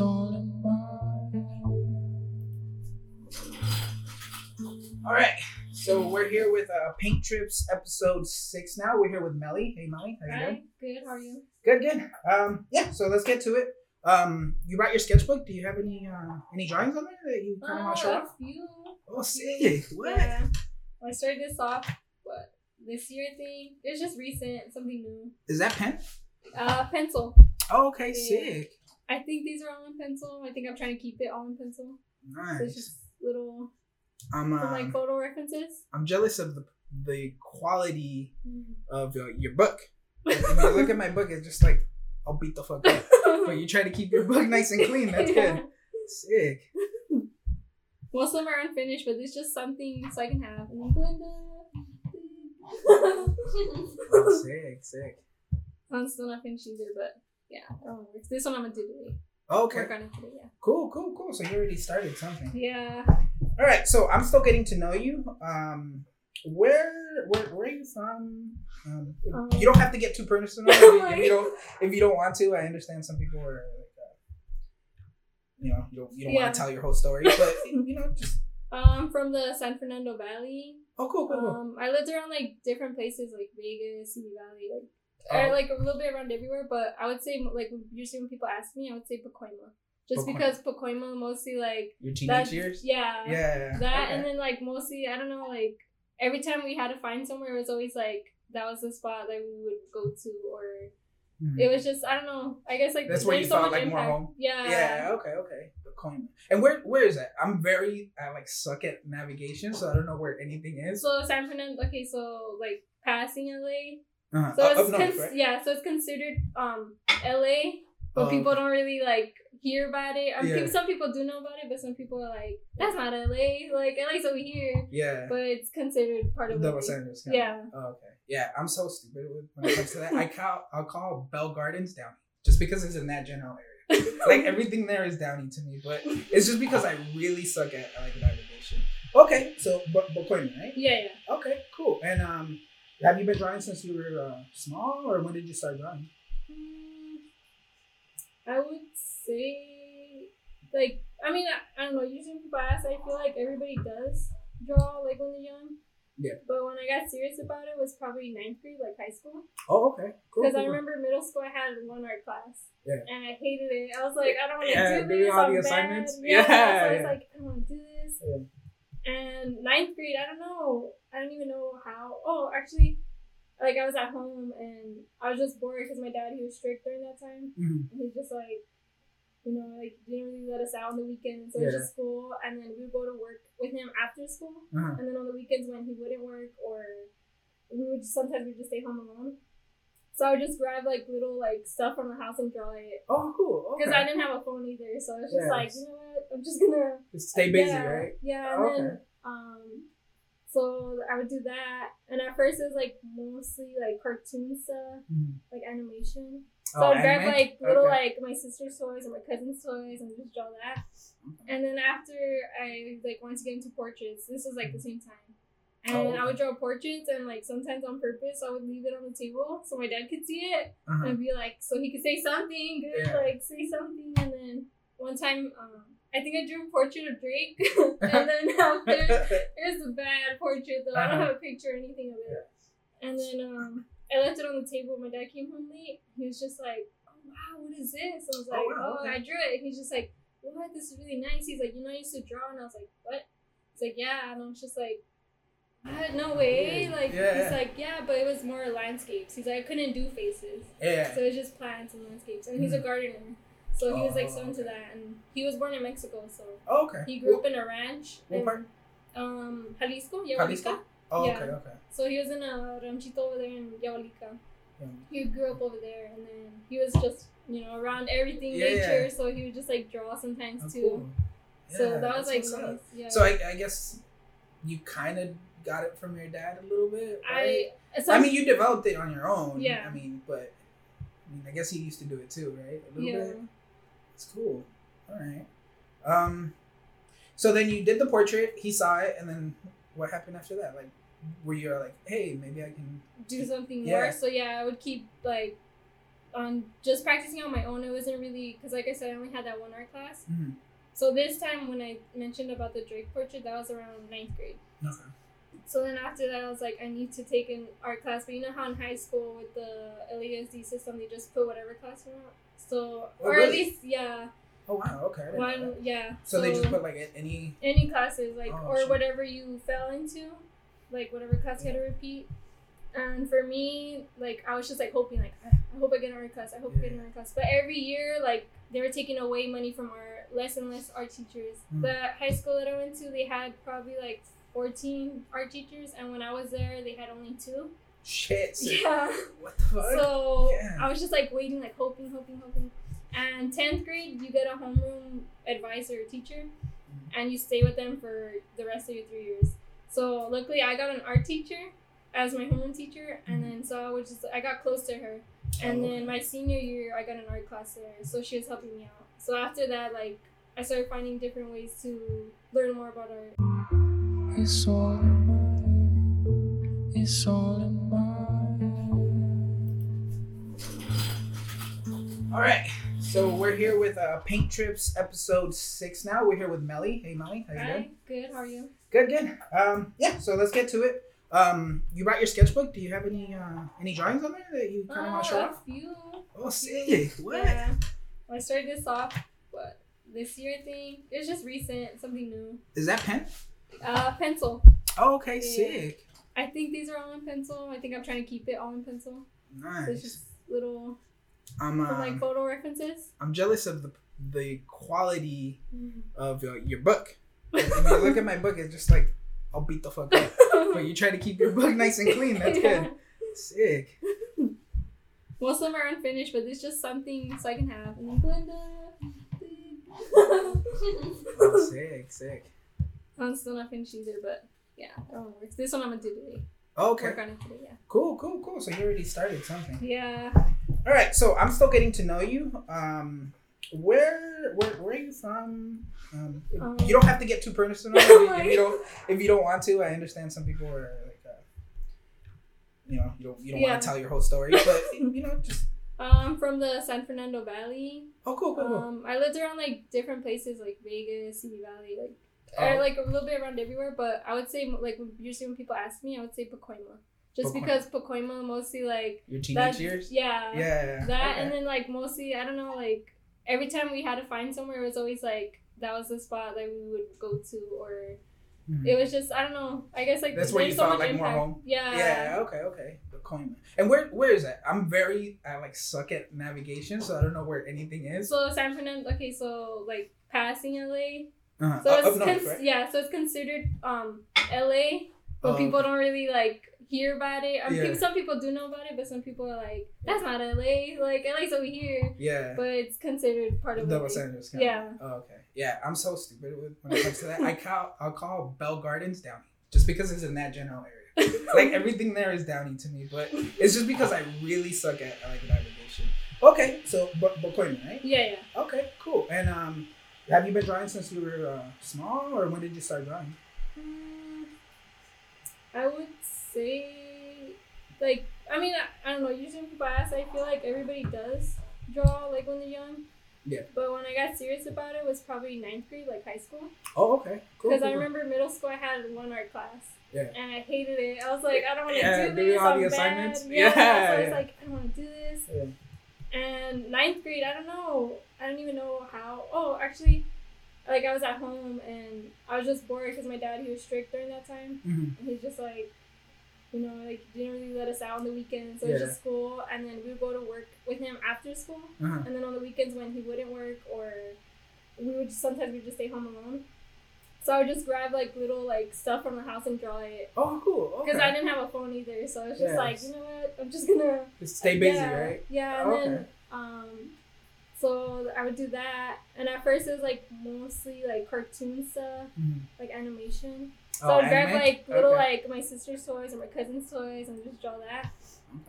all in mine. All right. So we're here with uh, Paint Trips episode six now. We're here with Melly. Hey, Melly. How you doing? Good. How are you? Good, good. Um, yeah. So let's get to it. Um, you brought your sketchbook. Do you have any uh, any drawings on there that you kind of want to show Uh, off? a few. Oh, sick. What? Yeah. Well, I started this off, what, this year thing? It's just recent, something new. Is that pen? Uh, pencil. Oh, okay. Yeah. Sick. I think these are all in pencil. I think I'm trying to keep it all in pencil. So it's Nice. just little, I'm from like um, photo references. I'm jealous of the the quality Mm. of your, your book. if you look at my book, it's just like I'll beat the fuck up. But you try to keep your book nice and clean. That's Yeah. good. Sick. Most of them are unfinished, but it's just something so I can have. And then Glenda. Oh, sick, sick. I'm still not finished either, but yeah, I. This one I'm gonna do today. Okay. Work on it today, yeah. Cool, cool, cool. So you already started something. Yeah. All right. So I'm still getting to know you. Um, where, where, where are you from? Um, Um, you don't have to get too personal if you, if you don't. If you don't want to, I understand some people are like, uh, you know, you don't, you don't Yeah. want to tell your whole story, but you know, just Um, from the San Fernando Valley. oh, cool, cool, cool. Um, I lived around like different places like Vegas, Simi Valley, like Oh. Or like a little bit around everywhere. But I would say like usually when people ask me, I would say Pacoima, just Pacoima. because Pacoima mostly like your teenage years. yeah Yeah. that okay. and then like mostly I don't know like every time we had to find somewhere it was always like that was the spot that we would go to or Mhm. it was just I don't know I guess like That's where you so felt like more home? Yeah. Yeah. Okay. Okay. Coin. And where where is that? I'm very I like suck at navigation, so I don't know where anything is. So San Fernando. Okay, so like passing LA. Uh-huh. So Up- it's up north, cons- right? yeah, so it's considered um LA, but Oh, people don't really like hear about it. Um, Yeah. people, some people do know about it, but some people are like, "That's not LA. Like LA's over here." Yeah. But it's considered part of Double LA. Sanders. Yeah. Oh, okay. Yeah, I'm so stupid when it comes to that. I call I'll call Bell Gardens Downey just because it's in that general area. like everything there is Downey to me, but it's just because I really suck at like navigation. Okay, so but Pacoima, right? yeah, yeah. Okay, cool. And um, have you been drawing since you were uh, small, or when did you start drawing? Mm, I would say, like, I mean, I, I don't know. Usually people ask, I feel like everybody does draw like when they're young. Yeah. But when I got serious about it was probably ninth grade, like high school. Oh, okay, cool. Because cool, I cool. remember middle school, I had one art class. Yeah. And I hated it. I was like, I don't want to Yeah, do this. all I'm the bad. assignments? Yeah. Yeah, So I was like, I don't want to do this. Yeah. And ninth grade, I don't know. I don't even know how. Oh, actually, like I was at home and I was just bored because my dad he was strict during that time. Mhm. And he's just like, you know, like didn't really let us out on the weekends. So it was just school, and then we would go to work with him after school. Uh-huh. And then on the weekends when he wouldn't work or we would just, sometimes we'd just stay home alone. So I would just grab like little like stuff from the house and draw it. Oh, cool. Okay. Because I didn't have a phone either. So it's just Yeah, like, you know what? I'm just gonna Stay busy, yeah, right? Yeah, and Oh, then okay. um so I would do that. And at first it was like mostly like cartoon stuff, Mhm. like animation. So Oh, I'd grab like little Okay. like my sister's toys or my cousin's toys and just draw that. And then after I like wanted to get into portraits, this was like the same time. And Oh, I would draw portraits and like sometimes on purpose I would leave it on the table so my dad could see it Uh-huh. and be like so he could say something good, Yeah. like say something and then one time um I think I drew a portrait of Drake and then after it was a bad portrait though. I don't Uh-huh. have a picture or anything of it. And then um, I left it on the table. My dad came home late. He was just like, "Oh wow, what is this?" I was Oh, like, "Oh, wow, okay. I drew it." He's just like, "What? This is really nice." He's like, "You know, I used to draw," and I was like, "What?" He's like, "Yeah," and I was just like. "What? No way! Yeah. Like Yeah. he's like, yeah, but it was more landscapes. He's like, I couldn't do faces, yeah. so it was just plants and landscapes. And he's a Mhm. gardener, so he was like Oh, so into okay. that. And he was born in Mexico, so Oh, okay. he grew up in a ranch. What in, part? Um, Jalisco, Yahualica. Jalisco? Oh, Yeah. okay, okay. So he was in a ranchito over there in Yahualica. Yeah. He grew up over there, and then he was just you know around everything Yeah, nature. yeah. So he would just like draw sometimes Oh, too. cool. So that was like nice. Yeah. So I, I guess you kind of got it from your dad a little bit, right? I I, mean, you developed it on your own. Yeah. I mean, but I mean, I guess he used to do it too, right? A little yeah. bit. It's cool. All right. Um, so then you did the portrait. He saw it, and then what happened after that? Like, were you like, hey, maybe I can? do something Yeah. more. So yeah, I would keep like on just practicing on my own. It wasn't really because, like I said, I only had that one art class. Mhm. So this time, when I mentioned about the Drake portrait, that was around ninth grade. Okay. So then after that, I was like, I need to take an art class. But you know how in high school with the LASD system, they just put whatever class you want. So, Oh, or really? at least, yeah, Oh wow. Okay. I didn't know one, yeah. So, they just put like any. any classes like Oh, or shit. whatever you fell into like whatever class you had to repeat and for me like i was just like hoping like i I hope i get an art class i hope i get an art class but every year like they were taking away money from our less and less art teachers Mm. the high school that i went to they had probably like 14 art teachers and when i was there they had only two Shit. so- yeah What the fuck? so Yeah. I was just like waiting, like hoping, hoping, hoping. And tenth grade, you get a homeroom advisor or teacher, and you stay with them for the rest of your three years. So luckily, I got an art teacher as my homeroom teacher, and mm-hmm. then so I was just I got close to her. And Oh, then my senior year, I got an art class there, so she was helping me out. So after that, like I started finding different ways to learn more about art. It's all in my head. It's all in my head. All right. So we're here with uh, Paint Trips episode six now. We're here with Melly. Hey Melly, how you doing? Hi, good. How are you? Good, good. Um, yeah. So let's get to it. Um, you brought your sketchbook. Do you have any uh, any drawings on there that you kind of want to show Uh, off? a few. Oh, sick. What? Yeah. I started this off, what, this year, I think? It's just recent, something new. Is that pen? Uh, pencil. Oh, okay, Yeah. sick. I think these are all in pencil. I think I'm trying to keep it all in pencil. So it's Nice. just little, I'm from like um, photo references. I'm jealous of the the quality of uh, your book. If you look at my book, it's just like I'll beat the fuck up. But you try to keep your book nice and clean. That's Yeah. good. Sick. Most of them are unfinished, but it's just something so I can have. And then Glenda. Oh, sick, sick. I'm still not finished either, but yeah, that one works. This one I'm gonna do today. Okay. Work on it today, yeah. Cool, cool, cool. So you already started something. Yeah. All right. So I'm still getting to know you. Um, where where where are you from? Um, Um, you don't have to get too personal if you, if you don't if you don't want to. I understand some people are like, uh, you know, you don't you don't Yeah. want to tell your whole story, but you know, just I'm from the San Fernando Valley. oh, cool, cool, cool. Um, I lived around like different places like Vegas, Simi Valley, like Oh. or, like a little bit around everywhere. But I would say like usually when people ask me, I would say Pacoima, just Pacoima. because Pacoima mostly like your teenage years. Yeah. Yeah. That okay. and then like mostly I don't know like every time we had to find somewhere it was always like that was the spot that we would go to or Mhm. it was just I don't know I guess like That's where you so felt like more home? Yeah. Yeah. Okay. Okay. Coin. And where where is that? I'm very I like suck at navigation, so I don't know where anything is. So San Fernando. Okay, so like passing LA. Uh-huh. So Up- it's up north, cons- right? yeah, so it's considered um LA, but Oh, people don't really like hear about it. Um, Yeah. people, some people do know about it, but some people are like, "That's not LA. Like LA's over here." Yeah. But it's considered part of The LA. Los Angeles County. Yeah. Oh, okay. Yeah, I'm so stupid when it comes to that. I call I'll call Bell Gardens Downey just because it's in that general area. like everything there is Downey to me, but it's just because I really suck at like navigation. Okay, so but Pacoima, right? Yeah, yeah. Okay, cool. And um, have you been drawing since you were uh, small, or when did you start drawing? Mm, I would say, like, I mean, I, I don't know. Usually people ask, I feel like everybody does draw like when they're young. Yeah. But when I got serious about it was probably ninth grade, like high school. Oh, okay, cool. Because cool, I remember middle school, I had one art class. Yeah. And I hated it. I was like, I don't want to Yeah, do this. all I'm the bad. assignments? Yeah. Yeah, So I was like, I don't want to do this. Yeah. And ninth grade, I don't know. I don't even know how. Oh, actually, like I was at home and I was just bored because my dad he was strict during that time. Mhm. And he's just like, you know, like didn't really let us out on the weekends. So it was just school, and then we would go to work with him after school. Uh-huh. And then on the weekends when he wouldn't work or we would sometimes we'd just stay home alone. So I would just grab like little like stuff from the house and draw it. Oh, cool. Okay. Because I didn't have a phone either, so I was just like, you know what? I'm just gonna Just stay busy, yeah, right? Yeah, and Okay. then um, so I would do that, and at first it was like mostly like cartoon stuff, Mhm. like animation. So Oh, I'd grab anime? like little Okay. like my sister's toys or my cousin's toys and just draw that.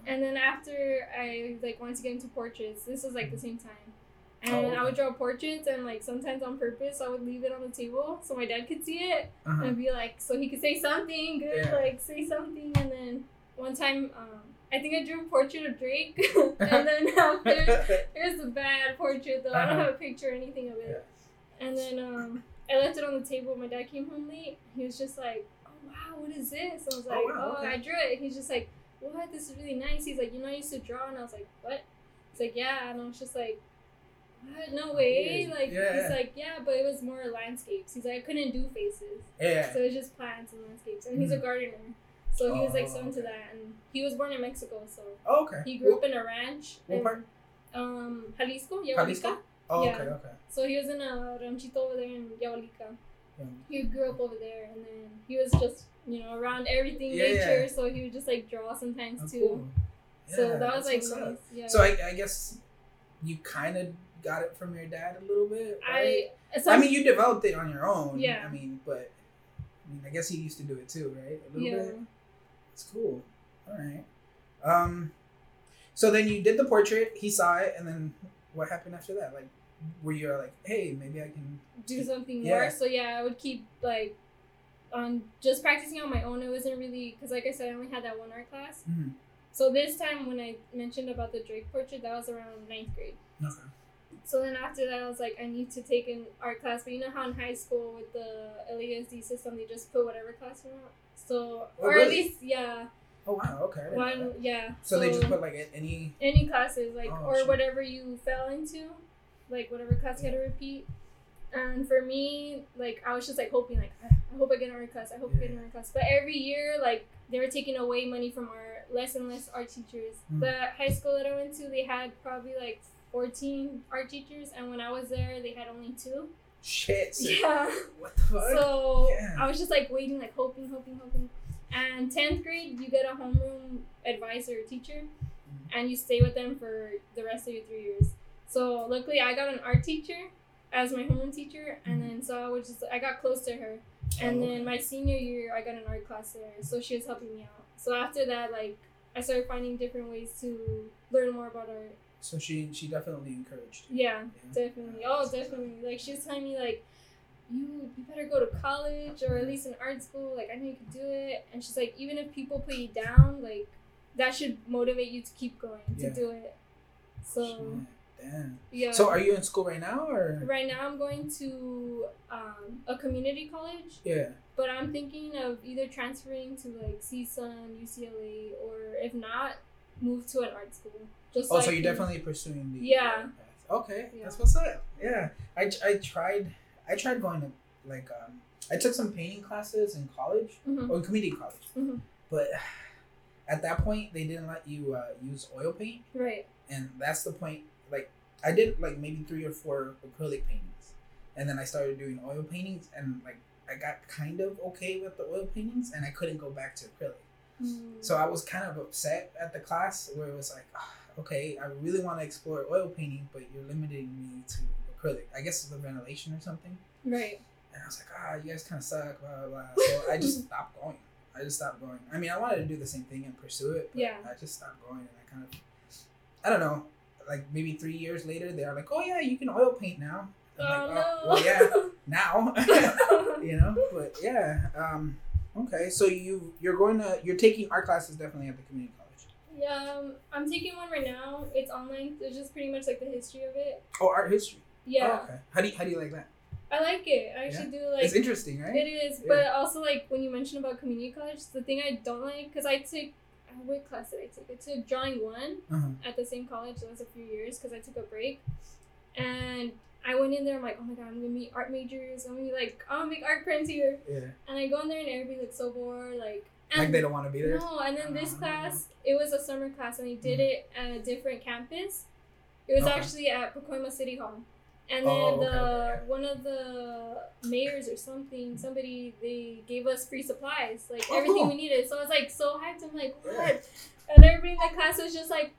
And then after I like wanted to get into portraits, this was like the same time. And Oh. I would draw portraits and like sometimes on purpose I would leave it on the table so my dad could see it Uh-huh. and be like so he could say something good, Yeah. like say something and then one time um I think I drew a portrait of Drake, and then after was a bad portrait though. I don't Uh-huh. have a picture or anything of it. And then um, I left it on the table. My dad came home late. He was just like, "Oh wow, what is this?" I was Oh, like, wow, "Oh, okay. I drew it." He's just like, "What? This is really nice." He's like, "You know, I used to draw," and I was like, "What?" He's like, "Yeah," and I was just like. No way! Like yeah. he's like, yeah, but it was more landscapes. He's like, I couldn't do faces. Yeah. So it's just plants and landscapes. And he's a gardener. So he was like so Mm. Oh, into okay. that. And he was born in Mexico. So Oh, okay. he grew up in a ranch. What in, part? Um, Jalisco, Yahualica. Jalisco? Oh, Yeah. okay, okay. So he was in a ranchito over there in Yahualica. Yeah. He grew up over there. And then he was just, you know, around everything Yeah, nature. So he would just like draw sometimes Oh, too. cool. So that was like nice. Yeah. So I, I guess you kind of got it from your dad a little bit, right? I, so I mean, you developed it on your own. Yeah. I mean, but I mean, I guess he used to do it too, right? A little yeah. bit. It's cool. All right. Um, so then you did the portrait. He saw it, and then what happened after that? Like, were you like, hey, maybe I can? do something Yeah. more. So yeah, I would keep like on just practicing on my own. It wasn't really because, like I said, I only had that one art class. Mhm. So this time when I mentioned about the Drake portrait, that was around ninth grade. Okay. So then after that, I was like, I need to take an art class. But you know how in high school with the LASD system, they just put whatever class you want. So Oh, or at least yeah, Oh wow. Okay. I didn't know one yeah. So, they just put like any. any classes like Oh, or shit. whatever you fell into like whatever class you had to repeat and for me like i was just like hoping like i I hope i get an art class i hope i get an art class but every year like they were taking away money from our less and less art teachers Mm. the high school that i went to they had probably like 14 art teachers and when i was there they had only two Shit. so- yeah What the fuck? so Yeah. I was just like waiting, like hoping, hoping, hoping. And tenth grade, you get a homeroom advisor or teacher, Mm-hmm. and you stay with them for the rest of your three years. So luckily, I got an art teacher as my homeroom teacher, and Mhm. then so I was just I got close to her. And Oh, then my senior year, I got an art class there, so she was helping me out. So after that, like I started finding different ways to learn more about art. So she she definitely encouraged. Yeah, Yeah. definitely. Oh, definitely. Like she was telling me like, you you better go to college or at least an art school. Like I know you could do it. And she's like, even if people put you down, like that should motivate you to keep going to Yeah. do it. So Damn. yeah. So are you in school right now or? right now I'm going to um, a community college, Yeah. but I'm thinking of either transferring to like CSUN, UCLA, or if not, move to an art school. Just Oh, so so you're definitely pursuing the Yeah. path. Okay, Yeah. that's what's up. Yeah, I, I tried I tried going to like um I took some painting classes in college Mhm. or in community college, Mhm. but at that point they didn't let you uh, use oil paint, Right. and that's the point. Like I did like maybe three or four acrylic paintings, and then I started doing oil paintings, and like I got kind of okay with the oil paintings, and I couldn't go back to acrylic. Mm. So I was kind of upset at the class where it was like, "Ah, okay, I really want to explore oil painting, but you're limiting me to acrylic. I guess it's the ventilation or something. Right. And I was like, ah, you guys kind of suck, blah, blah, blah. So I just stopped going. I just stopped going. I mean, I wanted to do the same thing and pursue it, but Yeah. I just stopped going. And I kind of, I don't know, like maybe three years later, they're like, oh, yeah, you can oil paint now. I'm Oh like, no. well, yeah, now. you know but yeah um okay so you you're going to you're taking art classes definitely at the community college Yeah, um, I'm taking one right now. It's online. It's just pretty much like the history of it. oh art history Yeah, oh, okay how do you how do you like that I like it. I actually do like it's interesting right it is, Yeah. but also like when you mentioned about community college, the thing I don't like because I took what class did I take? I took drawing one uh-huh. at the same college. That was a few years because I took a break, and I went in there. I'm like, oh my god, I'm gonna meet art majors. I'm gonna be like, I'm gonna make art prints here, yeah and I go in there and everybody looks so bored, like. And like they don't want to be there No, and then this Oh. class, it was a summer class, and they did it at a different campus. It was Okay. actually at Pacoima City Hall, and then Oh, okay, the okay, yeah. one of the mayors or something, somebody they gave us free supplies, like Oh, everything cool. we needed. So I was like so hyped. I'm like, what? Yeah. And everybody in the class was just like,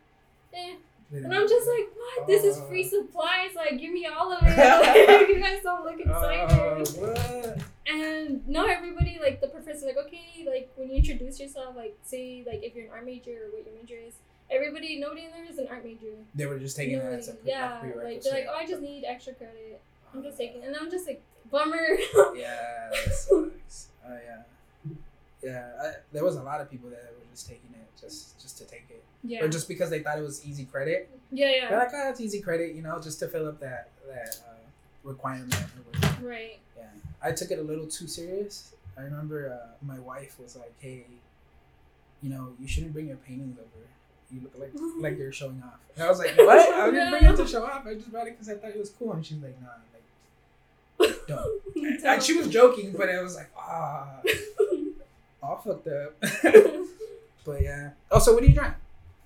eh. And I'm just like, what? This is Oh. free supplies. Like, give me all of it. Like, you guys don't look excited. oh, what? And not everybody, like the professor, like okay, like when you introduce yourself, like say like if you're an art major or what your major is. Everybody, nobody in there is an art major. they were just taking that Nobody- as a pre- yeah, like they're like, oh, I just need extra credit. I'm just taking, and I'm just like, bummer. yeah that sucks oh yeah Yeah, I, there was a lot of people that were just taking it just just to take it, Yeah. or just because they thought it was easy credit. yeah, yeah They're like, oh, it's easy credit, you know, just to fill up that that uh, requirement. Right. Yeah, I took it a little too serious. I remember uh, my wife was like, "Hey, you know, you shouldn't bring your paintings over. You look like like you're showing off." And I was like, "What? I didn't bring it to show off. I just brought it because I thought it was cool." And she's like, "Nah, like don't." And she was joking, but it was like, ah, all fucked up. but yeah. Oh, so what are you drawing?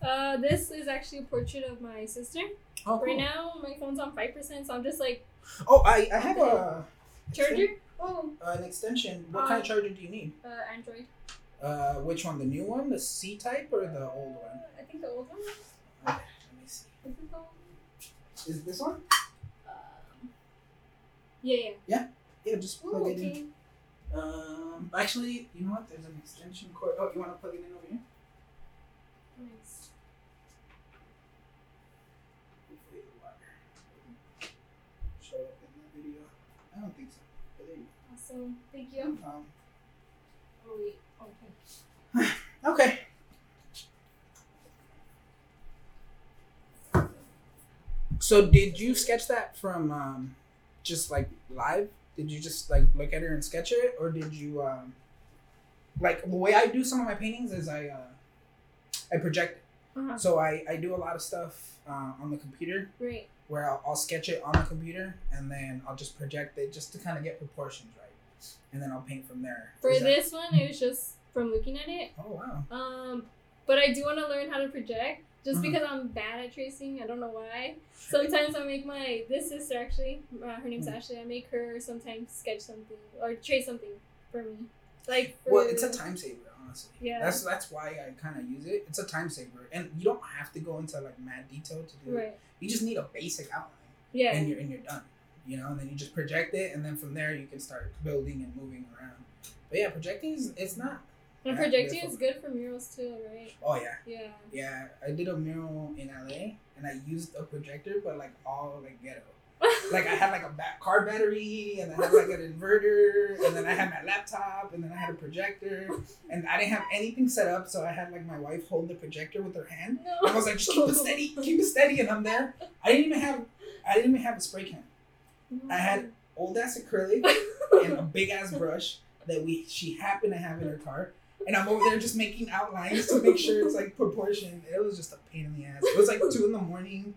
uh, this is actually a portrait of my sister. Oh, Right now, my phone's on five percent, so I'm just like Oh, I, I have a charger. Oh, uh, an extension. What kind of Uh, charger do you need? uh, Android. Uh, which one? The new one, the C type, or the old one? I think the old one. Okay, let me see. Is it old one? Is this one? Um, yeah, yeah. Yeah, Yeah, just Ooh, plug it okay. in. Um, actually, you know what? There's an extension cord. Oh, you want to plug it in over here? Nice. Hopefully the wire show up in the video. I don't think so. But Awesome. Thank you. Um, Oh wait. Okay. okay. So did you sketch that from um, just like live? Did you just like look at her and sketch it, or did you um, like the way I do some of my paintings is I uh, I project. Uh-huh. So I I do a lot of stuff uh, on the computer Right. where I'll, I'll sketch it on the computer and then I'll just project it just to kind of get proportions right, and then I'll paint from there. For Is that- this one, it was just from looking at it. Oh wow. Um, but I do want to learn how to project. Just Mhm. because I'm bad at tracing, I don't know why. Sometimes I make my this sister actually, uh, her name's Mhm. Ashley. I make her sometimes sketch something or trace something for me. Like for, Well, it's a time saver, honestly. Yeah. That's that's why I kind of use it. It's a time saver, and you don't have to go into like mad detail to do it. right. You just need a basic outline, Yeah. and you're and you're done. You know, and then you just project it, and then from there you can start building and moving around. But yeah, projecting is it's not. and projecting is good for murals too, right? Oh yeah, Yeah. yeah. I did a mural in LA, and I used a projector, but like all like ghetto. Like I had like a back car battery, and I had like an inverter, and then I had my laptop, and then I had a projector, and I didn't have anything set up, so I had like my wife hold the projector with her hand. no. I was like, just keep it steady, keep it steady, and I'm there. I didn't even have, I didn't even have a spray can. I had old ass acrylic and a big ass brush that we she happened to have in her car, and I'm over there just making outlines to make sure it's like proportioned. It was just a pain in the ass. It was like two in the morning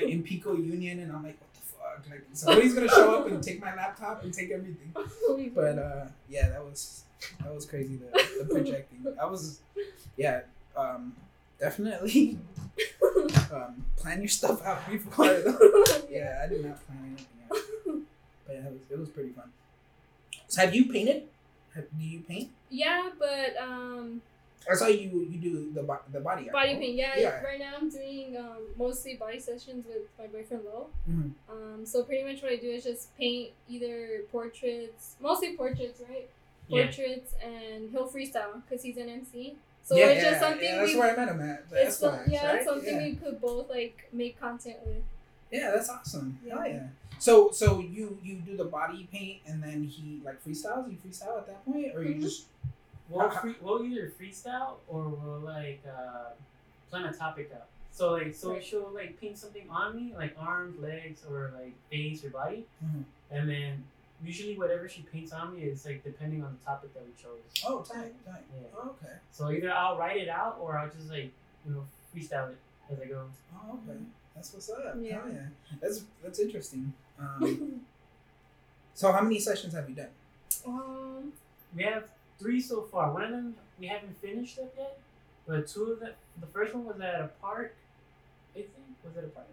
in Pico Union, and I'm like, what the fuck? Like somebody's gonna show up and take my laptop and take everything. But uh, yeah, that was that was crazy. The, the projecting. I was, yeah, um, definitely um, plan your stuff out before. yeah, I did not plan anything yeah, it was it was pretty fun. So have you painted? Have, do you paint? Yeah, but um, I saw you you do the the body art. body paint. Yeah, Yeah. Right now I'm doing um, mostly body sessions with my boyfriend Lo. Mhm. Um, so pretty much what I do is just paint either portraits, mostly portraits, right? Yeah. Portraits, and he'll freestyle because he's an MC. So yeah, it's just something yeah, that's we. where I met him at. It's some, yeah, right? it's something yeah. we could both like make content with. Yeah, that's awesome. Yeah. Hell yeah. So so you you do the body paint and then he like freestyles. You freestyle at that point, or you Mhm. just We'll, How- free, we'll either freestyle or we'll like uh, plan a topic out. So like so Right. she'll like paint something on me, like arms, legs, or like face or body, Mhm. and then usually whatever she paints on me is like depending on the topic that we chose. oh tight tight. Yeah. Oh, okay. So either I'll write it out or I'll just like you know freestyle it as I go. Oh okay. That's what's up. Yeah. Hell yeah. That's that's interesting. Um, so how many sessions have you done? um, We have three so far. One of them we haven't finished up yet, but two of them. The first one was at a park. I think was it a park?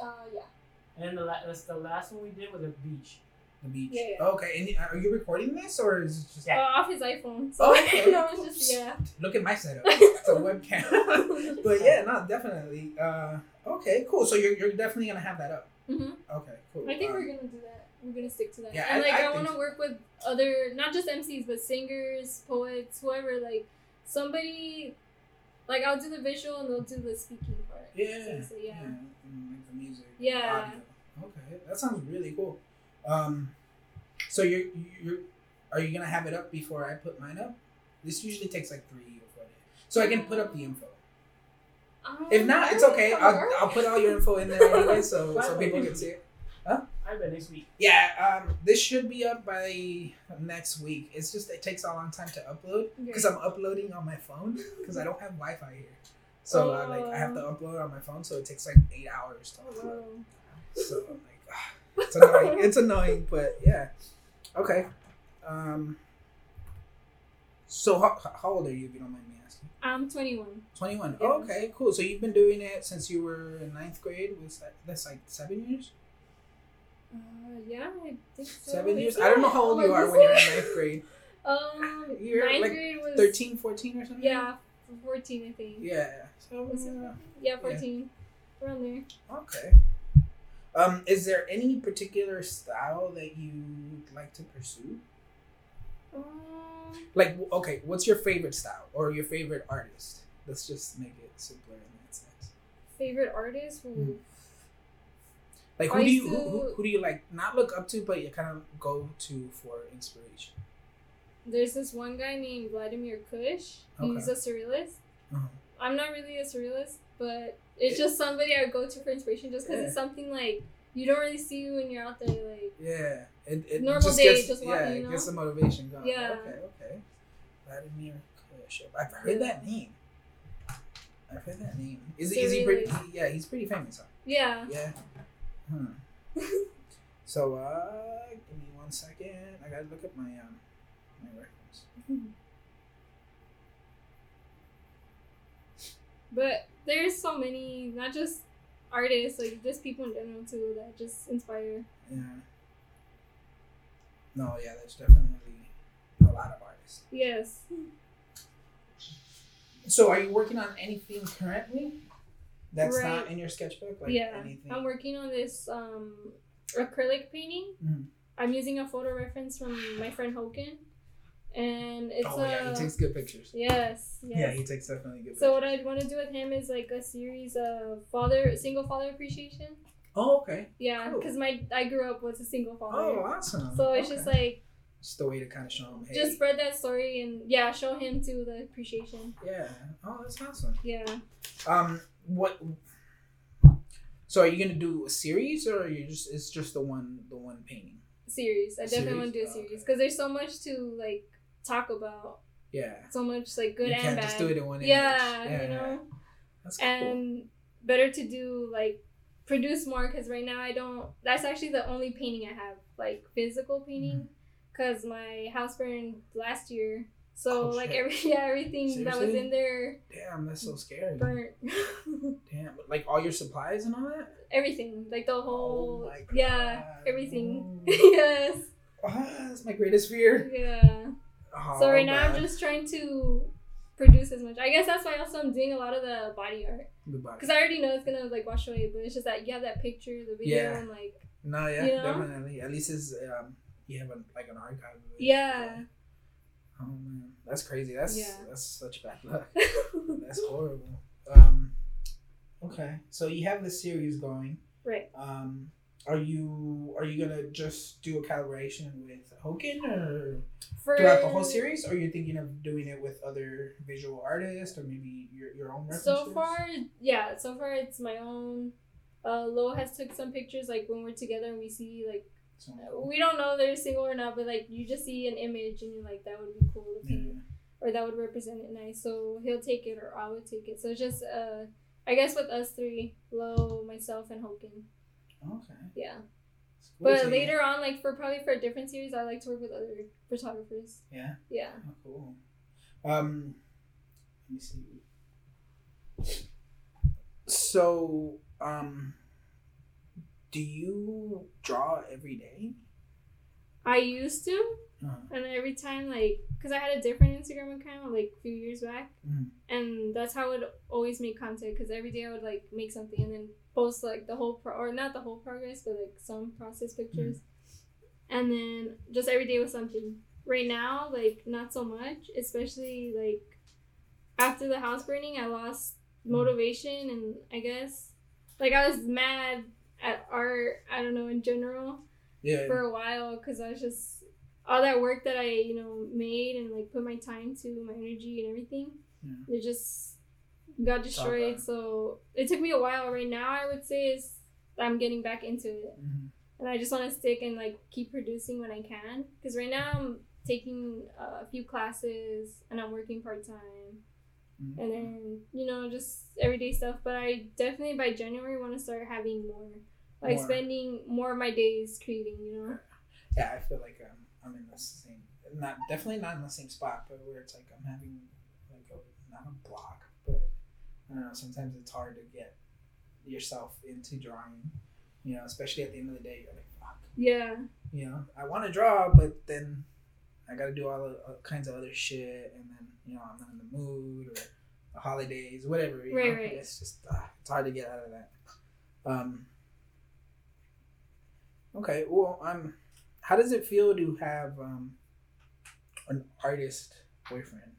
Right? uh, yeah. And the la- that's the last one we did was a beach. The beach. Yeah, yeah. Okay. And are you recording this or is it just? Yeah. Uh, off his iPhone. So Oh, okay. no, it's just yeah. Look at my setup. It's a webcam. but yeah, no, definitely. Uh, okay, cool. So you're, you're definitely gonna have that up. Hmm Okay, cool. I think Um, we're gonna do that. We're gonna stick to that. Yeah, and I- like I I, want so. to work with other, not just MCs, but singers, poets, whoever. Like somebody, like I'll do the visual and they'll do the speaking part. Yeah. So, yeah. and like the music. Yeah. Audio. Okay, that sounds really cool. Um, so you're you're are you gonna have it up before I put mine up? This usually takes like three or four days, so I can put up the info. Um, If not, it's okay. I'll. I'll put all your info in there anyway, so so people can see it. I bet next week. Yeah, um, this should be up by next week. It's just it takes a long time to upload because I'm uploading on my phone because I don't have Wi-Fi here. So uh, like I have to upload on my phone, so it takes like eight hours to Oh, upload. wow. So like, ah, it's annoying. it's annoying, but yeah. Okay. Um. So how, how old are you, if you don't mind me asking? I'm 21. Twenty one. Yeah. okay, cool. So you've been doing it since you were in ninth grade. Was that that's like seven years? Uh, yeah, I think so. Seven years. I don't know how old Oh, you are when you're in ninth grade. Um, You're ninth like grade was 13, 14 or something. Yeah, 14, I think. Yeah. So uh, Yeah, 14. Around there. okay. Um, is there any particular style that you'd like to pursue? Um, Like, okay, what's your favorite style or your favorite artist? Let's just make it simpler in that sense. favorite artist? Mm. Ooh. Like, who I do you who, who, who do you like not look up to, but you kind of go to for inspiration? There's this one guy named Vladimir Kush. He's a surrealist. Uh-huh. I'm not really a surrealist, but it's just somebody I go to for inspiration just because Yeah. it's something like you don't really see when you're out there. Like, Yeah, it, it Normal just day, gets just yeah, walking, it you gets know? the motivation going. Yeah. Okay, okay. Vladimir Kush. I've heard Yeah. that name. I've heard that name. Is he, is he pretty? Yeah, he's pretty famous. Huh? yeah. Yeah. Hmm. So uh, give me one second. I gotta look at my um my reference. But there's so many, not just artists, like just people in general too, that just inspire. Yeah. No, yeah, there's definitely a lot of artists. Yes. So, are you working on anything currently that's not in your sketchbook? Like yeah. anything? I'm working on this um, acrylic painting. Mhm. I'm using a photo reference from my friend Hoken. And it's oh a. yeah, he takes good pictures. Yes, yes. Yeah, he takes definitely good. Pictures. So what. I want to do with him is like a series of father, single father appreciation. Oh okay. Yeah, Cool. because my I grew up with a single father. Oh awesome. so it's Okay. just like just the way to kind of show him. Hey, just spread that story and yeah, show him to the appreciation. yeah. Oh, that's awesome. Yeah. Um, what? So are you gonna do a series or are you just it's just the one the one painting? Series. I definitely Series? want to do a Oh, series okay. because there's so much to like talk about. Yeah. So much like good you and bad. just do it in one image. yeah, you know. That's cool. and better to do like produce more because right now I don't. That's actually the only painting I have, like physical Mm-hmm. painting, because my house burned last year. So Oh, like shit. every yeah everything that was in there Damn, that's so scary. burnt. Damn, like all your supplies and all that. everything like the whole Oh yeah everything. Yes Ah, that's my greatest fear. yeah. Oh, so right now I'm just trying to produce as much. I guess that's why also I'm doing a lot of the body art because I already know it's gonna like wash away, but it's just that you have that picture, the video, Yeah. and like No, yeah, you know? definitely. At least it's um, you have like an archive. Of it. yeah. Oh man, that's crazy. That's Yeah. that's such bad luck. That's horrible. Um, okay, so you have this series going. right. Um, are you are you gonna just do a collaboration with Hoken or For throughout the whole series, or are you thinking of doing it with other visual artists or maybe your, your own references? So far, yeah. So far, it's my own. Uh, Lo has took some pictures like when we're together and we see like So, we don't know they're single or not, but like you just see an image and you're like that would be cool yeah. or that would represent it nice. So he'll take it or I would take it. So it's just uh, I guess with us three, Lo, myself, and Hoken. Okay. Yeah. Cool. But later on, like for probably for a different series, I like to work with other photographers. Yeah. Yeah. Oh, cool. Um, let me see. So, um, do you draw every day? I used to, Uh-huh. and every time like, cause I had a different Instagram account like a few years back, Mhm. and that's how I would always make content. Cause every day I would like make something and then post like the whole pro or not the whole progress, but like some process pictures, and then just every day was something. Right now, like not so much, especially like after the house burning, I lost motivation and I guess like I was mad at art. I don't know in general Yeah. for a while because I was just all that work that I you know made and like put my time to, my energy and everything, Yeah. it just got destroyed. So it took me a while. Right now, I would say is I'm getting back into it, Mhm. and I just want to stick and like keep producing when I can. Because right now I'm taking uh, a few classes and I'm working part time Mhm. and then you know just everyday stuff but i definitely by january want to start having more like More. spending more of my days creating you know Yeah, I feel like um, I'm in the same, not definitely not in the same spot, but where it's like I'm having like a not a block, but I don't know. Sometimes it's hard to get yourself into drawing, you know, especially at the end of the day. You're like, fuck, yeah you know, I want to draw, but then I got to do all, the, all kinds of other shit, and then you know I'm not in the mood or the holidays, whatever. Right, know? right. It's just uh, it's hard to get out of that. Um. Okay, well, um, how does it feel to have um an artist boyfriend?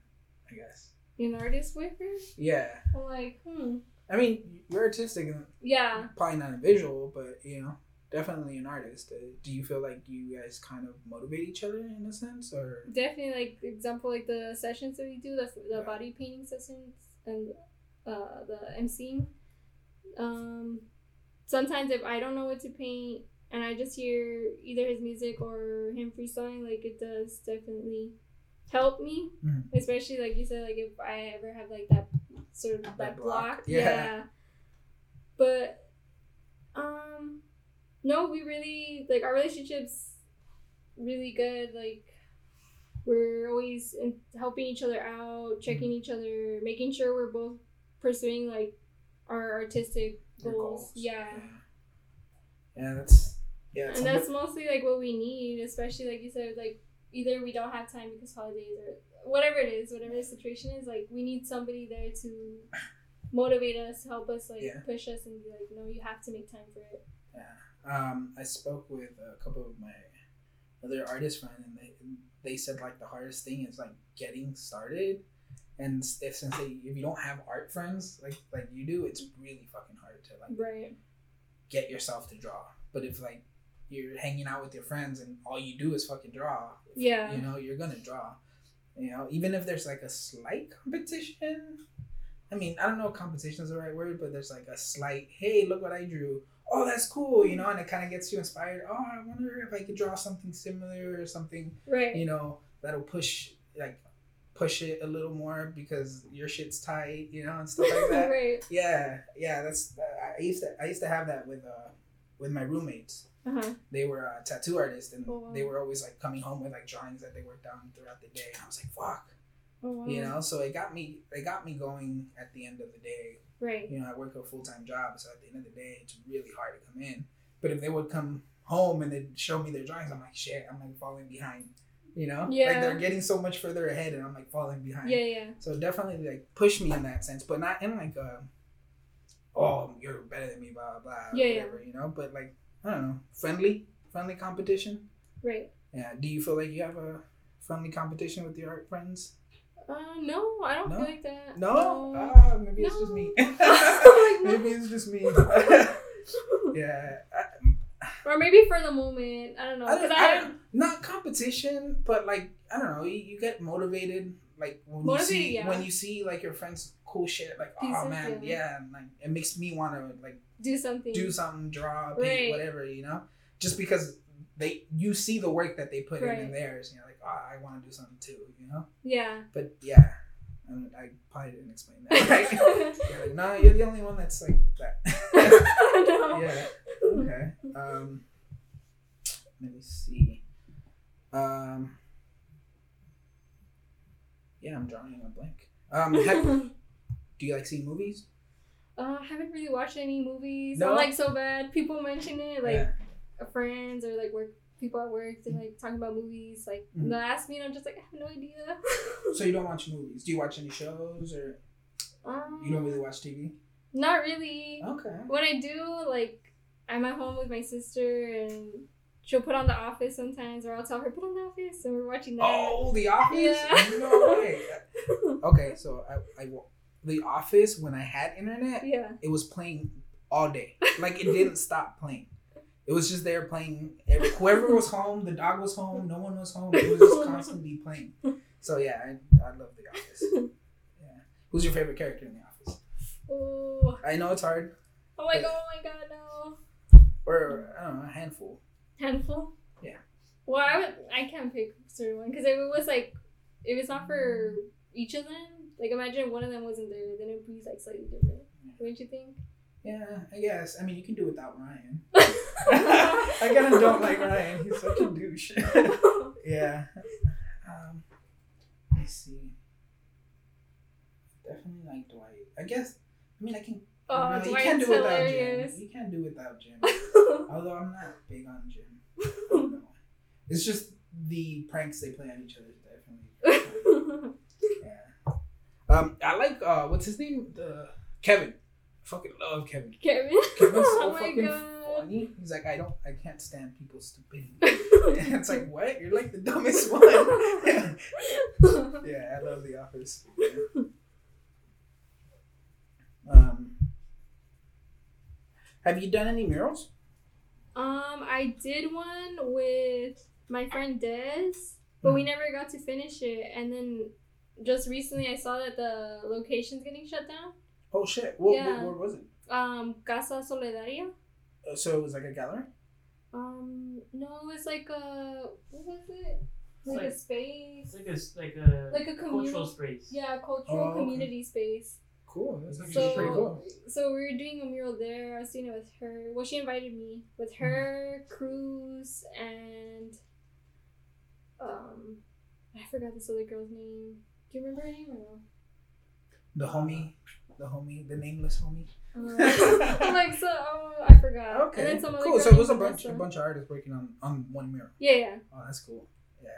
I guess. an artist boyfriend Yeah, like hmm I mean, you're artistic and yeah probably not a visual, but you know, definitely an artist. Uh, do you feel like you guys kind of motivate each other in a sense, or definitely like example like the sessions that we do the, the Yeah. body painting sessions and uh the emceeing um sometimes if i don't know what to paint and i just hear either his music or him freestyling like it does definitely help me. Mhm. especially like you said like if i ever have like that sort of that, That block, block, yeah. yeah. But um no we really like our relationships really good. Like we're always in, helping each other out checking each other making sure we're both pursuing like our artistic your goals, yeah. Yeah, that's yeah, and that's mostly like what we need especially like you said like either we don't have time because holidays or whatever it is whatever the situation is like we need somebody there to motivate us help us like Yeah. push us and be like no you have to make time for it yeah. Um, I spoke with a couple of my other artist friends, and they they said like the hardest thing is like getting started. And if since they, if you don't have art friends like like you do, it's really fucking hard to like right get yourself to draw. But if like you're hanging out with your friends and all you do is fucking draw, Yeah. you know, you're gonna draw. You know, even if there's like a slight competition. I mean, I don't know if competition is the right word, but there's like a slight, hey, look what I drew. Oh, that's cool, you know, and it kind of gets you inspired. Oh, I wonder if I could draw something similar or something, right you know, that'll push like push it a little more because your shit's tight, you know, and stuff like that. right Yeah, yeah, that's I used to I used to have that with uh with my roommates. uh-huh They were uh, tattoo artists, and Oh, wow. they were always like coming home with like drawings that they worked on throughout the day. And I was like, fuck, oh wow you know. So it got me it got me going at the end of the day. right You know, I work a full time job, so at the end of the day, it's really hard to come in. But if they would come home and they'd show me their drawings, I'm like, shit, I'm like falling behind. You know, Yeah. like they're getting so much further ahead, and I'm like falling behind. yeah yeah So definitely like push me in that sense, but not in like a oh you're better than me, blah blah blah. Yeah, yeah. whatever, You know, but like I don't know, friendly, friendly competition. right Yeah. Do you feel like you have a friendly competition with your art friends? uh no i don't No? feel like that No. no. Ah, maybe it's just me. Maybe it's just me. yeah. I, or maybe for the moment i don't know I don't, I, I don't, not competition, but like I don't know, you, you get motivated like when Motivated, you see yeah. when you see like your friends cool shit, like oh Pieces, man, yeah. and, like it makes me want to like do something do something, draw, paint, Right. whatever, you know, just because they you see the work that they put in in theirs, you know, like, oh, I want to do something too, you know. yeah But yeah, and I probably didn't explain that. Right? you're like, no, you're the only one that's like that. no. yeah. Okay. Um, let me see. Um, yeah, I'm drawing a blank. Um, have, do you like see movies? Uh, I haven't really watched any movies. No? I'm like so bad. People mention it, like yeah. friends or like work people at work. They're like talking about movies. Like Mhm. they'll ask me, and I'm just like, I have no idea. So you don't watch movies? Do you watch any shows or um, you don't really watch TV? Not really. Okay. When I do, like, I'm at home with my sister, and she'll put on The Office sometimes, or I'll tell her put on The Office, and we're watching that. Oh, The Office? Yeah. No way. Okay, so I, I The Office when I had internet, yeah. it was playing all day. Like it didn't stop playing. It was just there playing. Every- Whoever was home, the dog was home. No one was home. It was just constantly playing. So yeah, I, I love The Office. Yeah. Who's your favorite character in The Office? Oh, I know it's hard, oh my god, oh my god, no. or I don't know, a handful. Handful? Yeah. Well, I, would, I can't pick a certain one because if it was like, if it's not for each of them, like imagine one of them wasn't there, then it would be like slightly different. Wouldn't you think? Yeah, I guess. I mean, you can do without Ryan. I kind of don't like Ryan. He's such a douche. yeah. Um, me see. Definitely like Dwight. I guess. I mean, I can. Oh, no, you Dwight's can't do without hilarious. Jim. You can't do without Jim. Although I'm not big on Jim. I. It's just the pranks they play on each other. Definitely. Yeah. Um, I like uh, what's his name? The Kevin. I fucking love Kevin. Kevin. Kevin's so oh my fucking god. funny. He's like, I don't, I can't stand people stupidity. And it's like, what? You're like the dumbest one. yeah, I love The Office. Yeah. Um, have you done any murals? Um, I did one with my friend Des, but we never got to finish it. And then just recently, I saw that the location's getting shut down. Oh shit! What, Yeah. what, where was it? Um, Casa Solidaria. Uh, so it was like a gallery. Um, no, it was like a what was it? Like, like- a space, like a s- like a like a cultural communal, space. yeah, cultural Oh, okay. community space. Cool. That's So, pretty cool. so we were doing a mural there. I was doing it with her. Well, she invited me with her, Cruz, and um, I forgot this other girl's name. Do you remember her name or no? The homie, the homie, the nameless homie. Uh, I'm like so. Oh, I forgot. And Okay. then some Cool. So it was a bunch, a bunch of artists working on on one mural. Yeah, yeah. Oh, that's cool. Yeah.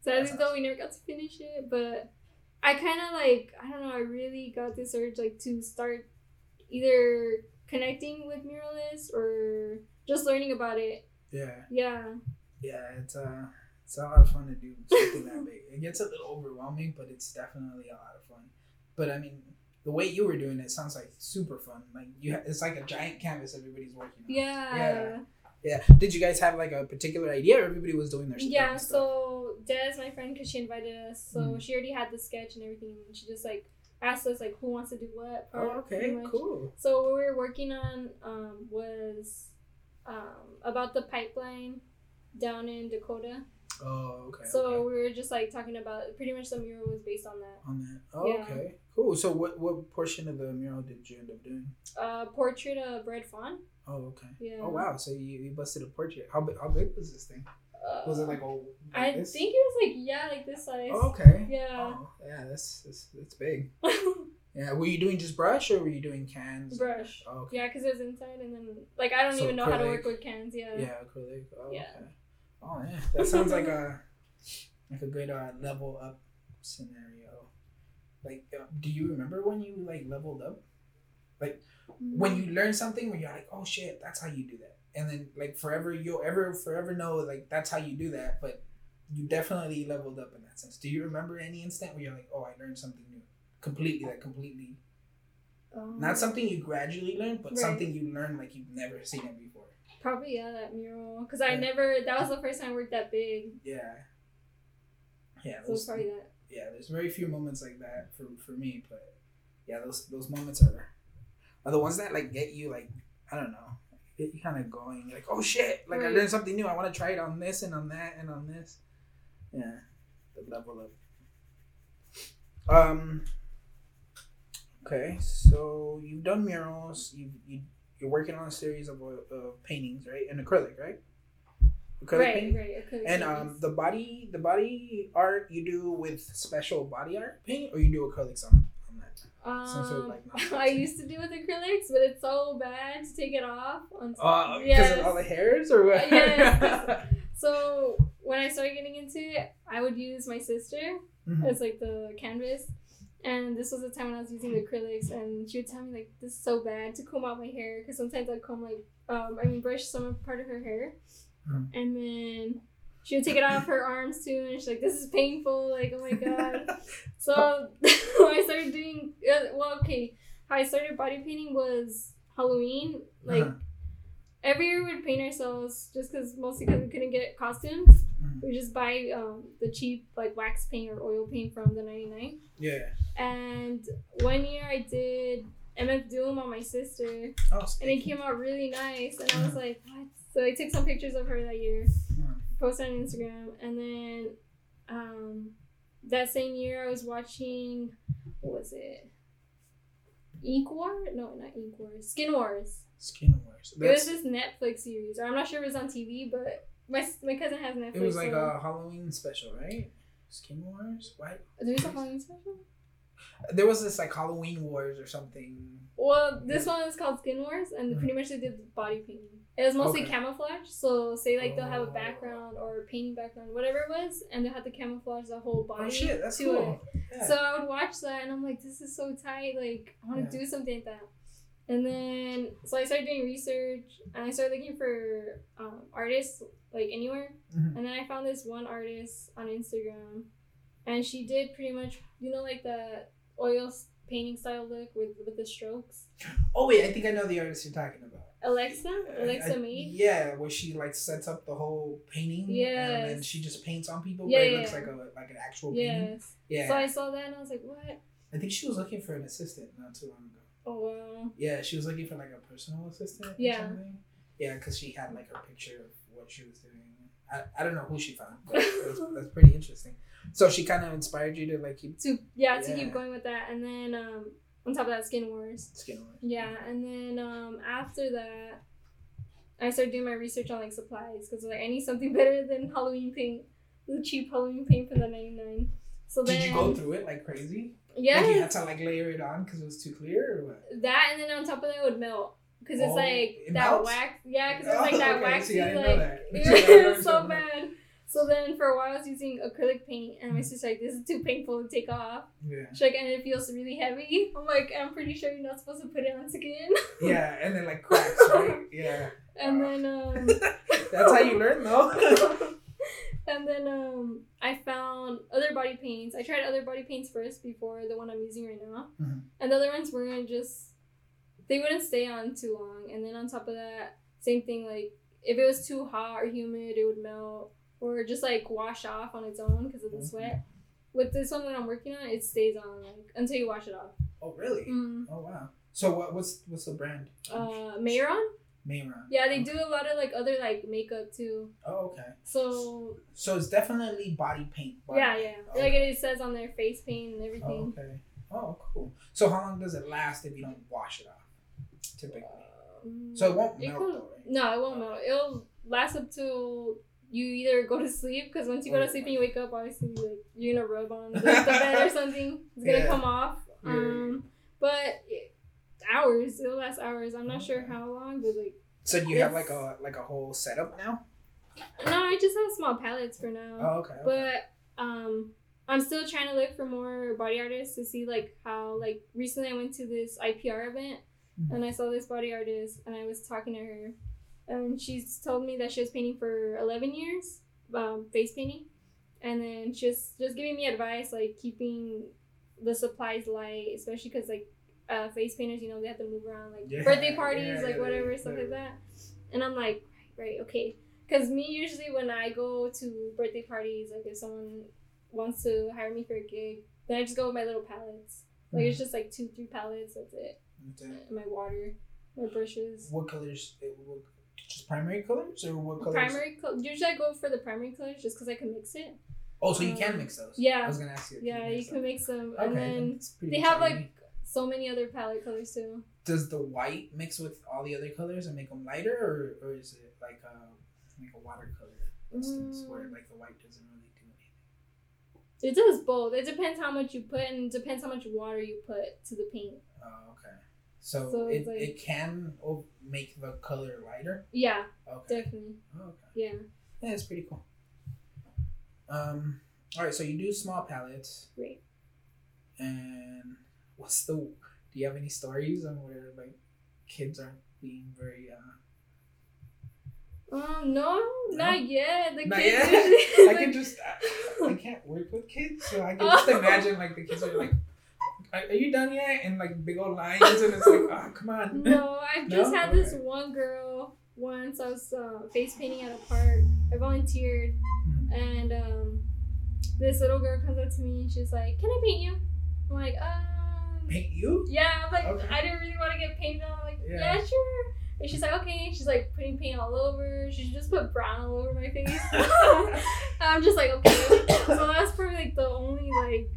Sadly That's though, we never got to finish it, but I kind of like I don't know. I really got this urge like to start either connecting with muralists or just learning about it. Yeah. Yeah. Yeah, it's uh it's a lot of fun to do something that big. It gets a little overwhelming, but it's definitely a lot of fun. But I mean, the way you were doing it sounds like super fun. Like you, ha- it's like a giant canvas everybody's working on. Yeah. Yeah. Yeah. Did you guys have like a particular idea, or everybody was doing their stuff? Yeah, so Des, my friend, because she invited us, so Mhm. she already had the sketch and everything. And she just like asked us like who wants to do what. Oh, okay, cool. So what we were working on um, was um, about the pipeline down in Dakota. Oh, okay. So okay. we were just like talking about pretty much the mural was based on that. on that. Oh, Yeah. okay. Cool. So what what portion of the mural did you end up doing? Uh, portrait of Red Fawn. Oh, okay. Yeah. Oh wow. So you, you busted a portrait. How big how big was this thing? Uh, Was it like a like I this? think it was like yeah, like this size. Oh, okay. Yeah. Oh, yeah, that's that's, that's big. Yeah. Were you doing just brush or were you doing cans? Brush. Oh, okay. yeah, because it was inside, and then like I don't So even know how to work with cans. Yeah. Yeah, acrylic. Oh, Yeah. okay. Oh yeah, that sounds like a like a good uh, level up scenario. Like, uh, do you remember when you like leveled up? Like when you learn something, where you're like, oh shit, that's how you do that, and then like forever you'll ever forever know like that's how you do that, but you definitely leveled up in that sense. Do you remember any instant where you're like, oh, I learned something new, completely, like completely, Um, not something you gradually learned, but Right. something you learned like you've never seen it before. Probably yeah, that mural. Because I Yeah. never. That was the first time I worked that big. Yeah. Yeah, So it's probably that. yeah. There's very few moments like that for, for me, but yeah, those those moments are are the ones that like get you like I don't know, get you kind of going. Like, oh shit, like I learned something new. I want to try it on this and on that and on this. Yeah, the level up. Um. Okay, so you've done murals. You you you're working on a series of uh, of paintings, right? In acrylic, right? Acrylic right, painting? right. acrylic And um, the body, the body art you do with special body art paint, or you do acrylics on on that. some sort of, Um, like, I used to do with acrylics, but it's so bad to take it off. On Uh, because of all the hairs, or what? Yes. So when I started getting into it, I would use my sister Mhm. as like the canvas. And this was the time when I was using the acrylics, and she would tell me like, "This is so bad to comb out my hair," because sometimes I'd comb like, um, I mean, brush some part of her hair, Mhm. and then she would take it off her arms too, and she's like, "This is painful." Like, oh my god. So I started doing, uh, well, okay, how I started body painting was Halloween, like, Uh-huh. every year we'd paint ourselves just because mostly because we couldn't get costumes. Mhm. We just buy um, the cheap like wax paint or oil paint from the 99. Yeah. And one year I did MF Doom on my sister, Oh, and it came out really nice. And I was Mhm. like, what? So I took some pictures of her that year, Mhm. posted on Instagram, and then um, that same year I was watching, what was it? Ink War? No, not Ink War. Skin Wars. Skin Wars. It was this Netflix series, or I'm not sure if it was on TV, but my my cousin has Netflix. it was like so- a Halloween special, right? Skin Wars? What? There was a Halloween special. There was this like Halloween Wars or something. Well, this one is called Skin Wars, and Mhm. pretty much they did body painting. It was mostly Okay. camouflage. So say like they'll have a Oh. background or a painting background, whatever it was, and they had to camouflage the whole body Oh shit, that's to cool. it. Yeah. So I would watch that, and I'm like, this is so tight. Like I want Yeah. to do something like that. And then so I started doing research, and I started looking for um, artists like anywhere. Mhm. And then I found this one artist on Instagram, and she did pretty much you know like the oil painting style look with with the strokes. oh wait, I think I know the artist you're talking about. Alexa, Alexa I- Meade. Yeah, where she like sets up the whole painting. Yeah. And then she just paints on people, Yeah, but it yeah, looks like a like an actual painting. Yes. Yeah. So I saw that and I was like, what? I think she was looking for an assistant not too long ago. Oh wow. Yeah, she was looking for like a personal assistant. Yeah. Or something. Yeah, because she had like her picture of what she was doing. I, I don't know who she found, but that's, that's pretty interesting. So she kind of inspired you to like keep To yeah, to keep going with that, and then um on top of that, Skin Wars. skin Wars. Yeah, and then um after that, I started doing my research on like supplies because like I need something better than Halloween paint, the cheap Halloween paint from the ninety nine. So then Did you go through it like crazy? yeah, Like you had to like layer it on because it was too clear, or what? that, and then on top of that it would melt because it's Oh, like it that melts? wax. Yeah, because it's like that okay, waxy see, I didn't know like. that. It So was so bad. So then for a while I was using acrylic paint and my sister's like, this is too painful to take off. Yeah. She's like, and it feels really heavy. I'm like, I'm pretty sure you're not supposed to put it on skin. Yeah, and then like cracks, right? Yeah. and then um That's how you learn, though. and then um I found other body paints. I tried other body paints first before the one I'm using right now. Mhm. And the other ones weren't just they wouldn't stay on too long. And then on top of that, same thing like if it was too hot or humid, it would melt or just like wash off on its own because of the Mhm. sweat. With this one that I'm working on, it stays on like until you wash it off. oh, really? Mm. Oh, wow. So what? What's what's the brand? Uh, Mehron? Mehron. Yeah, they do a lot of like other like makeup too. Oh, okay. So So it's definitely body paint. body yeah, paint. yeah, like it says on their face paint and Oh, everything. okay. Oh, cool. So how long does it last if you don't wash it off? Typically. Um, So it won't it melt though, right? No, it won't melt. It'll last up to you either go to sleep because once you go Oh, to sleep and you wake up, obviously like you're gonna rub on the, bed or something. It's gonna Yeah. come off. Um, but it, hours. It'll last hours. I'm not sure how long, but like So do you have like a like a whole setup now? no, I just have small palettes for now. Oh, okay. okay. But um, I'm still trying to look for more body artists to see like how like recently I went to this IPR event. And I saw this body artist and I was talking to her and she's told me that she was painting for 11 years, um, face painting, and then she's just giving me advice like keeping the supplies light, especially because like uh, face painters, you know, they have to move around like Yeah, birthday parties, yeah, like whatever yeah, stuff like that. And I'm like, right, right, okay. Because me, usually when I go to birthday parties, like if someone wants to hire me for a gig, then I just go with my little palettes. Like Mm-hmm. it's just like two, three palettes. That's it. And my water, my brushes. What colors? It, what, just primary colors or what colors? Primary color. Usually I go for the primary colors just because I can mix it. Oh, so you can Um, mix those. yeah. I was gonna ask you. Yeah, you mix can mix them, Okay, and then they have like so many other palette colors too. Does the white mix with all the other colors and make them lighter, or, or is it like a like a watercolor instance where Mm. like the white doesn't really do anything? It does both. It depends how much you put, and it depends how much water you put to the paint. So, So it, like- it can make the color lighter. Yeah, Okay. definitely. Oh, okay. Yeah. Yeah, it's pretty cool. Um. All right. So you do small palettes, Great. and what's the? Do you have any stories on where like kids aren't being very? uh Um, no, not yet. The Not kids yet? usually. I like- can just I, I can't work with kids, so I can just imagine like the kids are like, "Are, are you done yet?" And like big old lines, and it's like, "Oh, come on." No, I've just No? had this one girl once I was uh, face painting at a park. I volunteered, Mhm. and um, this little girl comes up to me and she's like, "Can I paint you?" I'm like, um, Paint you? yeah. I'm like, Okay. I didn't really want to get painted on. I'm like, Yeah. yeah. sure. And she's like, okay. She's like putting paint all over. She just put brown all over my face. I'm just like, okay. So that's probably like the only like.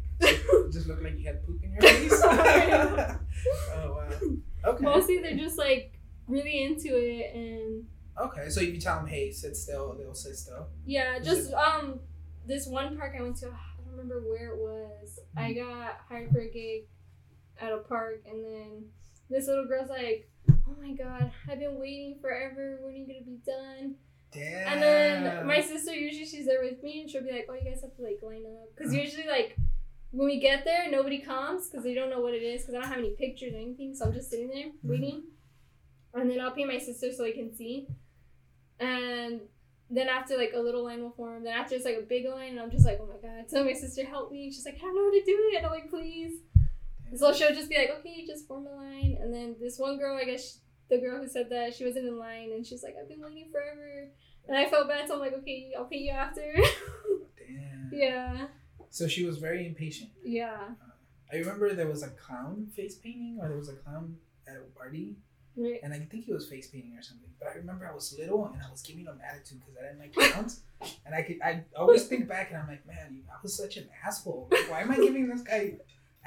Just looked like you had poop in your face. oh wow. Okay. Mostly they're just like really into it and Okay, so if you tell them, hey, sit still, they'll sit still. yeah, just um this one park I went to, I don't remember where it was. I Mm-hmm. got hired for a gig at a park and then this little girl's like, Oh my god, I've been waiting forever, when are you gonna be done? Damn. And then my sister usually she's there with me and she'll be like, Oh, you guys have to like line up. Because Uh-huh. usually like when we get there, nobody comes because they don't know what it is because I don't have any pictures or anything. So I'm just sitting there Mm-hmm. waiting. And then I'll pay my sister so they can see. And then after like a little line will form. Then after it's like a big line, and I'm just like, oh my god. So my sister help me. She's like, I don't know how to do it. And I'm like, please. So she'll just be like, okay, just form a line. And then this one girl, I guess the girl who said that, she wasn't in line, and she's like, I've been waiting forever. And I felt bad, so I'm like, okay, I'll pay you after. Damn. yeah, So she was very impatient. yeah. I remember there was a clown face painting, or there was a clown at a party, Right. and I think he was face painting or something. But I remember I was little and I was giving him attitude because I didn't like clowns, and I could I always think back and I'm like, man, I was such an asshole. Like, why am I giving this guy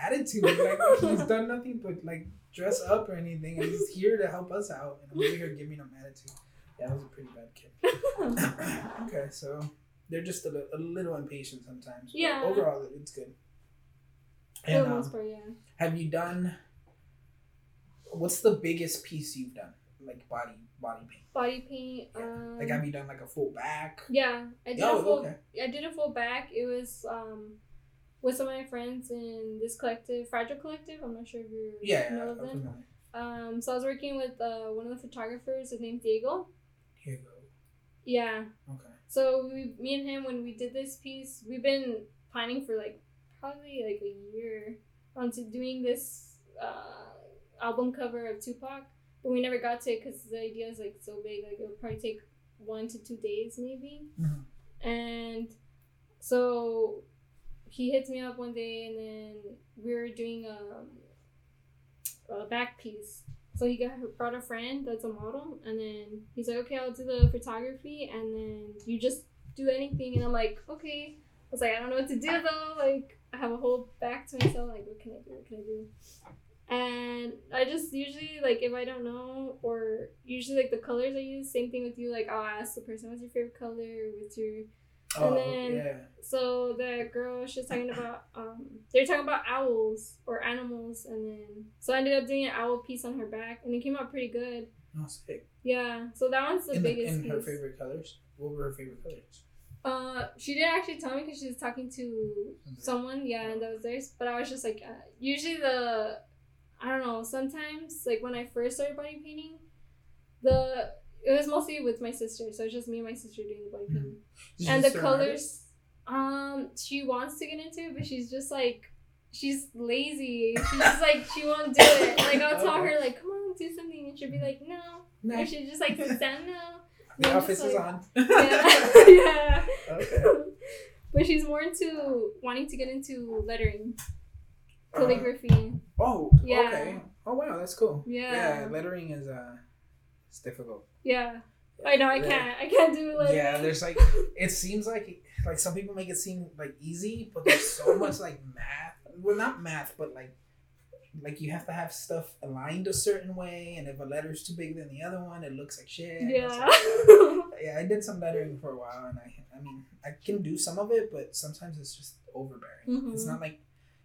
attitude? Like he's done nothing but like dress up or anything, and he's here to help us out, and I'm over here giving him attitude. Yeah, I was a pretty bad kid. okay, so they're just a, a little impatient sometimes. but Yeah. Overall, it's good. For the And um, part, yeah. have you done? What's the biggest piece you've done? Like body body paint. Body paint. Yeah. Um, Like have you done like a full back? Yeah, I did Oh, a full. okay. I did a full back. It was um, with some of my friends in this collective, Fragile Collective. I'm not sure if you Yeah, know yeah, of them. familiar. Um, so I was working with uh, one of the photographers. His name's Diego. Here you go. Yeah. Okay. So we, me and him, when we did this piece, we've been planning for like probably like a year onto doing this uh, album cover of Tupac, but we never got to it because the idea is like so big. Like it would probably take one to two days maybe. Mhm. And so he hits me up one day, and then we were doing um, a back piece. So he got brought a friend that's a model, and then he's like, "Okay, I'll do the photography, and then you just do anything." And I'm like, "Okay." I was like, "I don't know what to do though. Like, I have a whole back to myself. Like, what can I do? What can I do?" And I just usually like if I don't know, or usually like the colors I use. Same thing with you. Like, I'll ask the person, "What's your favorite color? What's your Oh then- yeah. so the girl she's talking about um they're talking about owls or animals and then so I ended up doing an owl piece on her back and it came out pretty good. No sick. Yeah. So that one's the the, biggest in her piece. favorite colors. What were her favorite colors? Uh she didn't actually tell me because she was talking to someone, yeah, and that was theirs. But I was just like uh, usually the I don't know, sometimes like when I first started body painting, the it was mostly with my sister, so it's just me and my sister doing the body Mhm. painting. Is and the colors um she wants to get into it but she's just like she's lazy she's just like she won't do it like i'll tell her like come on do something and she'll be like no Nah, and she just like sits down no the I'm office is on. yeah yeah Okay. but she's more into wanting to get into lettering Uh, calligraphy oh, Yeah. okay. Oh wow, that's cool. Yeah. Yeah, lettering is uh, it's difficult. Yeah i know i can't i can't do like. Yeah, there's like it seems like like some people make it seem like easy, but there's so much like math. Well, not math, but like like you have to have stuff aligned a certain way, and if a letter's too big than the other one, it looks like shit. Yeah like- yeah, I did some lettering for a while, and I I mean I can do some of it, but sometimes it's just overbearing. It's Mhm. not like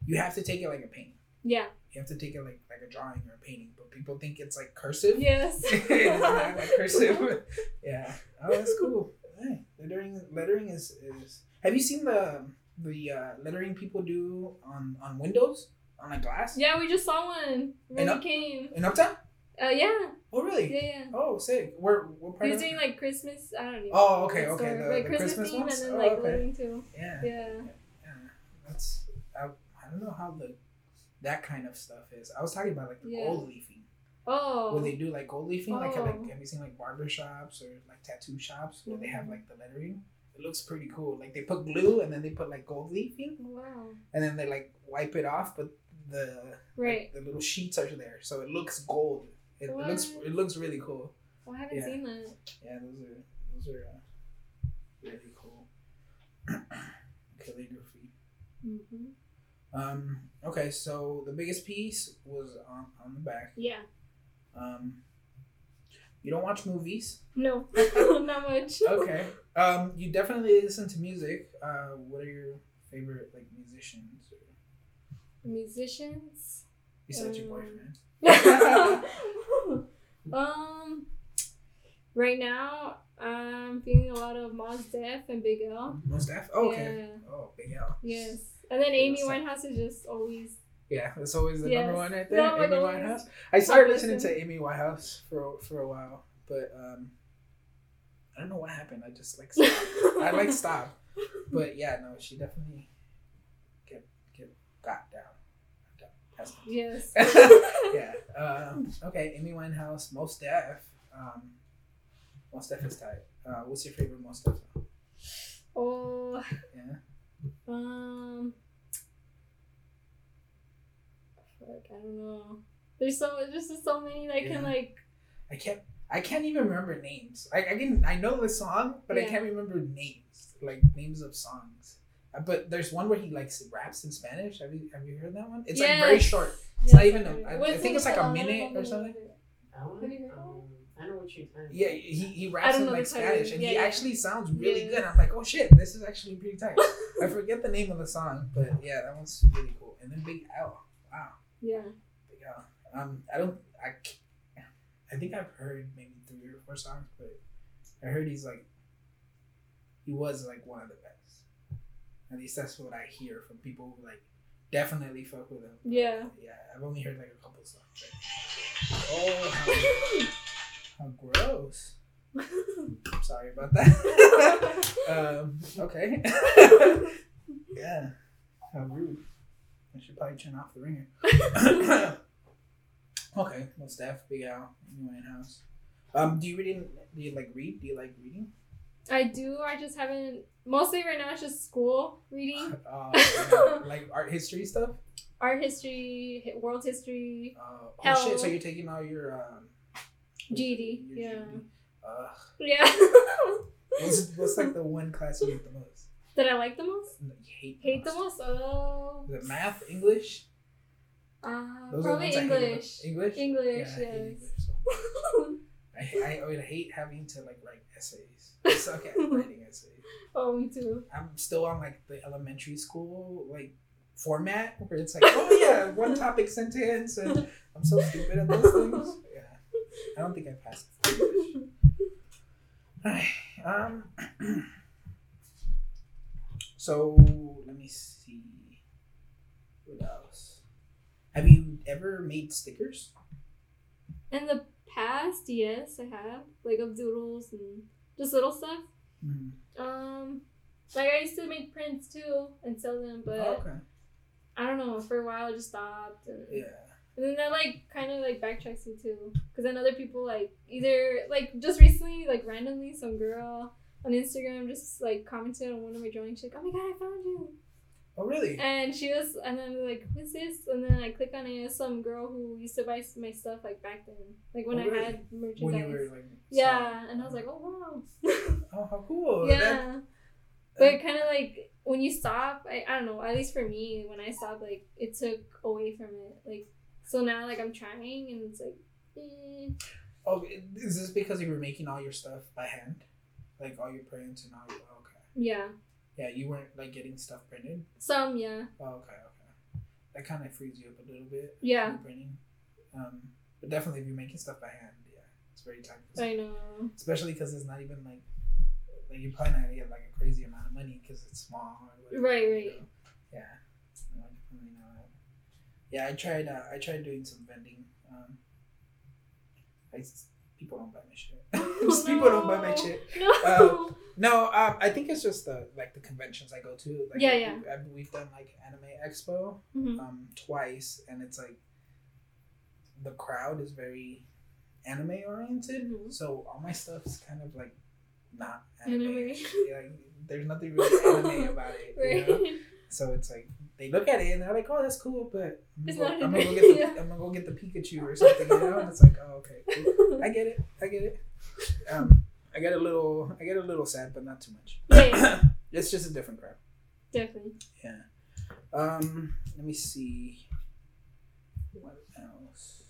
you have to take it like a painting. Yeah You have to take it like like a drawing or a painting, but people think it's like cursive. yes it's not like cursive. yeah. Oh, that's cool. Hey, lettering lettering is is. Have you seen the the uh, lettering people do on on windows on like glass? yeah we just saw one when we up- came In Uptown? uh yeah Oh, really? yeah yeah Oh, sick. Where what part? He was of- doing like Christmas. I don't know. Oh, okay, okay, the- like the Christmas, Christmas theme ones? and then Oh, like okay. lettering too. yeah. Yeah. Yeah. That's I, I don't know how the that kind of stuff is. I was talking about like the Yeah. gold leafing. Oh. where they do like gold leafing. Like, have, Oh. like have you seen like barber shops or like tattoo shops where they have Mhm. like the lettering? It looks pretty cool. Like they put glue and then they put like gold leafing Wow. and then they like wipe it off, but the Right. like, the little sheets are there, so it looks gold. It, it looks it looks really cool. Well, I haven't Yeah. seen that. Yeah, those are those are uh, really cool. Calligraphy. Mm-hmm. Um. Okay, so the biggest piece was on on the back. Yeah. Um. You don't watch movies. No, not much. Okay. Um. You definitely listen to music. Uh. What are your favorite like musicians? Or Musicians. besides your Um, boyfriend. um, right now I'm feeling a lot of Mos Def and Big L. Mos Def. Oh, okay. Yeah. Oh, Big L. Yes, and then Amy? Winehouse is just always. Yeah, that's always the Yes. number one right there. No, Amy. Winehouse. I started listening listen. to Amy Winehouse for for a while, but um, I don't know what happened. I just like stopped. I like stopped. But yeah, no, she definitely get get got down. Down. Yes. yeah. Um, okay, Amy Winehouse, Mos Def. Um, Mos Def is tight. Uh, what's your favorite Mos Def song? Oh. Yeah. Um. Fuck, I don't know. There's so there's just so many that I Yeah. can like. I can't. I can't even remember names. I, I can. I know the song, but I can't remember names, like names of songs. Uh, But there's one where he like raps in Spanish. Have you Have you heard that one? It's like very Yes. short. Yes, not even a- heard it. I- I think it's like a minute or something. That one? Have you heard that um, know what. Yeah, he, he raps in like. Spanish, and he Yeah, yeah. actually sounds really Yeah. good. I'm like, oh shit, this is actually pretty tight. I forget the name of the song, but yeah, that one's really cool. And then Big L, wow, Yeah. Big L. Um, I don't, I, I think I've heard maybe three or four songs, but I heard he's like, he was like one of the best. At least that's what I hear from people who like definitely fuck with him. Yeah. Yeah, I've only heard like a couple songs. Oh, how, how gross. Sorry about that. um, okay. yeah. How rude. I should probably turn off the ringer. okay. Well, staff, Big L, Amy Winehouse. Um, do you reading? Do you like read? Do you like reading? I do. I just haven't. Mostly right now, it's just school reading, Uh, like, like art history stuff. art history, world history, Uh, oh Hell. shit! So you're taking all your um, GED. your Yeah. GED. Ugh. Yeah. What's, what's like the one class you hate the most? That I like the most. No, you hate Hate the most. Oh. Is it math, English? Uh, Those probably ones I hate the English. English. English. Yeah, I. English so I, I would hate having to like write essays. I suck at writing essays. oh, me too. I'm still on like the elementary school like format where it's like, oh yeah, one topic sentence, and I'm so stupid at those things. I don't think I passed. Um. so let me see. What else? Have you ever made stickers? In the past, yes, I have like of doodles and just little stuff. Mhm. Um, like I used to make prints too and sell them, but Oh, okay. I don't know. For a while, I just stopped. And, Yeah. And then that like kind of like backtracks me too, because then other people like either like just recently like randomly some girl on Instagram just like commented on one of my drawings. She's like, "Oh my god, I found you!" Oh really? And she was, and then like, "Who's this?" And then I click on it. It's some girl who used to buy my stuff like back then, like when Oh, I had merchandise. When you were like. yeah, and I was like, "Oh wow." Oh, how cool. yeah. That- but uh, kind of like when you stop, I, I don't know. At least for me, when I stopped, like it took away from it. Like so now, like I'm trying, and it's like, eh. Oh, is this because you were making all your stuff by hand, like all your prints and all? Your, oh, okay. yeah, Yeah, you weren't like getting stuff printed. some yeah, Oh, okay, okay. That kind of frees you up a little bit. yeah. Printing. Um, but definitely if you're making stuff by hand, yeah, it's very time I know. Especially because it's not even like like you're probably not gonna get like a crazy amount of money because it's small. Or whatever, Right, you right. know? Yeah. No, I definitely know that. Yeah, I tried. Uh, I tried doing some vending. Um, I people don't buy my shit. Just people don't buy my No. shit. No. Uh, No, um, I think it's just the like the conventions I go to. Like, Yeah, we- yeah. We've, we've done like Anime Expo Mhm. um, twice, and it's like the crowd is very anime oriented, Mhm. so all my stuff is kind of like not anime. Anime. like, there's nothing really anime about it. You know? So it's like they look at it and they're like, "Oh, that's cool," but I'm gonna, go, I'm gonna go get the, Yeah. I'm gonna go get the Pikachu or something, you know? And it's like, "Oh, okay, cool. I get it, I get it." Um, I get a little, I get a little sad, but not too much. Yeah. it's just a different crowd. Definitely. Yeah. Um, let me see. What else?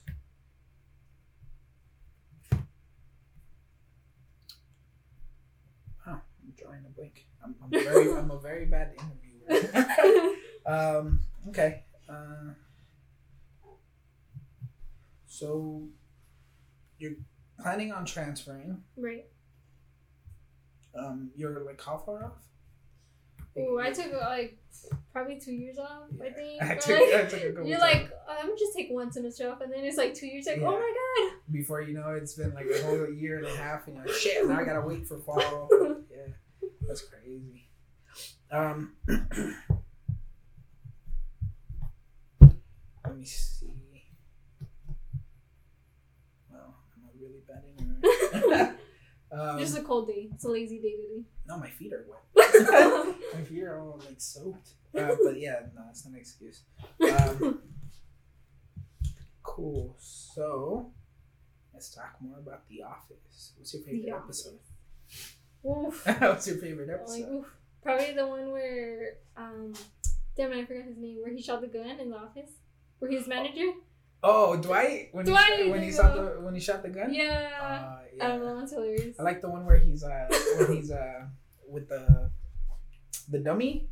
Wow, I'm drawing a blank. I'm, I'm very, I'm a very bad interviewer. um, okay. Uh, so you're planning on transferring. right. Um, you're like how far off? Ooh, I took like probably two years off. I think. I Like, took, I took a couple you're times. like, oh, I'm gonna just take one semester off, and then it's like two years. Like, Yeah. oh my god! before you know it, it's been like a whole year and a half, and you're like, shit, now I gotta wait for fall. yeah, that's crazy. Um, let me see. Well, I'm a really bad interviewer. um, Just a cold day. It's a lazy day today. no, my feet are wet. my feet are all like soaked. Uh, but yeah, no, it's not an excuse. Um, cool. So let's talk more about The Office. What's your favorite The episode? Oof. What's your favorite Like, episode? oof. Probably the one where, um, damn I forgot his name. Where he shot the gun in the office. Where he's manager. Oh, Dwight when Dwight, he shot, when he shot the when he shot the gun. Yeah. Uh, I don't know. It's hilarious. I like the one where he's uh when he's uh with the the dummy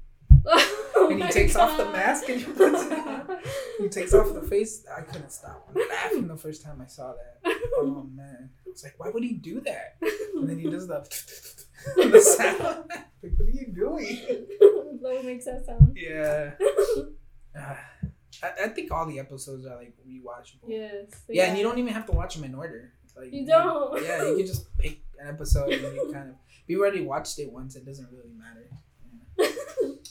Oh and he takes off the mask and he puts it on. he takes off the face. I couldn't stop laughing the first time I saw that. Oh man, it's like why would he do that? And then he does the the sound. Like what are you doing? Low makes that sound. Yeah. I, I think all the episodes are like rewatchable. Yes. Yeah, and you don't even have to watch them in order. Like You don't. Yeah, you can just pick an episode and you kind of. If you already watched it once, it doesn't really matter. Yeah.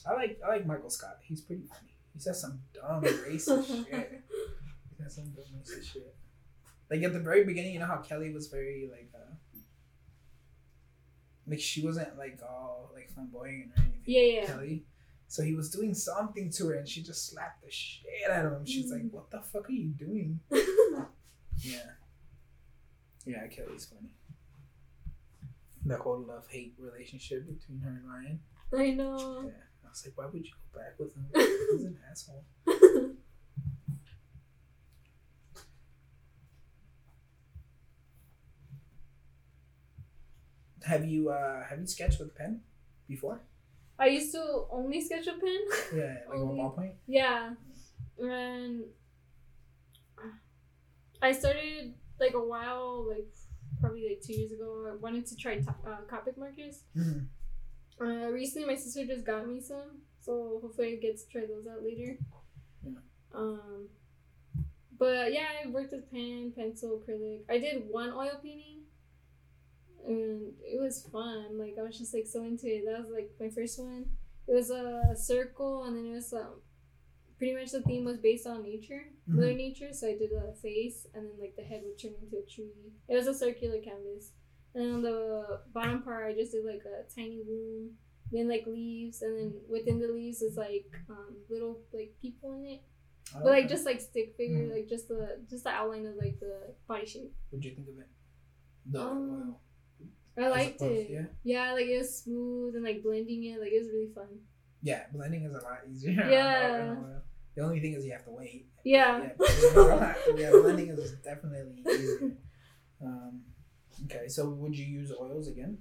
I like I like Michael Scott. He's pretty funny. He says some dumb racist shit. He says some dumb racist shit. Like at the very beginning, you know how Kelly was very like uh like she wasn't like all like flamboyant or anything. Yeah, yeah. Kelly. So he was doing something to her and she just slapped the shit out of him. She's like, What the fuck are you doing? Yeah. Yeah, Kelly's funny. The whole love hate relationship between her and Ryan. I know. Yeah. I was like, why would you go back with him? He's an asshole. Have you uh have you sketched with pen before? I used to only sketch a pen. Yeah, like Only- on ballpoint? Yeah. And I started like a while, like probably like two years ago. I wanted to try to- uh, Copic markers. Mm-hmm. Uh, recently, my sister just got me some, so hopefully I get to try those out later. Yeah. Um, but yeah, I worked with pen, pencil, acrylic. I did one oil painting, and it was fun. Like I was just like so into it. That was like my first one. It was a circle, and then it was um, pretty much the theme was based on nature, mother nature. So I did a face, and then like the head would turn into a tree. It was a circular canvas. And on the bottom part, I just did like a tiny room, then like leaves, and then within the leaves is like um, little like people in it, but like just like stick figure, Mhm. like just the just the outline of like the body shape. What'd you think of it? The Um, oil. I liked opposed- it. Yeah. Yeah, like it was smooth and like blending it, like it was really fun. Yeah, blending is a lot easier. Yeah. oil- on oil. The only thing is you have to wait. Yeah. Yeah, blending- yeah, blending is definitely easier. Um, okay, so would you use oils again?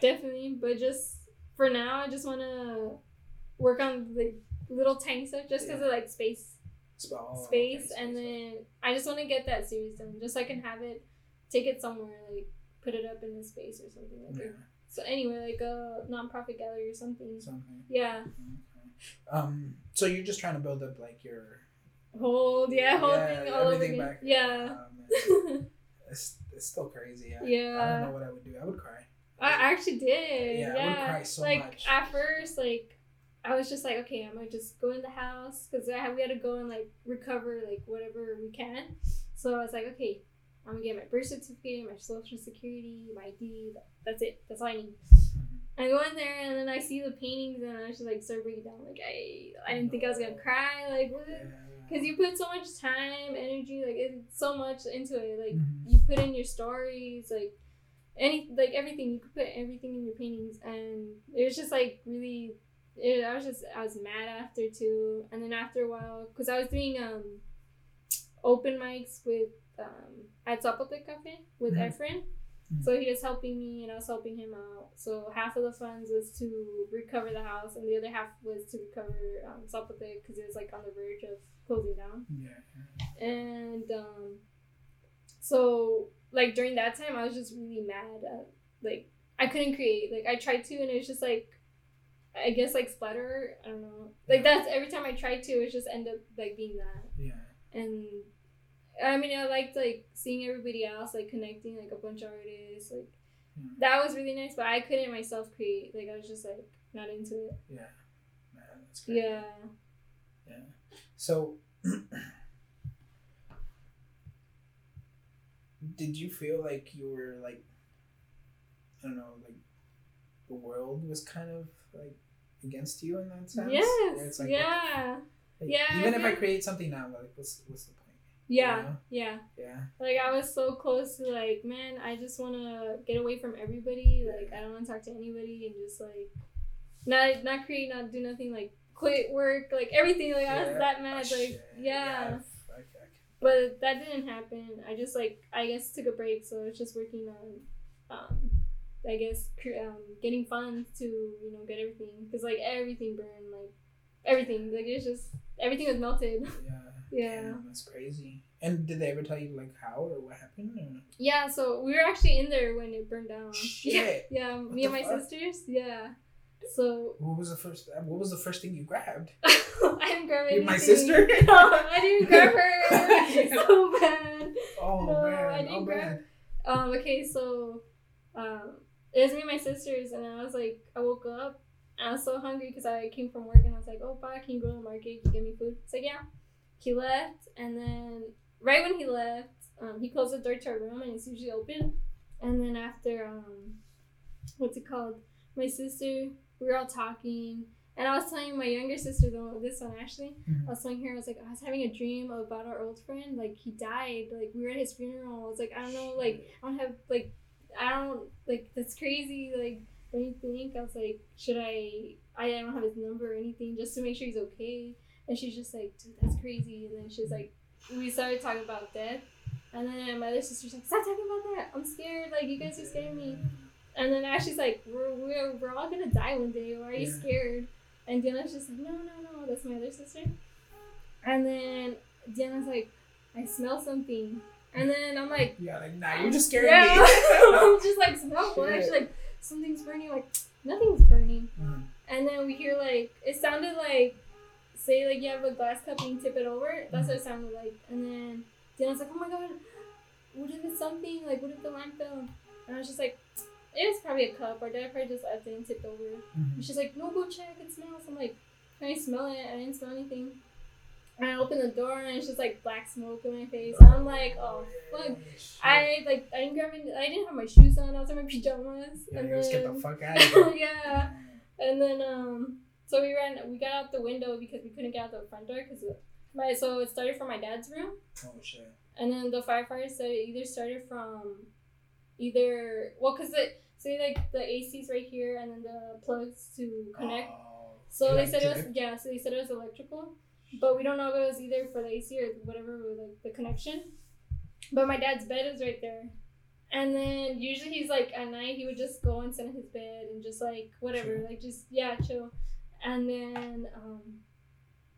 Definitely, but just for now, I just want to work on the little tiny stuff, just because Yeah. of like space. Sp- oh, okay, space space, and okay. then I just want to get that series done just so I can have it take it somewhere like put it up in a space or something like Yeah, that so anyway like a non-profit gallery or something something. yeah Okay. Um, so you're just trying to build up like your hold yeah whole yeah, thing all over everything again. back. yeah man. It's, it's still crazy. I, yeah. I don't know what I would do. I would cry. I actually did Yeah, yeah, I would cry so like much. at first like I was just like okay I'm gonna just go in the house because I have, we had to go and like recover like whatever we can So I was like, okay, I'm gonna get my birth certificate, my social security, my ID. That's it. That's all I need. I go in there and then I see the paintings and I just like start breaking down. Like I, I didn't think I was gonna cry. Like what? Because you put so much time, energy, like it's so much into it. Like Mhm. you put in your stories, like any, like everything. You could put everything in your paintings, and it was just like really. It, I was just I was mad after too, and then after a while, because I was doing um open mics with um at Zapotec Cafe with Mhm. Efren. Mhm. So he was helping me and I was helping him out. So half of the funds was to recover the house, and the other half was to recover um, Zapotec because it was like on the verge of closing down. Yeah. And um, so like during that time, I was just really mad at like I couldn't create. Like I tried to, and it was just like I guess like splatter. I don't know. Like that's every time I tried to, it just end up like being that. Yeah. And I mean, I liked like seeing everybody else like connecting like a bunch of artists. Like Yeah. that was really nice, but I couldn't myself create. Like I was just like not into it. Yeah. Man, that's great. Yeah. So, did you feel like you were like, I don't know, like the world was kind of like against you in that sense? Yes. it's like, yeah. like, Yeah, I Even if I create something now, like, what's what's the point? Yeah. know? Yeah. Yeah. Like I was so close to like, man, I just want to get away from everybody. Like I don't want to talk to anybody and just like, not not create, not do nothing. Like quit work, like everything. Like I was Yeah. that Oh, mad. Like shit. yeah. I- I- I- But that didn't happen. I just like I guess took a break, so I was just working on, um, I guess um, getting funds to you know get everything because like everything burned, like everything, like it's just everything was melted. Yeah. Yeah. Damn, that's crazy. And did they ever tell you like how or what happened? Or? Yeah, so we were actually in there when it burned down. Shit. Yeah, What me and my fuck? sisters. Yeah. So What was the first? What was the first thing you grabbed? I didn't grab anything. my sister? No, I didn't grab her. so bad. Oh No, man! I didn't oh grab- man! Um, okay, so um, it was me and my sisters, and I was like, I woke up, and I was so hungry because I came from work, and I was like, oh, bye, can you go to the market, can you get me food? It's like, yeah. He left, and then right when he left, um, he closed the door to our room, and it's usually open. And then after, um, what's it called? My sister, we were all talking, and I was telling my younger sister, though, this one, Ashley, Mhm. I was telling her, I was like, I was having a dream about our old friend. Like, he died. Like, we were at his funeral. I was like, I don't know. Like, I don't have, like, I don't, like, that's crazy. Like, think? I was like, should I, I don't have his number or anything just to make sure he's okay. And she's just like, dude, that's crazy. And then she's like, we started talking about death. And then my other sister's like, stop talking about that. I'm scared. Like, you guys are scaring me. And then Ashley's like, we're, we're, we're all gonna die one day. Why are you Yeah. scared? And Diana's just like, no, no, no. That's my other sister. And then Diana's like, I smell something. And then I'm like, Yeah, like nah, you're just scaring yeah. me. I'm just like, smell what? She's like, something's burning. Like, nothing's burning. Mhm. And then we hear like, it sounded like, say like you have a glass cup and you tip it over. That's what it sounded like. And then Diana's like, oh my god, what if it's something? Like, what if the lamp fell? And I was just like, it was probably a cup. Or did I probably just left it and tipped over? Mhm. And she's like, no, go check. It smells. I'm like, can I smell it? I didn't smell anything. And I open the door and it's just like black smoke in my face. And I'm like, oh fuck. I like I didn't grab any, I didn't have my shoes on. I was in my pajamas. Yeah, and just get the fuck out of here. yeah. And then um, so we ran. We got out the window because we couldn't get out the front door because my so it started from my dad's room. Oh shit. And then the firefighters said it either started from either well, cause the say like the AC's right here and then the plugs to connect. Oh, So they said it was yeah. So they said it was electrical, but we don't know if it was either for the AC or whatever with like the connection. But my dad's bed is right there, and then usually he's like at night he would just go and sit in his bed and just like whatever, Chill. like just yeah, chill. And then um,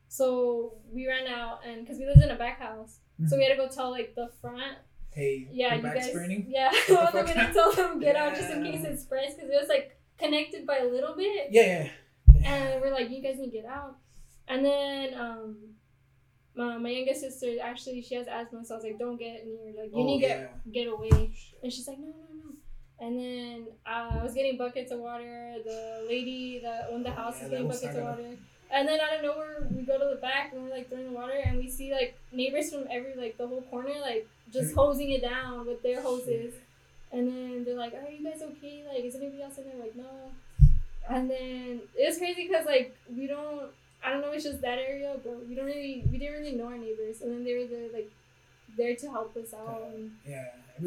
so we ran out and because we lived in a back house, so we had to go tell like the front Hey, yeah, you guys. burning. Yeah, well, we didn't tell them get out just in case it spreads because it was like connected by a little bit, Yeah, yeah. and we're like, you guys need to get out. And then um, my, my youngest sister actually she has asthma, so I was like, don't get near, like you Oh, need to yeah. get get away. And she's like, no, no, no. And then uh, I was getting buckets of water. The lady that owned the house Yeah, that getting buckets of water. And then out of nowhere, we go to the back and we're like throwing the water, and we see like neighbors from every like the whole corner like just hosing it down with their hoses. And then they're like, "Are you guys okay? Like, is anybody else in there?" Like, no. And then it's crazy because like we don't, I don't know, it's just that area, but we don't really, we didn't really know our neighbors, and then they were there like there to help us out. And Yeah.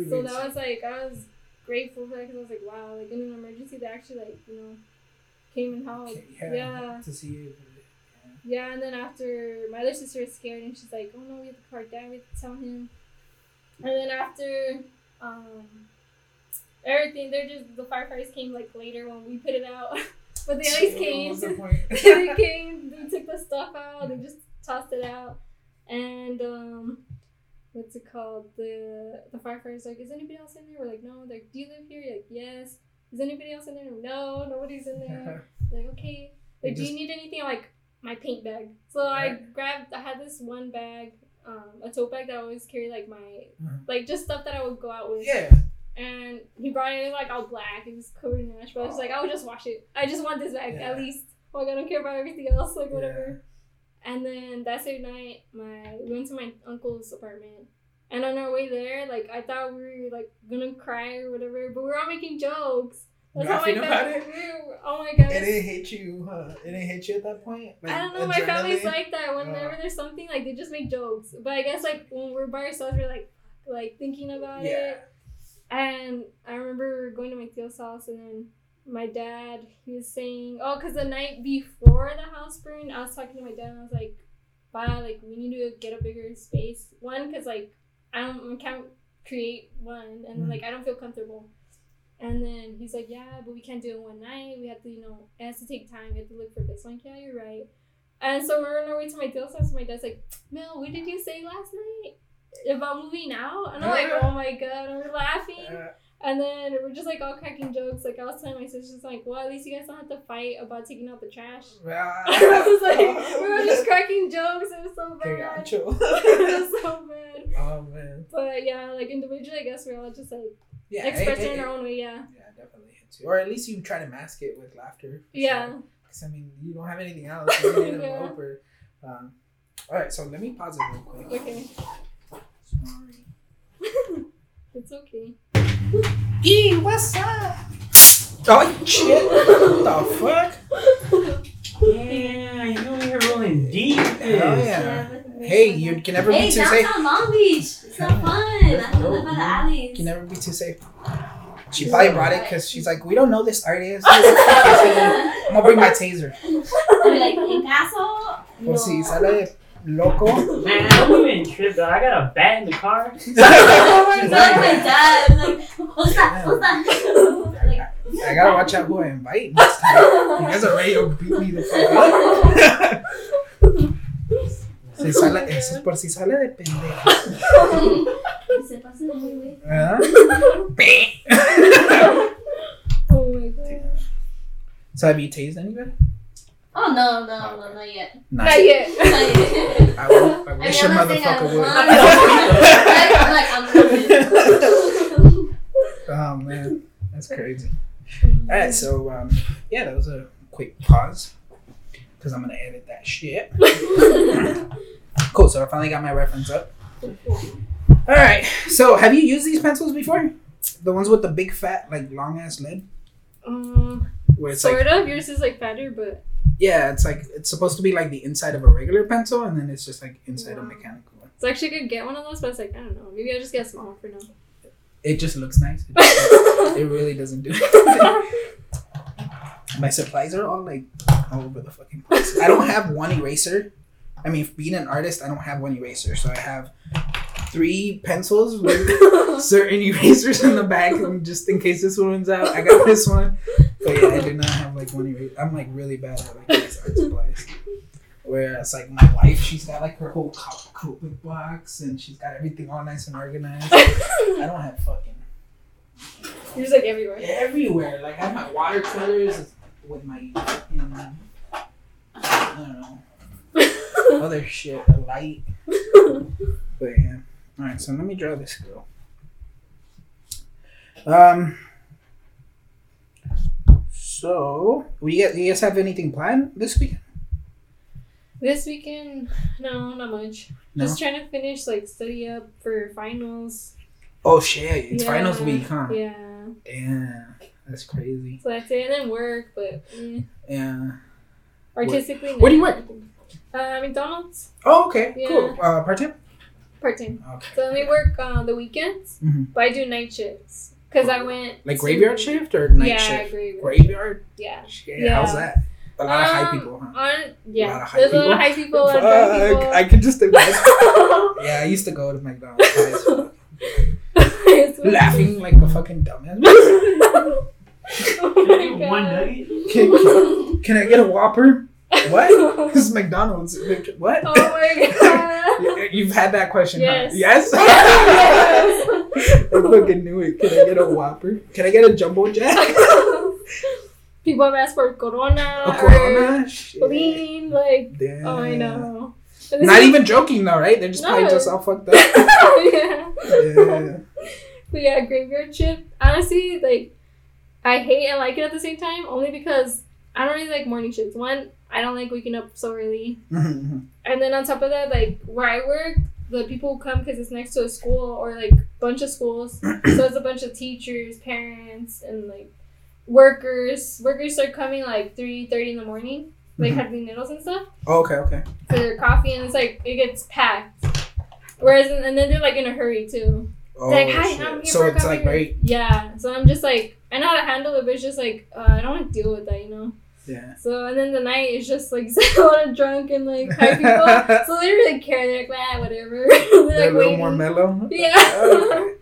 so that was like I was grateful for that because I was like, wow, like in an emergency, they actually like you know came and helped. yeah, yeah. To see it. Yeah, and then after my other sister was scared and she's like, "Oh no, we have to call dad. We have to tell him." And then after um, everything, they're just the firefighters came like later when we put it out, but they always came. They came. They took the stuff out. They just tossed it out, and um, what's it called? The the firefighters like, "Is anybody else in there?" We're like, "No." They're like, "Do you live here?" You're like, "Yes." Is anybody else in there? No, nobody's in there. Like, okay. Like, do you need anything? I'm like, my paint bag. So I grabbed, I had this one bag, um, a tote bag that I always carry, like, my, Mhm. like, just stuff that I would go out with. yeah. And he brought it, like, all black. It was covered in ash. But I was like, I would just wash it. I just want this bag, Yeah. at least. Like, I don't care about everything else, like, Yeah. whatever. And then that same night, my we went to my uncle's apartment. And on our way there, like, I thought we were, like, gonna cry or whatever. But we were all making jokes. That's how my family- we Oh my god. It didn't hit you, huh? It didn't hit you at that point? Like, I don't know. My family's like that. Whenever Uh. there's something, like they just make jokes. But I guess like when we're by ourselves, we're like, like thinking about Yeah. it. And I remember going to my tio's house, and then my dad he was saying, oh, because the night before the house burned, I was talking to my dad, and I was like, "Wow, like we need to get a bigger space. One, because like I don't, I can't create one, and Mhm. like I don't feel comfortable." And then he's like, "Yeah, but we can't do it one night. We have to, you know, it has to take time. We have to look for this." Like, "Yeah, you're right." And so we're on our way to my house. And my dad's like, "Mel, what did you say last night about moving out?" And I'm like, "Oh my god!" And we're laughing. And then we're just like all cracking jokes. Like I was telling my sisters, like, "Well, at least you guys don't have to fight about taking out the trash." I was like, we were just cracking jokes. It was so bad. it was so bad. oh man. But yeah, like individually, I guess we're all just like Yeah. expressing it, in our own way. Yeah. Yeah, definitely hits you. Or at least you try to mask it with laughter. Yeah. sure. 'Cause, I mean, you don't have anything else. You need Yeah. um, all right, so let me pause it real quick. Okay. Sorry. it's okay. E, what's up? Oh shit! What the fuck? Yeah, you know you're rolling deep. with this. Yeah! Hey, you can never Hey, be too safe. downtown Long Beach. It's so fun. I live by the alleys. Can never be too safe. She probably brought it because she's like, we don't know this artist. I'm gonna bring my taser. I'll be like, en caso. Por si sale loco. Man, I don't even trip though. I got a bat in the car. I'm like my dad. I'm like, what's that? What's that? like, I gotta watch out who I invite next time. You guys are ready to beat me the fuck up. Si sale, eso es por si sale de pendejo. se pasa de muy güey. ¿Verdad? Oh my god. so have you tased anybody? Oh no, no, no, not yet. Not yet. Not yet. I, will, I I wish mean, a I'm not saying I motherfucker would. want. I'm like, I'm looking. oh man, that's crazy. All right, so um, yeah, that was a quick pause because I'm gonna edit that shit. cool. So I finally got my reference up. All right. So have you used these pencils before? The ones with the big fat, like long ass lid, Um, where it's sort like of. Yours is like fatter, but yeah, it's like it's supposed to be like the inside of a regular pencil, and then it's just like inside a mechanical one. it's actually good to get one of those. But it's like I don't know. Maybe I'll just get a small one for now. It just looks nice. It, just- it really doesn't do. My supplies are all like all over the fucking place. I don't have one eraser. I mean, being an artist, I don't have one eraser. So I have three pencils with certain erasers in the back, just in case this one runs out, I got this one. But yeah, I do not have like one eraser. I'm like really bad at like these art supplies. Whereas like my wife, she's got like her whole co- Copic box, and she's got everything all nice and organized. I don't have fucking You're just like everywhere. everywhere. Like I have my watercolors with my fucking I don't know other shit, a light. But yeah. All right, so let me draw this girl. Um. So, we get you guys have anything planned this week? This weekend, no, not much. No? Just trying to finish like study up for finals. Oh shit! It's Yeah. finals week, huh? Yeah. Damn, that's crazy. So that's it. And then work, but eh. Yeah. artistically. What do you work? Uh, McDonald's, Oh, okay, Yeah. cool. Uh, part time. Part time. Okay. So I only work on the weekends, Mhm. but I do night shifts because I went Like to- graveyard shift or night yeah, shift? graveyard. Graveyard. Yeah. Shit, Yeah. how's that? A lot of high Um, people, huh? On yeah, lot of high there's a lot of high people. A lot of drunk Fuck, people. I could just imagine. yeah, I used to go to McDonald's. high as fuck. It's funny. laughing like a fucking dumbass. oh Can I get one God. nugget? Can, can I get a Whopper? What? This is McDonald's. What? Oh my god. You- You've had that question, Yes. huh? Yes? Yes. I fucking knew it. Can I get a Whopper? Can I get a Jumbo Jack? People have asked for Corona, A Corona? Shit. lean, like, Damn. oh, I know. Not even joking though, right? They're just probably No. just all fucked up. yeah. Yeah. But yeah, graveyard shift. Honestly, like, I hate and like it at the same time, only because I don't really like morning shifts. One, I don't like waking up so early. Mhm. And then on top of that, like where I work, the people who come because it's next to a school or like bunch of schools. so it's a bunch of teachers, parents, and like workers. Workers start coming like three thirty in the morning, like Mhm. having noodles and stuff Oh, okay, okay. for their coffee, and it's like it gets packed. Whereas and then they're like in a hurry too. Oh, like, hi, shit. I'm here so for it's coffee. like very yeah. So I'm just like I know how to handle it, but it's just like uh, I don't want to deal with that, you know. Yeah. So and then the night is just like a lot of drunk and like high people. so they don't really care. They're like, ah, whatever. They're They're like a little more mellow. Yeah. Oh,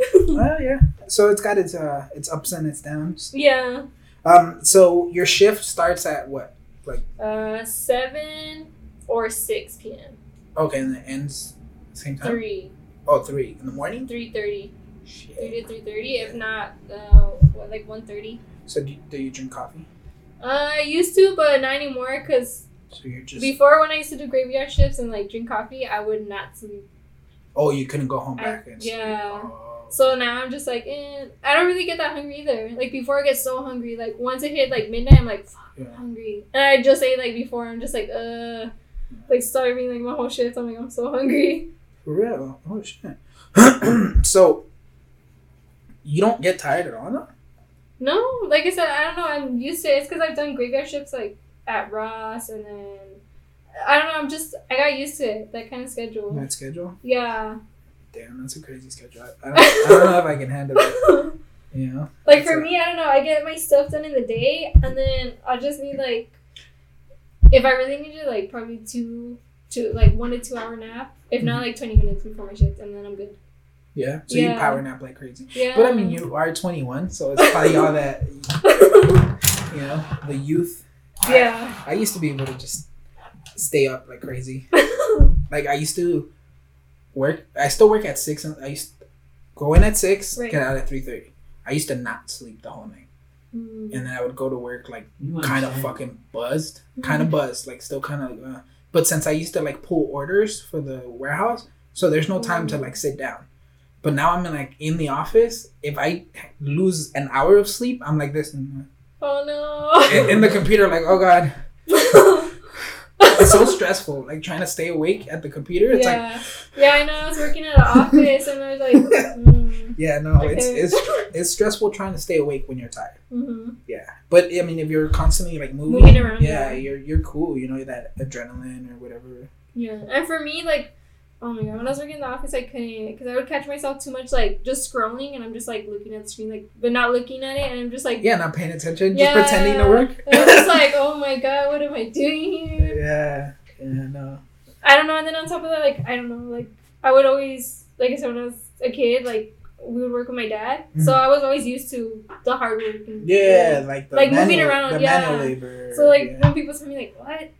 okay. Well, yeah. So it's got its uh its ups and its downs. yeah. Um. So your shift starts at what? Like. Uh, seven or six p.m. Okay, and it ends same time. Three, Oh, three in the morning. three thirty, Shit. three to three thirty. If not, uh, what, like one thirty. So do do you drink coffee? Uh, I used to, but not anymore. Cause So you're just before when I used to do graveyard shifts and like drink coffee, I would not sleep. oh you couldn't go home I- back and sleep. yeah. Oh. So now I'm just like, eh. I don't really get that hungry either. Like before, I get so hungry. Like once it hit like midnight, I'm like, fuck, Yeah. I'm hungry. And I just ate like before. I'm just like, uh, like starving like my whole shift. I'm like, I'm so hungry. For real? Oh shit. so you don't get tired at all, no? No, like I said, I don't know. I'm used to it. It's because I've done graveyard shifts like at Ross, and then I don't know. I'm just I got used to it. That kind of schedule. That schedule? Yeah. Damn, that's a crazy schedule. I, I, don't, I don't know if I can handle it. You know? like for me, I don't know. I get my stuff done in the day, and then I just need like, if I really need it, like probably two, two like one to two hour nap. If not, mm-hmm. like twenty minutes before my shift, and then I'm good. Yeah. So you Yeah. power nap like crazy. Yeah. But I mean, you are 21, so it's probably all that, you know, the youth. yeah. I used to be able to just stay up like crazy. Like I used to work. I still work at six. And I used to go in at six, Right. get out at three thirty. I used to not sleep the whole night, Mm. and then I would go to work like kind of fucking buzzed, kind of buzzed, like still kind of. Uh, but since I used to like pull orders for the warehouse, so there's no time to Mm. like sit down. But now I'm in, like in the office. If I lose an hour of sleep, I'm like this in, Oh no. in, in the computer, like oh god, it's so stressful. Like trying to stay awake at the computer. It's like yeah. yeah, I know. I was working at an office, and I was like, mm, yeah, no, it's Okay. it's it's stressful trying to stay awake when you're tired. mhm. Yeah, but I mean, if you're constantly like moving, Moving around, yeah, yeah. you're you're cool. You know that adrenaline or whatever. Yeah, and for me, like, oh my god, when I was working in the office, I couldn't because I would catch myself too much, like, just scrolling, and I'm just like looking at the screen, like, but not looking at it, and I'm just like, Yeah, not paying attention, Yeah. just pretending to work. And I'm just like, oh my god, what am I doing here? yeah, yeah, no. I don't know. And then on top of that, like, I don't know, like, I would always, like I said, when I was a kid, like, we would work with my dad, so I was always used to the hard work. And, Mm-hmm. Yeah, like the Like moving around, the yeah. manual labor. So like yeah. when people tell me like what,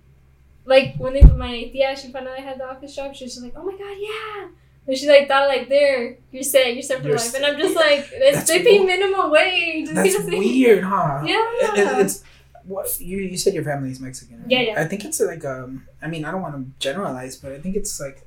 like when they put my yeah she found out I had the office job, she was just like oh my god yeah, and she like thought like there you're set you're set for You're life, set. and I'm just like it's they pay minimum wage. that's weird, huh? Yeah. It- it- it's what you you said your family is Mexican. Right? Yeah, yeah. I think it's like um. I mean, I don't want to generalize, but I think it's like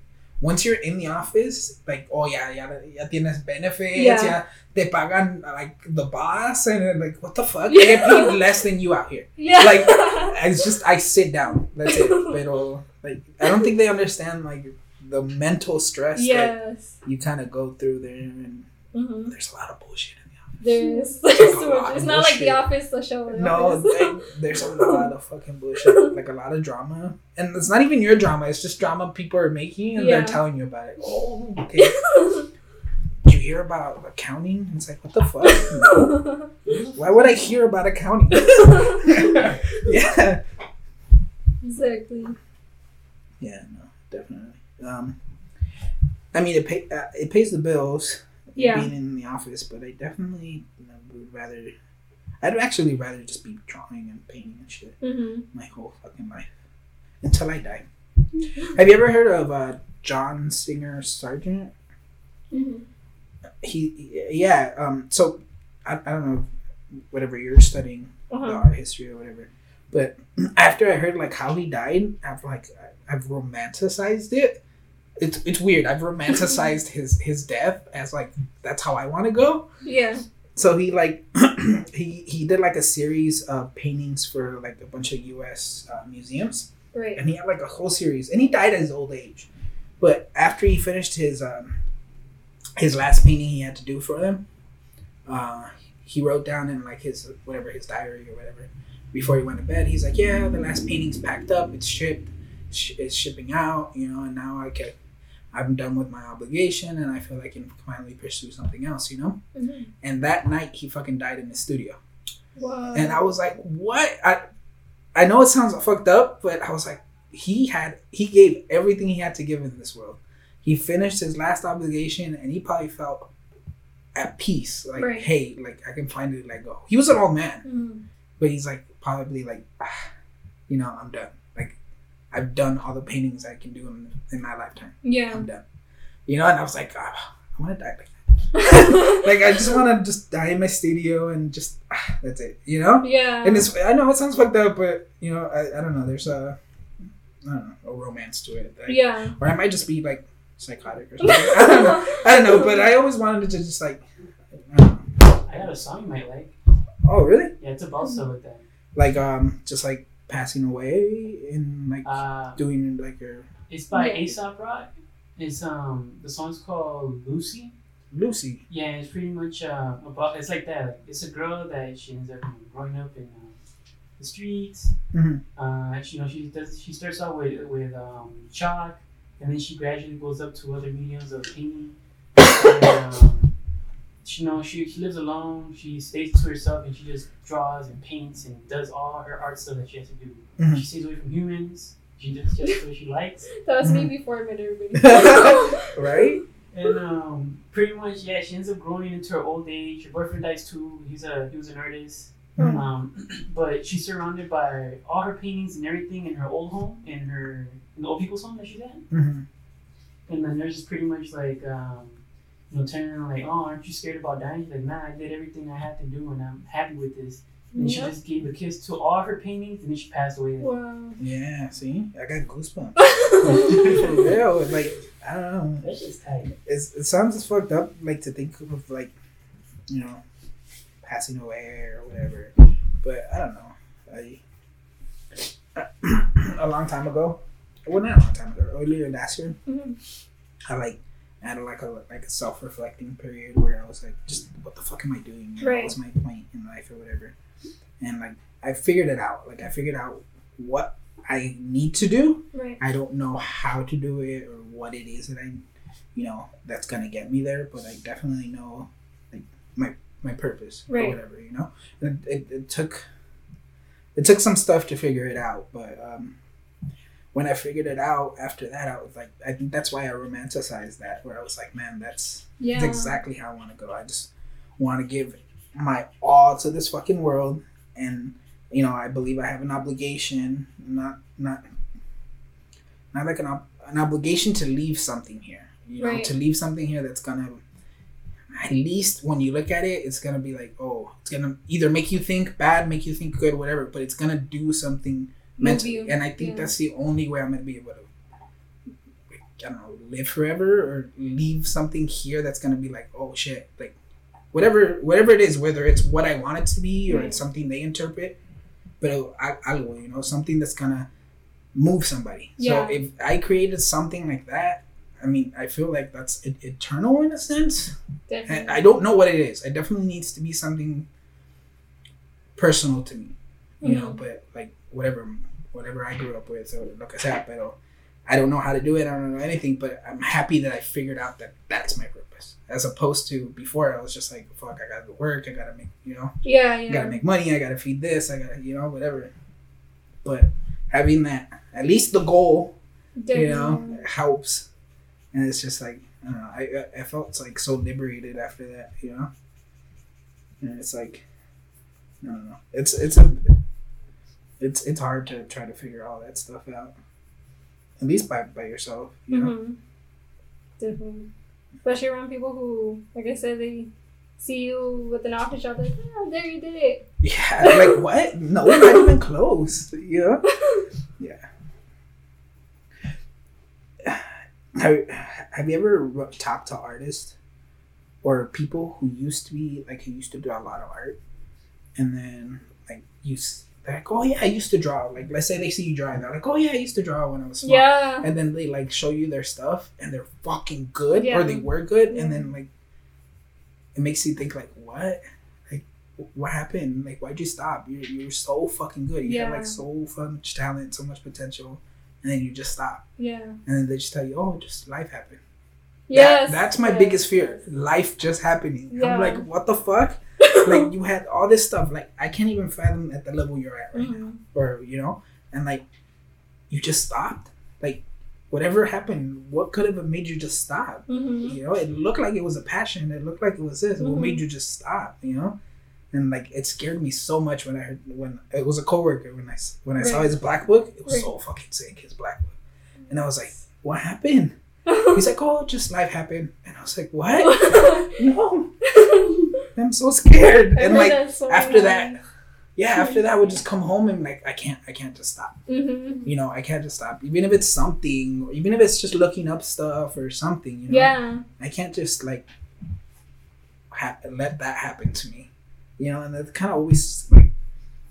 once you're in the office, like, oh yeah, ya, ya tienes benefits, Yeah. yeah, te pagan like the boss, and like, what the fuck? they get paid less than you out here. yeah. Like, It's just I sit down. That's it. Pero like, I don't think they understand like the mental stress that yes. you kind of go through there, and hmm there's a lot of bullshit in the office. There's, there's so much. It's not like The. Office, the show. The No, they- there's a lot of fucking bullshit. Like a lot of drama, and it's not even your drama. It's just drama people are making, and Yeah. they're telling you about it. Oh, okay. Did you hear about accounting? It's like, what the fuck? Why would I hear about accounting? yeah. exactly. Yeah. No. Definitely. Um. I mean, it pay, uh, it pays the bills. Yeah. Being in the office, but I definitely you know, would rather. I'd actually rather just be drawing and painting and shit hmm my whole fucking life until I die. Have you ever heard of uh, John Singer Sargent? hmm He, yeah. Um. So I, I don't know, whatever you're studying Uh-huh. art history or whatever. But after I heard like how he died, I've like I've romanticized it. It's it's weird. I've romanticized his his death as like that's how I want to go. Yeah. So he like he he did like a series of paintings for like a bunch of U.S. Uh, museums, Right. and he had like a whole series, and he died at his old age. But after he finished his um, his last painting he had to do for them, uh, he wrote down in like his whatever his diary or whatever before he went to bed. He's like, yeah, the last painting's packed up, it's shipped, it's shipping out, you know, and now I can. I'm done with my obligation, and I feel like I can finally pursue something else, you know. Mhm. And that night, he fucking died in the studio. Wow. And I was like, what? I I know it sounds fucked up, but I was like, he had he gave everything he had to give in this world. He finished his last obligation and he probably felt at peace. Like, Right. hey, like I can finally let go. He was an old man, Mhm. but he's like probably like ah, you know, I'm done. Like I've done all the paintings I can do in, in my lifetime. Yeah. I'm done. You know, and I was like, ah, I wanna die like that. like I just wanna just die in my studio and just ah, that's it. You know? yeah. and it's I know it sounds fucked up, but you know I, I don't know. There's a I don't know a romance to it, Like, yeah. or I might just be like psychotic or something. I don't know. I don't know, but I always wanted to just like I don't. I got a song you might like. oh really? Yeah, it's about stuff like that. Like um just like passing away and like Uh, doing like your it's by Yeah. Aesop Rock. It's um the song's called Lucy. Lucy. Yeah, it's pretty much uh, about it's like that. It's a girl that she ends up you know, growing up in uh, the streets. Mhm. Uh, she, you know, she does. She starts out with with um, chalk, and then she gradually goes up to other mediums of painting. And, um, she you know she, she lives alone. She stays to herself, and she just draws and paints and does all her art stuff that she has to do. Mhm. She stays away from humans. She does just what she likes. That was me Mhm. before I met everybody. right? And um, pretty much, yeah, she ends up growing into her old age. Her boyfriend dies too. He's a he was an artist. Mhm. Um, but she's surrounded by all her paintings and everything in her old home, in her in the old people's home that she's at. hmm And then there's just pretty much like um, you know, telling her like, "Oh, aren't you scared about dying?" She's like, "Nah, I did everything I had to do, and I'm happy with this." And she just gave a kiss to all her paintings, and then she passed away. Wow. Yeah. See, I got goosebumps. For real, like I don't know. That's just tight. it's, it sounds as fucked up like to think of like you know passing away or whatever but i don't know i a long time ago well not a long time ago earlier last year Mhm. i like had like a like a self-reflecting period where i was like just what the fuck am i doing Right. what's my point in life or whatever and like i figured it out like i figured out what i need to do Right. I don't know how to do it or what it is that I, you know, that's gonna get me there. But I definitely know, like my my purpose Right. or whatever. You know, it, it, it took it took some stuff to figure it out, but um, when I figured it out after that, I was like, I think that's why I romanticized that. Where I was like, man, that's Yeah. that's exactly how I want to go. I just want to give my all to this fucking world, and you know, I believe I have an obligation, not not not like an ob- an obligation to leave something here. You know, Right. to leave something here that's gonna at least when you look at it, it's gonna be like, oh, it's gonna either make you think bad, make you think good, whatever, but it's gonna do something mentally. you, And I think yeah. that's the only way I'm gonna be able to I don't know, live forever or leave something here that's gonna be like, oh shit, like whatever whatever it is, whether it's what I want it to be or Right. it's something they interpret, but I, algo, you know, something that's gonna move somebody. Yeah. So if I created something like that, I mean, I feel like that's eternal in a sense. Definitely. I don't know what it is. It definitely needs to be something personal to me, you know. Mhm. But like whatever, whatever I grew up with, or lo que sea, pero I don't know how to do it. I don't know anything. But I'm happy that I figured out that that's my purpose, as opposed to before I was just like, fuck, I gotta go work, I gotta make, you know, yeah, I yeah. gotta make money, I gotta feed this, I gotta, you know, whatever. But having that, at least the goal, you know, Definitely. helps. And it's just like I don't know. I I- I felt like so liberated after that, you know. And it's like I don't know. It's it's a it's it's hard to try to figure all that stuff out. At least by by yourself, you know. Mhm. Definitely. Especially around people who, like I said, they see you with an office job, like, oh, there you did it. Yeah, like what? No, we're not even close. You know. Yeah. Have, have you ever talked to artists or people who used to be like who used to do a lot of art, and then like you they're like, oh yeah, I used to draw. Like let's say they see you drawing, they're like, oh yeah, I used to draw when I was small. Yeah. And then they like show you their stuff, and they're fucking good, Yeah. or they were good, Yeah. and then like it makes you think like, what? Like what happened? Like why'd you stop? You you were so fucking good. You had like so much talent, so much potential, and then you just stop, Yeah. and then they just tell you, oh, just life happened. That- Yes. that's my yes. biggest fear. Life just happening. Yeah. I'm like, what the fuck? like you had all this stuff. Like I can't even fathom at the level you're at right now, Mhm. or you know, and like you just stopped. Like whatever happened, what could have made you just stop? Mhm. You know, it looked like it was a passion. It looked like it was this. What Mhm. made you just stop? You know, and like it scared me so much when I heard when it was a coworker when I when I saw his black book. It was Right. so fucking sick. His black book, and I was like, what happened? He's like, oh, just life happened, and I was like, what? no, I'm so scared. And like so after many that, yeah, after that, would just come home and like I can't, I can't just stop. Mhm. You know, I can't just stop. Even if it's something, or even if it's just looking up stuff or something. You know, Yeah. I can't just like ha- let that happen to me. You know, and that kind of always like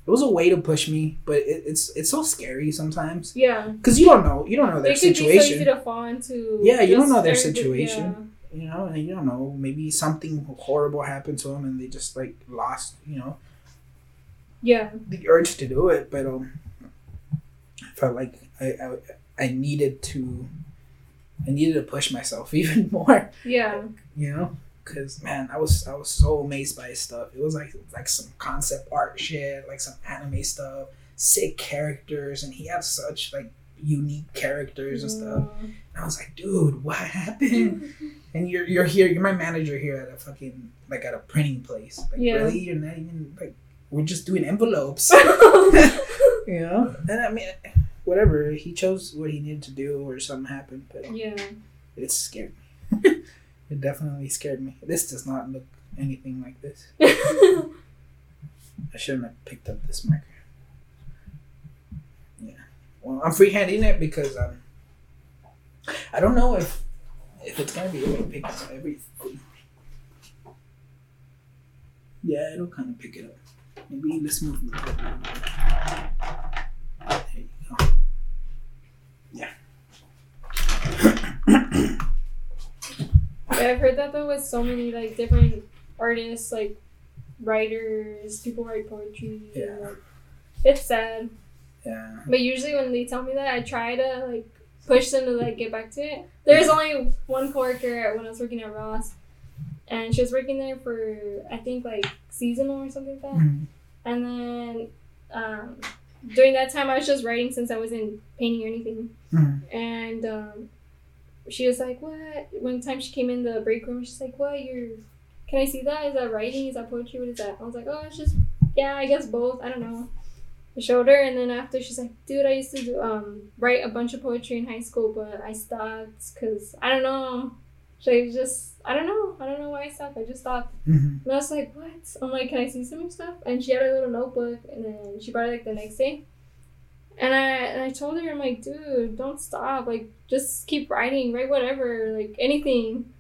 it was a way to push me, but it, it's it's so scary sometimes Yeah. because you don't know, you don't know their It could be so situation. easy to fall into. Yeah, you don't know their situation. You know, and you don't know, maybe something horrible happened to them and they just like lost, you know, Yeah. the urge to do it. But um, I felt like I, I I needed to, I needed to push myself even more, Yeah. you know, because man, I was I was so amazed by his stuff. It was like like some concept art shit, like some anime stuff, sick characters, and he had such like unique characters and stuff. And I was like, dude, what happened? And you're you're here, you're my manager here at a fucking like at a printing place. Like Yeah. really, you're not even like we're just doing envelopes, Yeah. you know. And I mean, whatever he chose what he needed to do, or something happened, but yeah. it scared me. it definitely scared me. This does not look anything like this. I shouldn't have picked up this marker. Well, I'm freehanding it because um, I don't know if if it's gonna be able to pick up everything. Yeah, it'll kind of pick it up. Maybe let's move. There you go. Yeah. Yeah, I've heard that though with so many like different artists, like writers, people write poetry. Yeah. and, like, it's sad. Yeah. But usually when they tell me that, I try to like push them to like get back to it. There's only one coworker when I was working at Ross, and she was working there for I think like seasonal or something like that. Mhm. And then um, during that time, I was just writing since I wasn't painting or anything. Mhm. And um, she was like, "What?" One time she came in the break room, she's like, "What? You're? Can I see that? Is that writing? Is that poetry? What is that?" I was like, "Oh, it's just yeah, I guess both. I don't know." I showed her, and then after she's like, "Dude, I used to do, um, write a bunch of poetry in high school, but I stopped because I don't know." She just I don't know. I don't know why I stopped. I just stopped. Mhm. And I was like, what? I'm like, can I see some stuff? And she had a little notebook, and then she brought it like the next day. And I and I told her, I'm like, dude, don't stop. Like, just keep writing. Write whatever, like anything,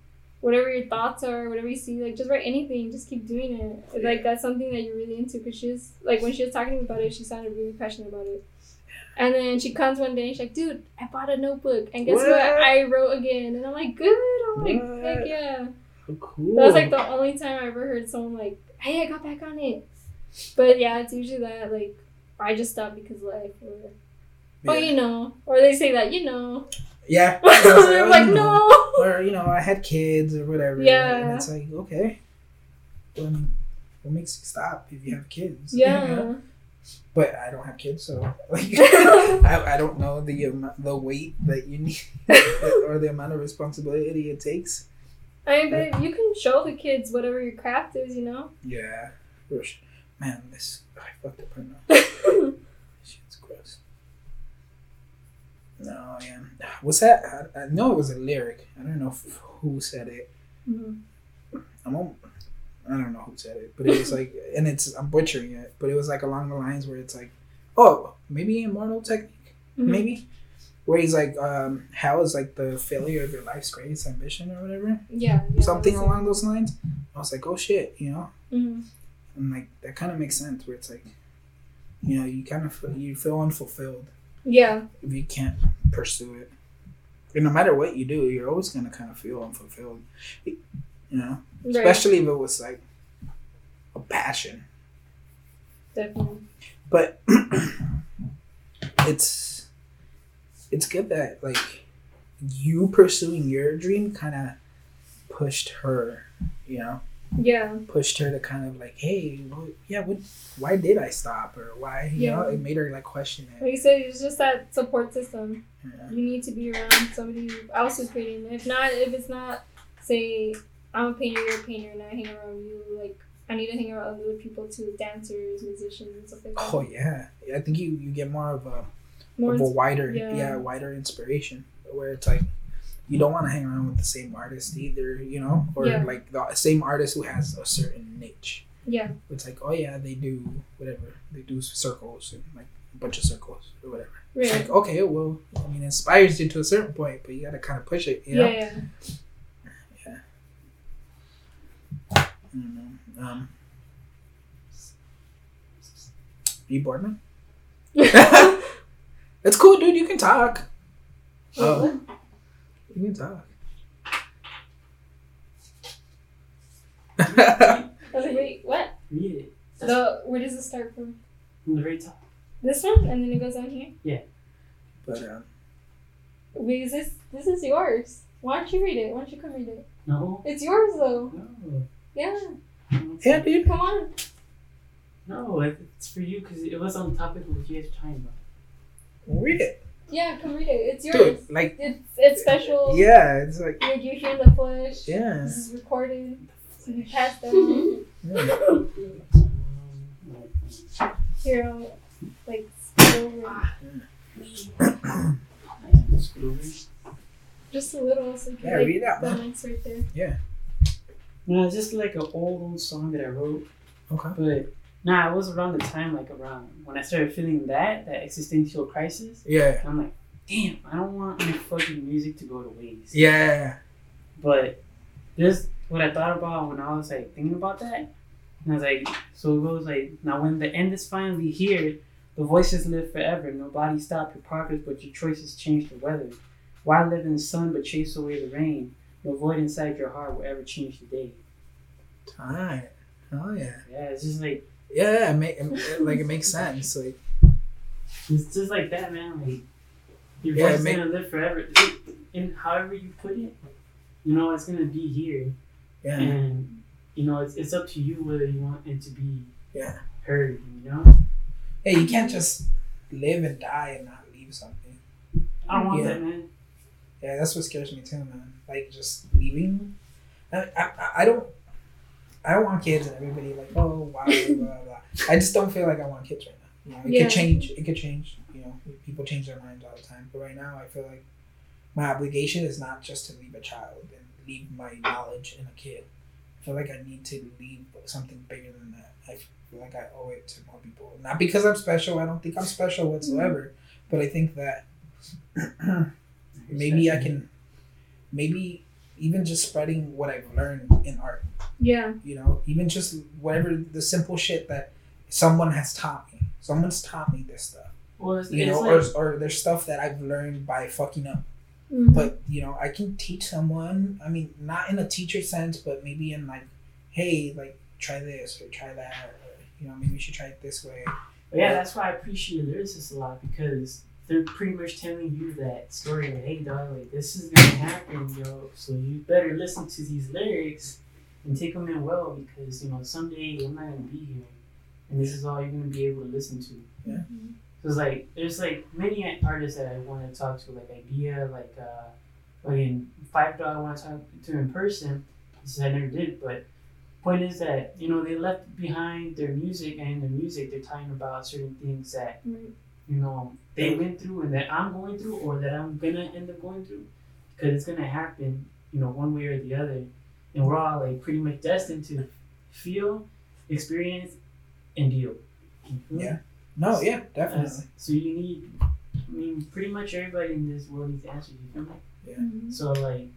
whatever your thoughts are, whatever you see. Like, just write anything. Just keep doing it. Like that's something that you're really into. Cause she's like when she was talking about it, she sounded really passionate about it. And then she comes one day and she's like, dude, I bought a notebook. And guess what? What? I wrote again. And I'm like, good. I'm like, What? heck yeah. Oh, cool. That was like the only time I ever heard someone like, "Hey, I got back on it." But yeah, it's usually that like I just stopped because of life, or oh, you know, or they say that you know. Yeah. I'm like, no. Or you know, I had kids or whatever. Yeah. And it's like okay, then what makes you stop if you have kids? Yeah. But I don't have kids, so like I, I don't know the amount, the weight that you need or the amount of responsibility it takes. I mean, but you can show the kids whatever your craft is, you know. Yeah. Man, this I fucked up right now. Shit's gross. No, yeah. What's that? I, I know it was a lyric. I don't know f- who said it. Mhm. I'm on, I don't know who said it, but it was like, and it's I'm butchering it, but it was like along the lines where it's like, oh, maybe immortal technique, Mhm. maybe, where he's like, um, hell is like the failure of your life's greatest ambition or whatever, Yeah. yeah something along those lines. I was like, oh shit, you know, it. Mhm. and like that kind of makes sense where it's like, you know, you kind of you feel unfulfilled Yeah. if you can't pursue it. And no matter what you do, you're always gonna kind of feel unfulfilled, you know. Right. especially if it was like a passion. Definitely. But it's it's good that like you pursuing your dream kind of pushed her, you know, Yeah. pushed her to kind of like, hey, well, yeah, what, why did I stop or why, you know, Yeah. it made her like question it. Like you said, it's just that support system. Yeah. You need to be around somebody else who's creating. If not, if it's not, say, I'm a painter, you're a painter, and I hang around you, like, I need to hang around other people too, dancers, musicians, and stuff like that. Oh yeah, I think you you get more of a More of a wider yeah. yeah. wider inspiration where it's like you don't want to hang around with the same artist either you know? Or Yeah. like the same artist who has a certain niche. Yeah, it's like oh yeah they do whatever. They do circles and like a bunch of circles or whatever. It's right. like okay well i mean it inspires you to a certain point but you gotta kind of push it you know? Yeah, yeah. I don't know. um you bored man? It's cool dude. You can talk. Oh you can talk I was like, wait, what? Read it. The where does it start from? From the very top. This one, and then it goes on here. Yeah. But um Wait, is this this is yours? Why don't you read it? Why don't you come read it? No. It's yours though. No. Yeah, yeah dude come on. No, it's for you because it was on the topic of what you guys were talking about. read it Yeah, come read it. It's yours. dude like It's it's special. yeah it's like Like you hear the flesh. yeah, This is recorded. So you pass down. yeah. Um, Here, I'll like spill over. just a little, so you can Yeah, like read it out, the man. right there. Yeah. No, it's just like an old old song that I wrote, okay but nah, it was around the time like around when I started feeling that that existential crisis. yeah I'm like, damn, I don't want my fucking music to go to waste. yeah But this what I thought about when I was like thinking about that. And I was like, so it goes like now when the end is finally here, the voices live forever. Nobody stop your progress, but your choices change the weather. Why live in the sun but chase away the rain? No void inside your heart will ever change the day. Alright. Oh yeah. Yeah, it's just like Yeah, it make, it, like it makes sense. Like it's just like that, man. Like your Yeah, voice is make- gonna live forever. And however you put it, you know, it's gonna be here. yeah, And you know, it's it's up to you whether you want it to be yeah. heard, you know? Hey, you can't just live and die and not leave something. I don't want Yeah. that, man. Yeah, that's what scares me too, man. Like just leaving. I, I, I don't. I don't want kids and everybody like oh wow blah blah blah. I just don't feel like I want kids right now. You know, it Yeah. could change. It could change. You know, people change their minds all the time. But right now, I feel like my obligation is not just to leave a child and leave my knowledge in a kid. I feel like I need to leave something bigger than that. I feel like I owe it to more people. Not because I'm special. I don't think I'm special mm-hmm. whatsoever. but I think that maybe I can, maybe even just spreading what I've learned in art. Yeah. You know, even just whatever the simple shit that someone has taught me. Someone's taught me this stuff. Well, You know, like, or, or there's stuff that I've learned by fucking up. Mhm. But you know, I can teach someone. I mean, not in a teacher sense, but maybe in like, hey, like try this or try that, or you know, maybe you should try it this way. But yeah, that's why I appreciate lyricists a lot because they're pretty much telling you that story like, hey dog, like this is gonna happen, yo. So you better listen to these lyrics and take them in well because you know someday I'm not gonna be here, and this is all you're gonna be able to listen to. Yeah. So it's like there's like many artists that I want to talk to, like Idea, like uh, like in Phife Dawg I want to talk to in person. This I never did, but point is that you know they left behind their music and in their music they're talking about certain things that Right. you know they went through and that I'm going through or that I'm gonna end up going through because it's gonna happen you know one way or the other and we're all like pretty much destined to feel experience and deal You feel? Yeah. No, yeah, definitely. As- so you need I mean pretty much everybody in this world needs answers you feel me Mhm. so like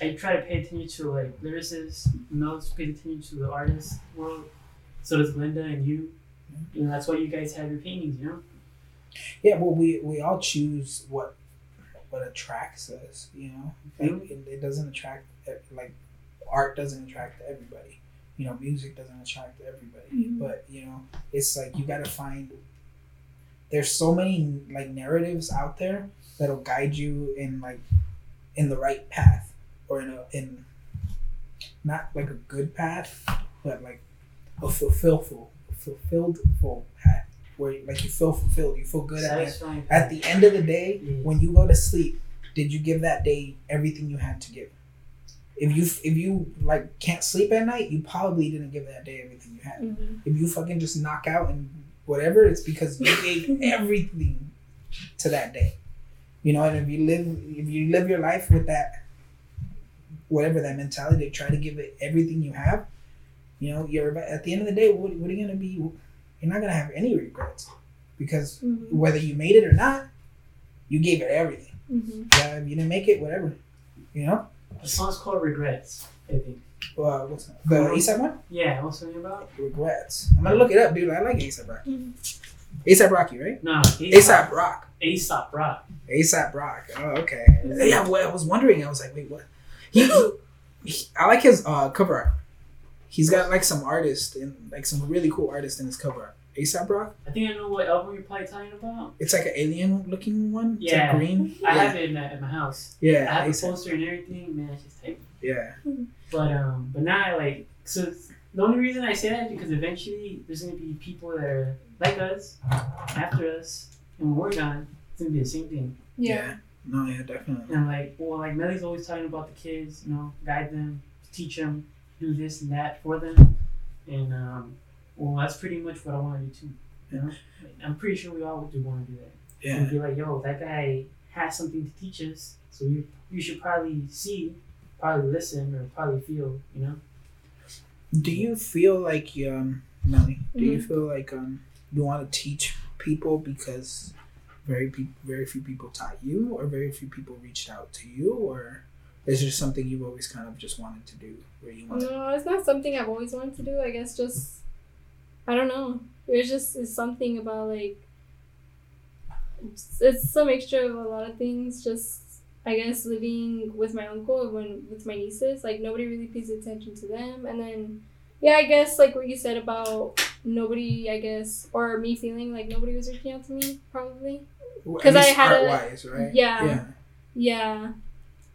I try to pay attention to like lyricists, Mel's pay attention to the artist world. So does Linda and you. You know, that's why you guys have your paintings, you know? Yeah, well, we we all choose what what attracts us. You know, like, it, it doesn't attract like art doesn't attract everybody. You know, music doesn't attract everybody. Mhm. But you know, it's like you got to find. There's so many like narratives out there that'll guide you in like in the right path or in a in not like a good path, but like a fulfillful fulfilled full path where like you feel fulfilled, you feel good at the at the end of the day, Yeah. when you go to sleep, did you give that day everything you had to give? If you if you like can't sleep at night, you probably didn't give that day everything you had. Mhm. If you fucking just knock out and whatever, it's because you gave everything to that day. You know, and if you live if you live your life with that whatever that mentality, to try to give it everything you have. You know, you're at the end of the day, what, what are you gonna be? You're not gonna have any regrets because Mhm. whether you made it or not, you gave it everything. Mhm. Yeah, if you didn't make it, whatever. You know? The song's called Regrets, I think. Uh, what's that? The Aesop one? Yeah, what's something about? Regrets. I'm gonna look it up, dude. I like ASAP Rocky. Mhm. ASAP Rocky, right? No, Aesop Rock. Aesop Rock. Aesop Rock. Oh, okay. Yeah, well, I was wondering. I was like, wait, what? He, he, he- I like his uh, cover art. He's got like some artist and like some really cool artists in his cover art. Aesop Rock. I think I know what album you're probably talking about. It's like an alien looking one. It's Yeah. like green. I yeah. have it in, at my house. Yeah. I Yeah. have the ASAP. poster and everything. Man, it's just tight. Yeah. But um, but now I like so. The only reason I say that is because eventually there's gonna be people that are like us, after us, and when we're gone, it's gonna be the same thing. Yeah. No, yeah, definitely. And I'm like, well, like Melly's always talking about the kids, you know, guide them, teach them, do this and that for them, and um, well, that's pretty much what I want to do too. You know, Like, I'm pretty sure we all would do want to do that. And Yeah. be like, yo, that guy has something to teach us, so you you should probably see, probably listen, or probably feel, you know. Do you feel like um, Melly? Do you Mhm. feel like um, you want to teach people because very pe- very few people taught you, or very few people reached out to you, or is there something you've always kind of just wanted to do where you want? No, it's not something I've always wanted to do. I guess just I don't know. It's just it's something about like it's, a mixture of a lot of things. Just I guess living with my uncle and when with my nieces, like nobody really pays attention to them. And then yeah, I guess like what you said about nobody, I guess, or me feeling like nobody was reaching out to me, probably. At 'Cause I had a- art-wise, right? Yeah. Yeah. Yeah.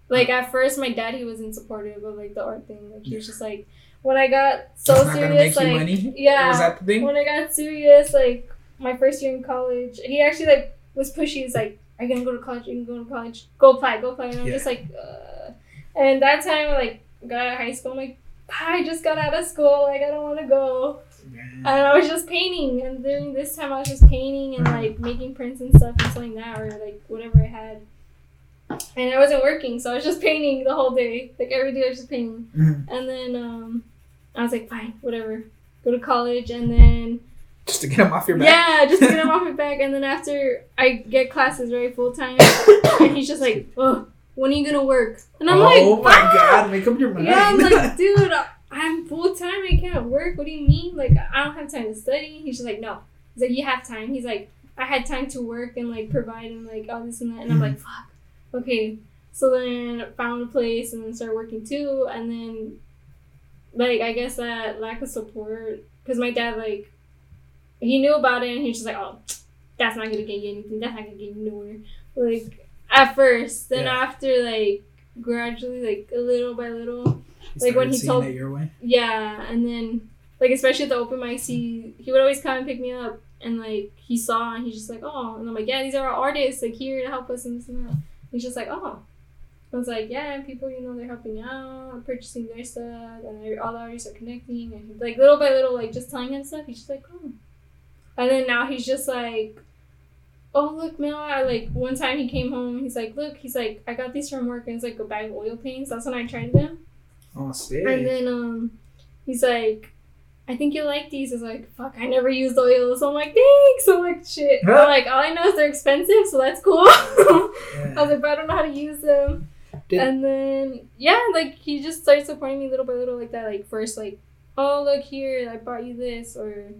Like at first my daddy wasn't supportive of like the art thing. Like he was just like when I got so gonna serious, like yeah. Was that the thing? when I got serious, like my first year in college, he actually like was pushy. He's like, "Are you gonna go to college? You can go to college. Go apply. Go apply." And I'm Yeah. just like, uh. and that time I like got out of high school. I'm like, I just got out of school. Like I don't want to go. And I was just painting. And during this time, I was just painting and like making prints and stuff and selling that or like whatever I had. And I wasn't working, so I was just painting the whole day. Like every day, I was just painting. Mhm. And then um, I was like, fine, whatever. Go to college, and then Just to get him off your back. Yeah, just to get him off my back. And then after I get classes right full time, and he's just like, "Oh, when are you gonna work?" And I'm like, oh my "Ah!" god, make up your mind. Yeah, I'm like, dude, I'm full time. I can't work. What do you mean? Like, I don't have time to study. He's just like, no. He's like, you have time. He's like, I had time to work and like provide and like all this and that. And I'm like, fuck. Okay. So then found a place and then started working too. And then, like, I guess that lack of support because my dad like, he knew about it and he's just like, oh, that's not gonna get you anything. That's not gonna get you nowhere. Like at first, then Yeah. after like gradually, like a little by little, You like, when he told- it your way. yeah, and then like especially at the open mics, he he would always come and pick me up, and like he saw, and he's just like, oh, and I'm like, yeah, these are our artists, like here to help us and this and that. He's just like, oh. I was like, yeah, people, you know, they're helping out, purchasing their stuff, and all the artists are connecting, and like little by little, like just telling him stuff. He's just like, oh. And then now he's just like, oh look, Mel. I like one time he came home. He's like, look, he's like, I got these from work, and it's like a bag of oil paints. That's when I tried them. Oh, sick. And then um, he's like, I think you'll like these. Was like, fuck, I never used oil. So I'm like, thanks. I'm like, shit. Huh? I'm like, all I know is they're expensive, so that's cool. I was like, but I don't know how to use them. Did- and then, yeah, like, he just started supporting me little by little like that. Like, first, like, oh, look here, I bought you this. Or,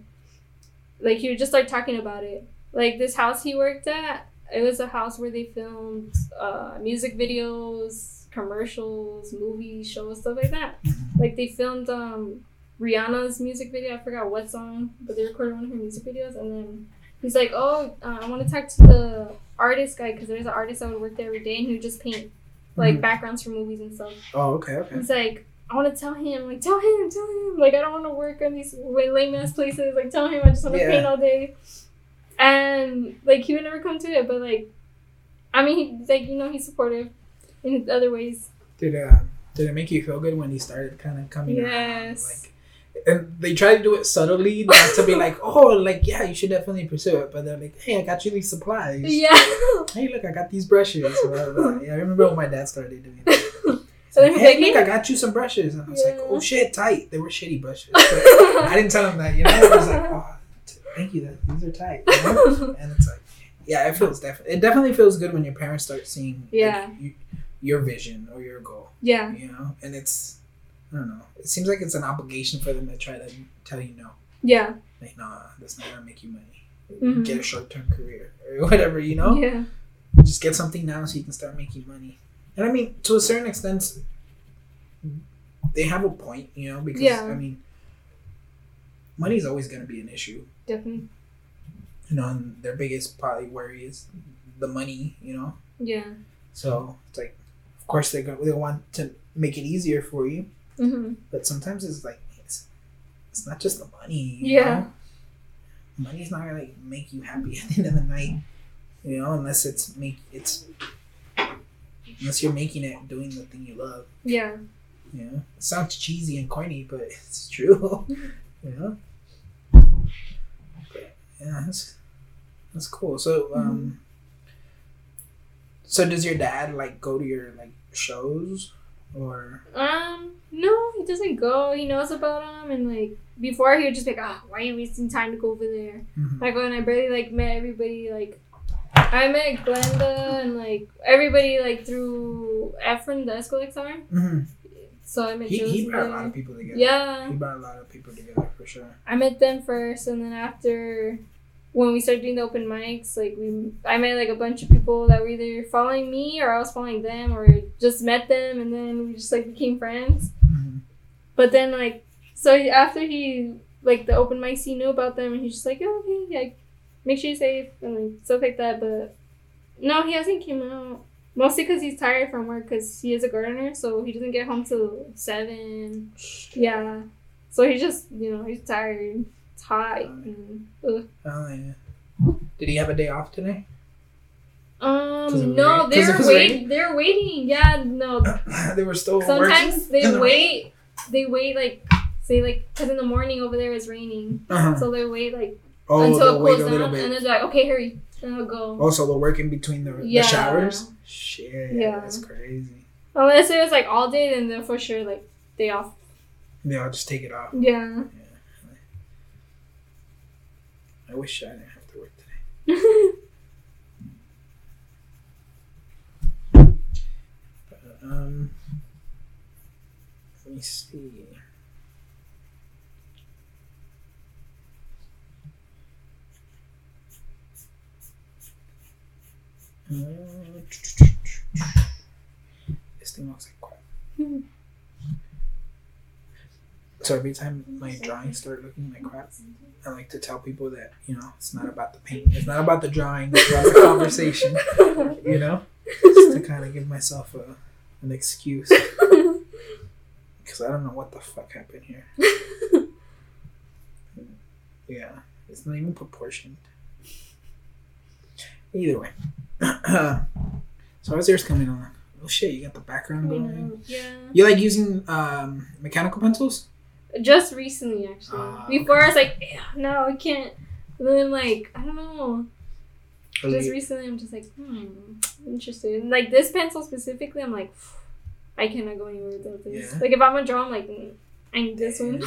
like, he would just start talking about it. Like, this house he worked at, it was a house where they filmed uh, music videos, commercials, movies, shows, stuff like that. Like they filmed um Rihanna's music video. I forgot what song, but they recorded one of her music videos. And then he's like, "Oh, uh, I want to talk to the artist guy because there's an artist that would work there every day and he would just paint like Mhm. backgrounds for movies and stuff." Oh, okay, okay. He's like, "I want to tell him, like, tell him, tell him, like, I don't want to work on these lame ass places. Like, tell him I just want to Yeah. paint all day." And like he would never come to it, but like, I mean, he's like you know he's supportive in other ways. Did uh, did it make you feel good when he started kind of coming around? Yes. Like, and they try to do it subtly, not to be like, oh, like yeah, you should definitely pursue it. But they're like, hey, I got you these supplies. Yeah. Hey, look, I got these brushes. Blah, blah. Yeah, I remember when my dad started doing that. So like, hey, look, I got you some brushes. And I was like, oh shit, tight. They were shitty brushes. But I didn't tell him that, you know. I was like, oh, t- thank you. That these are tight. You know? and it's like, yeah, it feels definitely. It definitely feels good when your parents start seeing, like, Yeah. you, your vision or your goal. yeah. You know, and it's, I don't know. It seems like it's an obligation for them to try to tell you no. Yeah. Like, nah, that's not gonna make you money. Mhm. Get a short term career or whatever. You know, Yeah. just get something now so you can start making money. And I mean, to a certain extent, they have a point, you know, because Yeah. I mean, money's always going to be an issue. Definitely. You know, and their biggest probably worry is the money, you know. Yeah. So it's like, of course, they go, they want to make it easier for you, Mm-hmm. but sometimes it's like it's, it's not just the money. Yeah. know? money's not gonna make you happy at the end of the night, you know, unless it's make it's unless you're making it doing the thing you love. Yeah. You know, it sounds cheesy and corny, but it's true. you know. But, yeah, that's that's cool. So, um, so does your dad like go to your like shows or? Um. No, he doesn't go. He knows about them, and like before, he would just be like, "Ah, why are you wasting time to go over there?" Mhm. I go and I barely like met everybody. Like, I met Glenda and like everybody like through Efren the Escalexar. Mhm. So I met He, he brought a lot of people together. Yeah. he brought a lot of people together for sure. I met them first, and then after, when we started doing the open mics, like we, I met like a bunch of people that were either following me or I was following them, or just met them, and then we just like became friends. Mhm. But then like, so after he like the open mics, he knew about them, and he's just like, oh, okay, like, make sure you're safe and like stuff like that. But no, he hasn't came out. Mostly because he's tired from work because he is a gardener, so he doesn't get home till seven. Yeah. So he's just, you know, he's tired. It's hot. And, ugh. Oh yeah. Did he have a day off today? Um, no, rain- they're was wait. raining? They're waiting. Yeah, no. they were still Sometimes working. they in the rain? wait. They wait like say like because in the morning over there is raining, Uh-huh. so they wait like Oh, until it cools down, bit. and then they're like, okay, hurry, then go. Also, they'll work in between the, Yeah. the showers. Shit, Yeah. that's crazy. Unless it was like all day, then they're for sure like day off. Yeah, I'll just take it off. Yeah. I wish I didn't have to work today. But, um, let me see. Uh, This thing looks like crap. So every time my drawings start looking like crap, I like to tell people that you know it's not about the painting, it's not about the drawing, it's about the conversation. You know, just to kind of give myself a an excuse because I don't know what the fuck happened here. Yeah, it's not even proportioned. Either way. so how's yours coming on? Oh shit, you got the background going. yeah. You like using um, mechanical pencils? Just recently, actually. Ah, Before I was like, "Yeah, no, I can't. And then like, I don't know. Just recently, I'm just like, hmm, interested. And, like this pencil specifically, I'm like, I cannot go anywhere without this. Yeah. Like if I'm gonna draw, I'm like, mm, I need this one.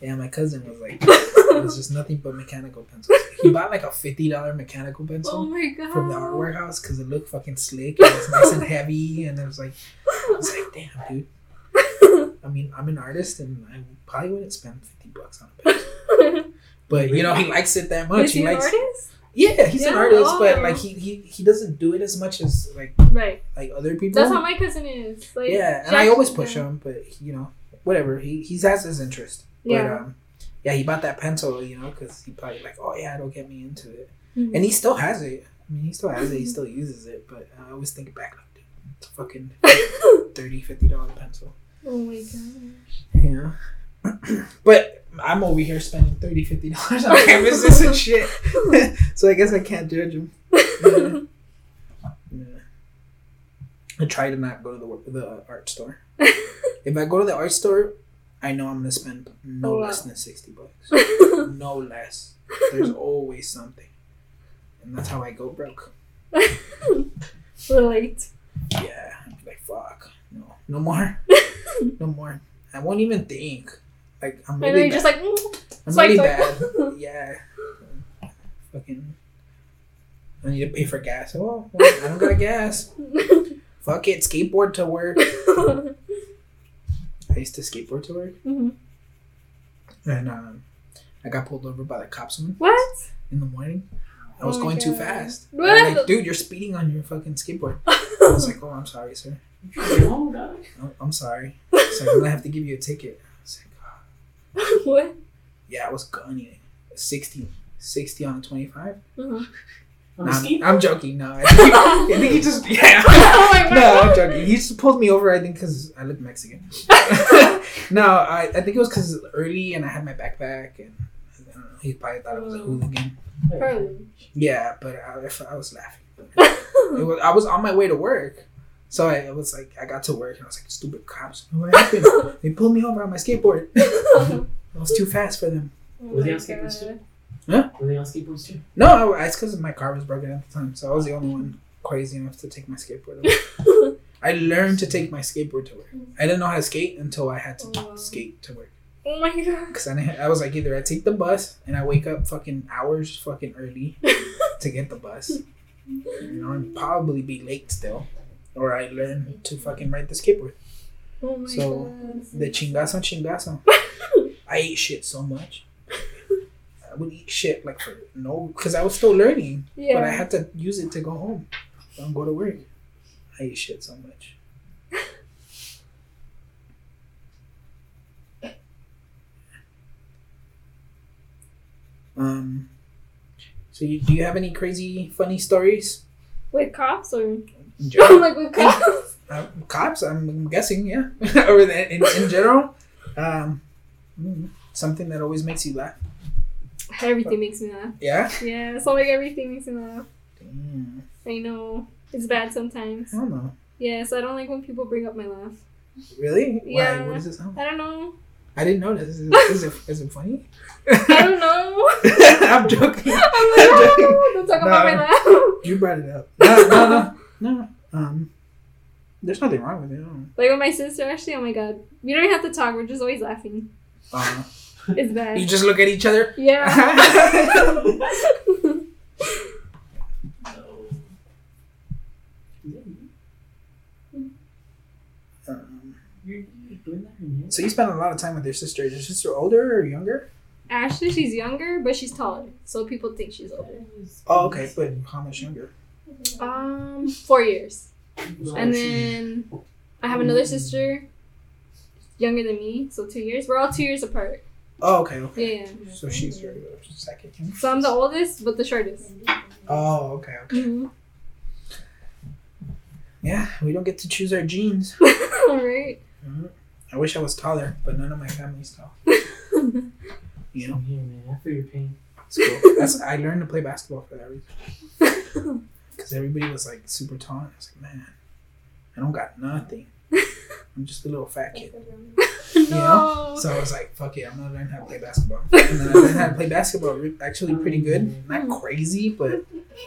yeah, my cousin was like, it's just nothing but mechanical pencils. He bought like a fifty dollar mechanical pencil. oh my god. from the art warehouse because it looked fucking slick and it's nice and heavy and it was like I was like damn dude I mean I'm an artist and I probably wouldn't spend 50 bucks on a pencil but you know he likes it that much Is he he an likes artist? yeah he's an Yeah, artist but oh. like he, he he doesn't do it as much as like Right. like other people That's how my cousin is. Like, yeah and I always push him but you know whatever he he has his interest Yeah. but um yeah he bought that pencil you know because he probably like oh yeah it'll get me into it Mhm. and he still has it. I mean, he still has it. He still uses it. But I always think back, like, dude, it's a fucking 30 50 dollar pencil. Oh my gosh. Yeah. but I'm over here spending 30 50 dollars on canvases and shit. so I guess I can't judge him. Yeah. Yeah. I try to not go to the the art store. If I go to the art store, I know I'm gonna spend no less than sixty bucks. no less. There's always something, and that's how I go broke. Relate. Yeah, like fuck, no, no more, no more. I won't even think. Like I'm I know really you're bad. just like, mm, I'm swipe, really bad. Yeah, fucking. I need to pay for gas. Oh, well, I don't got gas. Fuck it, skateboard to work. I used to skateboard to work, Mhm. and um, I got pulled over by the cops one What? in the morning. I was Oh my going too fast. What? Like, dude, you're speeding on your fucking skateboard. I was like, oh, I'm sorry, sir. No. I'm, I'm sorry. So I'm gonna have to give you a ticket. I was like, oh. what? yeah, I was gunning it. 60, 60 on a 25. Mhm. On No, I'm, ski? I'm joking. No, I think, he, I think he just yeah. Oh no, I'm joking. He just pulled me over. I think because I look Mexican. no, I, I think it was because early and I had my backpack and I don't know, he probably thought I was a Oh. hooligan. Probably. Yeah, but I, I was laughing. It was, I was on my way to work. So I, was like I got to work and I was like, stupid cops. What happened? they pulled me over on my skateboard. I was too fast for them. Oh Was he my on skateboards God. too? Were they on skateboards too? No, I, it's because my car was broken at the time, so I was the only one crazy enough to take my skateboard. To work. I learned to take my skateboard to work. I didn't know how to skate until I had to Oh, wow. skate to work. Oh my god. Because I, I was like, either I take the bus and I wake up fucking hours fucking early to get the bus, you know, and probably be late still, or I learned to fucking ride the skateboard. Oh my So, god. The chingazo, chingazo. I ate shit so much. I would eat shit like for no, because I was still learning. yeah. But I had to use it to go home. Don't go to work. I eat shit so much. um. So you, do you have any crazy funny stories? with cops or In I'm general? like with cops. uh, cops, I'm guessing, yeah. or the, in, in general, um, mm, something that always makes you laugh. Everything makes me laugh. Yeah. Yeah, so like everything makes me laugh. Damn. I know it's bad sometimes. I don't know. Yeah, so I don't like when people bring up my laugh. Really? Why? Yeah. What does it sound? I don't know. I didn't know this. Is it, is it, is it funny? I don't know. I'm joking. I'm like, I'm joking. "Oh, don't talk about my laugh. You brought it up. No, no, no, no. Um, there's nothing wrong with it. Like with my sister, actually, oh my god, we don't even have to talk. We're just always laughing. Uh, It's bad. You just look at each other. yeah. Um, You're you're doing that in so you spend a lot of time with your sister. Is your sister older or younger? Ashley, she's younger, but she's taller, so people think she's older. Oh, okay, but how much younger? Um, four years, and then I have another sister, younger than me, so two years. We're all two years apart. Oh, okay, okay. Yeah. So she's your second. So I'm the oldest, but the shortest. Oh, okay, okay. hmm Yeah, we don't get to choose our genes. all right. Mhm. I wish I was taller, but none of my family's tall. You know, Yeah, man. I feel your pain. it's cool. That's I learned to play basketball for that reason. Because everybody was like super tall. And I was like, man, I don't got nothing. I'm just a little fat kid. no. So I was like, fuck it, I'm gonna learn how to play basketball. And then I learned how to play basketball. Actually, pretty good. Not hmm. crazy, but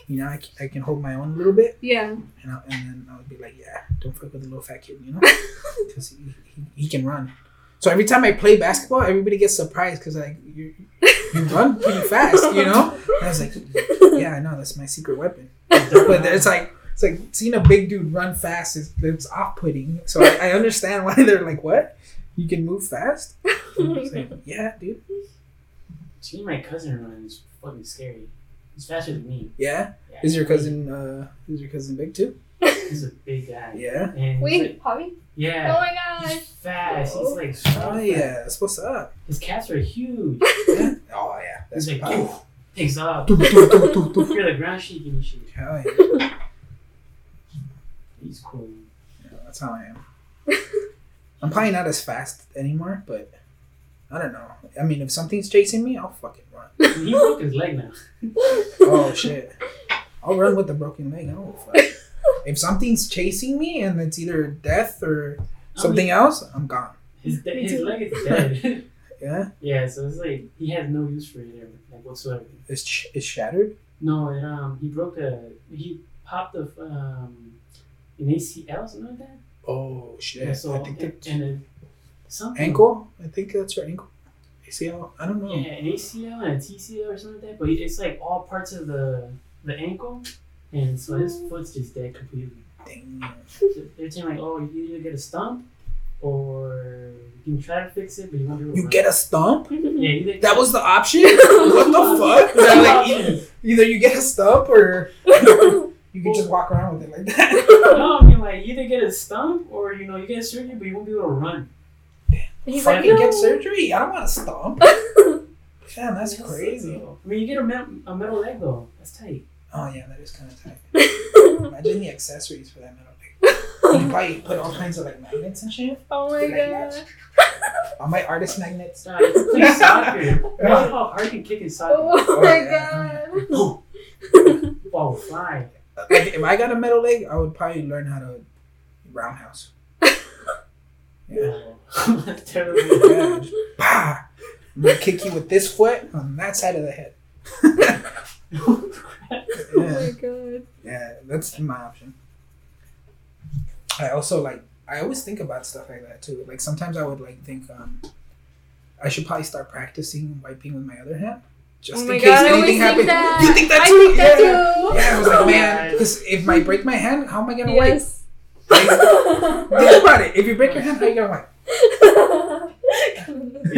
you know, I, I can hold my own a little bit. Yeah. And, I, and then I would be like, yeah, don't fuck with the little fat kid, you know, because he, he, he can run. So every time I play basketball, everybody gets surprised because like you you run pretty fast, you know. And I was like, yeah, I know that's my secret weapon. But it's like it's like seeing a big dude run fast is it's off putting. So I, I understand why they're like, what? You can move fast? Like, yeah, dude. Seeing my cousin run is fucking scary. He's faster than me. Yeah. Yeah. Is your cousin uh is your cousin big too? He's a big guy. Yeah. And Wait, like- Bobby? yeah. Oh my gosh. He's fast. He's like Oh yeah. That's what's up. His cats are huge. Yeah. Oh yeah. That's He's like, powerful. takes off. Do, do, do, do, do. You're the ground shaking and shit. Hell yeah. He's cool. Yeah, that's how I am. I'm probably not as fast anymore, but I don't know. I mean, if something's chasing me, I'll fucking run. He broke his leg now. Oh shit! I'll run with a broken leg. I don't fuck. If something's chasing me and it's either death or something else, I'm gone. His, de- his leg is dead. Yeah, yeah, so it's like he has no use for it like whatsoever. it's sh- it's shattered. No, it, um, he broke a he popped a um an ACL something like that. Oh shit! Yeah, so I think that's and a, something ankle. I think that's your ankle. ACL. I don't know. Yeah, an ACL and a TCL or something like that. But it's like all parts of the the ankle, and so his foot's just dead completely. Dang. They're saying like, oh, you either get a stump, or you can try to fix it, but you won't be able to. You run. get a stump? yeah, either That was the option. what the fuck? Was like either, either you get a stump or you can just walk around with it like that. no, I mean like either get a stump or you know you get surgery, but you won't be able to run. He's Fuck, like, you no. get surgery? I don't want a stump. Damn, that's crazy. I mean, you get a metal, a metal leg though. That's tight. Oh yeah, that is kind of tight. Imagine the accessories for that metal leg. You probably put all kinds of like magnets and shit. oh my Like god. that. All my artist magnets. Stop. You play soccer. Imagine how hard you can kick in soccer. Oh my oh, yeah. god. Ball will fly. Like if I got a metal leg, I would probably learn how to roundhouse. Yeah. Oh, that's terrible. Yeah, just, bah! I'm gonna kick you with this foot on that side of the head. Oh my god. Yeah, that's my option. I also like I always think about stuff like that too. Like sometimes I would like think um I should probably start practicing wiping with my other hand. Just oh in case god, anything happens. that. You think that I too? think that yeah. too. Yeah, I was like, Oh, man, because if I break my hand, how am I gonna wipe? Yes. Think about it. If you break your hand, how you gonna wipe?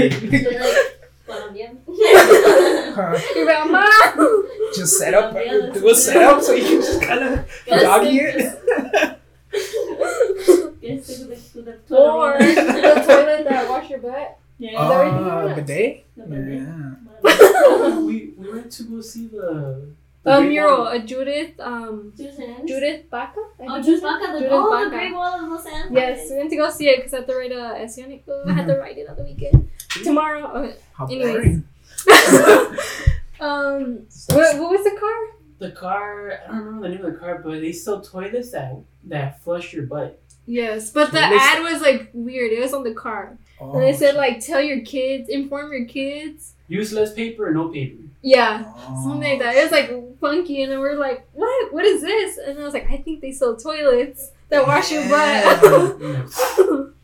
Colombian. Uh, You're like, mom. just set up, do a setup so you can just kind of doggy it. Yes, to the, to the Or the toilet that wash your butt. Yeah. that what Uh, bidet. The bidet. Yeah. we we went to go see the, the A mural, a Judith, um, Judith. Judith Baca? Oh, Judith it's- Baca. The, Judith oh, Baca. the Great Wall of Los Angeles. Yes, we went to go see it because I had to write a essay on it. Oh, I had to write it on the weekend. Tomorrow. Okay. How Anyways. boring. Um, what, what was the car? The car, I don't remember the name of the car, but they sell toilets that that flush your butt. Yes, but the ad was like weird. It was on the car, Oh, and they said like, "Tell your kids, inform your kids." Use less paper or no paper. Yeah, oh. something like that. It was like funky, and then we're like, "What? What is this?" And I was like, "I think they sell toilets that wash your butt."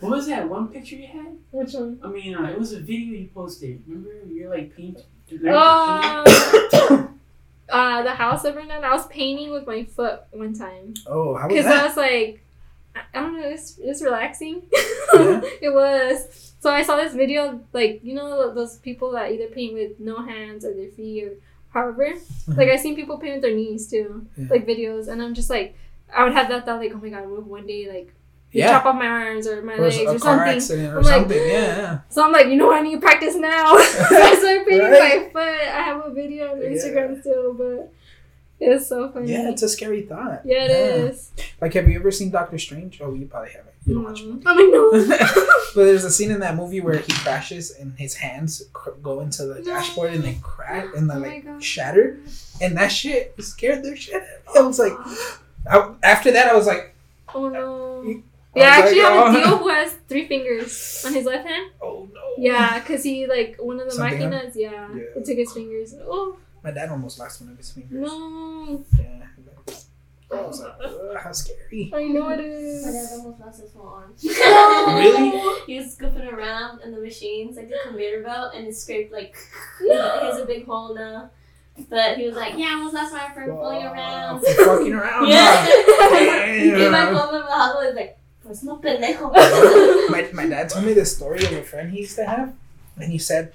What was that one picture you had? Which one? I mean, uh, it was a video you posted. Remember? You're like paint. Um, uh, the house I burned down. I was painting with my foot one time Oh, how was because I was like, I don't know, it's it's relaxing. Yeah. it was. So I saw this video, like you know those people that either paint with no hands or their feet or however. Like I seen people paint with their knees too, Yeah. like videos, and I'm just like, I would have that thought like, oh my god, one day like Yeah. chop off my arms or my Or legs a or car something. accident or I'm like- something. yeah. So I'm like, you know what? I need to practice now. so I started painting Right. my foot. I have a video on Yeah. Instagram still, but it's so funny. Yeah, it's a scary thought. Yeah, it is. Like, have you ever seen Doctor Strange? Oh, you probably haven't. You don't watch movies. I'm like, no. but there's a scene in that movie where he crashes and his hands cr- go into the dashboard and they crack and they Oh like shatter. And that shit scared the shit out of me. I was like, I, after that, I was like, Oh no. I Yeah, I actually like, have a oh. deal who has three fingers on his left hand. oh no. Yeah, because he, like, one of the Something machinas, yeah, Yeah. it took his fingers. Oh, My dad almost lost one of his fingers. no. Yeah. I was like, "Ugh, how scary. I know it My dad almost lost his whole arm. Really? he was scooping around in the machines, like the conveyor belt, and it scraped like no. he has a big hole now. But he was like, "Yeah, I almost lost my arm from pulling Wow, around." for fucking around. Yeah. huh? he came back Damn. home from the hospital. He's like, "Pues no pendejo." my, my dad told me this story of a friend he used to have, and he said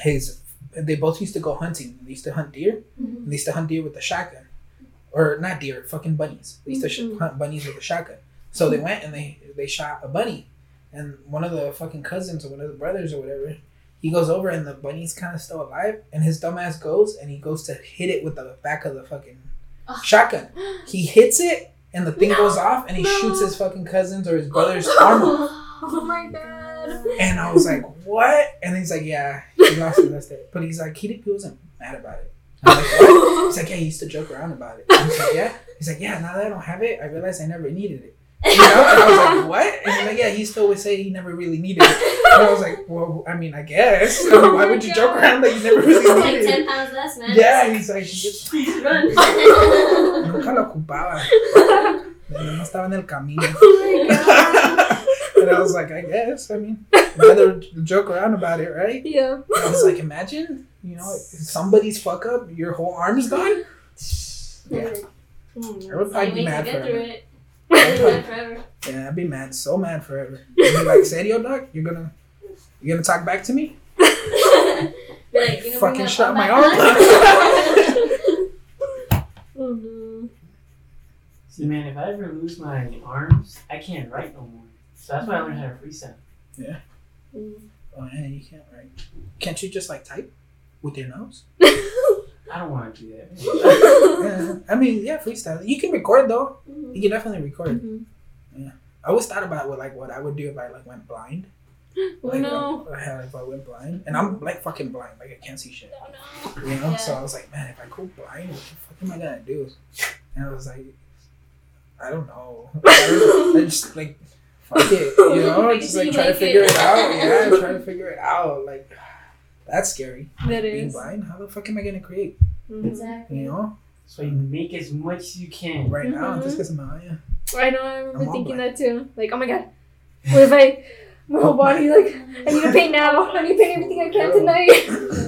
his they both used to go hunting. They used to hunt deer. And they used to hunt deer with a shotgun, or not deer, fucking bunnies. They used to sh- Mhm. hunt bunnies with a shotgun. So they went and they they shot a bunny, and one of the fucking cousins or one of the brothers or whatever. He goes over and the bunny's kind of still alive, and his dumbass goes and he goes to hit it with the back of the fucking Oh. shotgun. He hits it, and the thing No. goes off, and he No. shoots his fucking cousins or his brother's arm. Oh my god. And I was like, "What?" And he's like, "Yeah, he lost it. That's it." But he's like, he, he wasn't mad about it. I'm like, "What?" He's like, "Yeah, he used to joke around about it." And he's like, "Yeah." He's like, "Yeah." Now that I don't have it, I realize I never needed it. You know? And I was like, "What?" And he's like, "Yeah." He still would say he never really needed it. And I was like, "Well, I mean, I guess. I mean, why would you joke around that you never really It's like needed ten pounds less, man. Yeah, he's like, Run. nunca lo ocupaba. No estaba en el camino. Oh and I was like, I guess. I mean, rather joke around about it, right? Yeah. And I was like, imagine, you know, if somebody's fuck up, your whole arm's gone. Yeah, I would probably be mad get through forever. it. I'd be mad forever. Yeah, I'd be mad, so mad forever. I'd be like, serio, dog? You're gonna, you're gonna talk back to me? Like, you know, Fucking bring that shot my back. Oh no. See, man, if I ever lose my arms, I can't write no more. So that's why I learned how to freestyle. Mm. Oh yeah, you can't, right? Can't you just like type with your nose? I don't want to do that. Yeah, I mean, yeah, freestyle. You can record though. Mhm. You can definitely record. Mhm. I always thought about what like what I would do if I like went blind. Oh Like, no. how if I went blind, and I'm like fucking blind, like I can't see shit. Oh no. You know, Yeah. so I was like, man, if I go blind, what the fuck am I gonna do? And I was like, I don't know. I, just like, fuck it, you know, Make it just like you try to figure it. it out. Yeah, try to figure it out. Like, that's scary. That is. Being blind, how the fuck am I gonna create? Mhm. Exactly. You know, So you make as much as you can. right now, Mhm. just because I'm out, yeah. I know. I remember I'm thinking black. that too. Like, oh my god, what if I, my whole body like, I need to paint now. I need to paint everything I can tonight.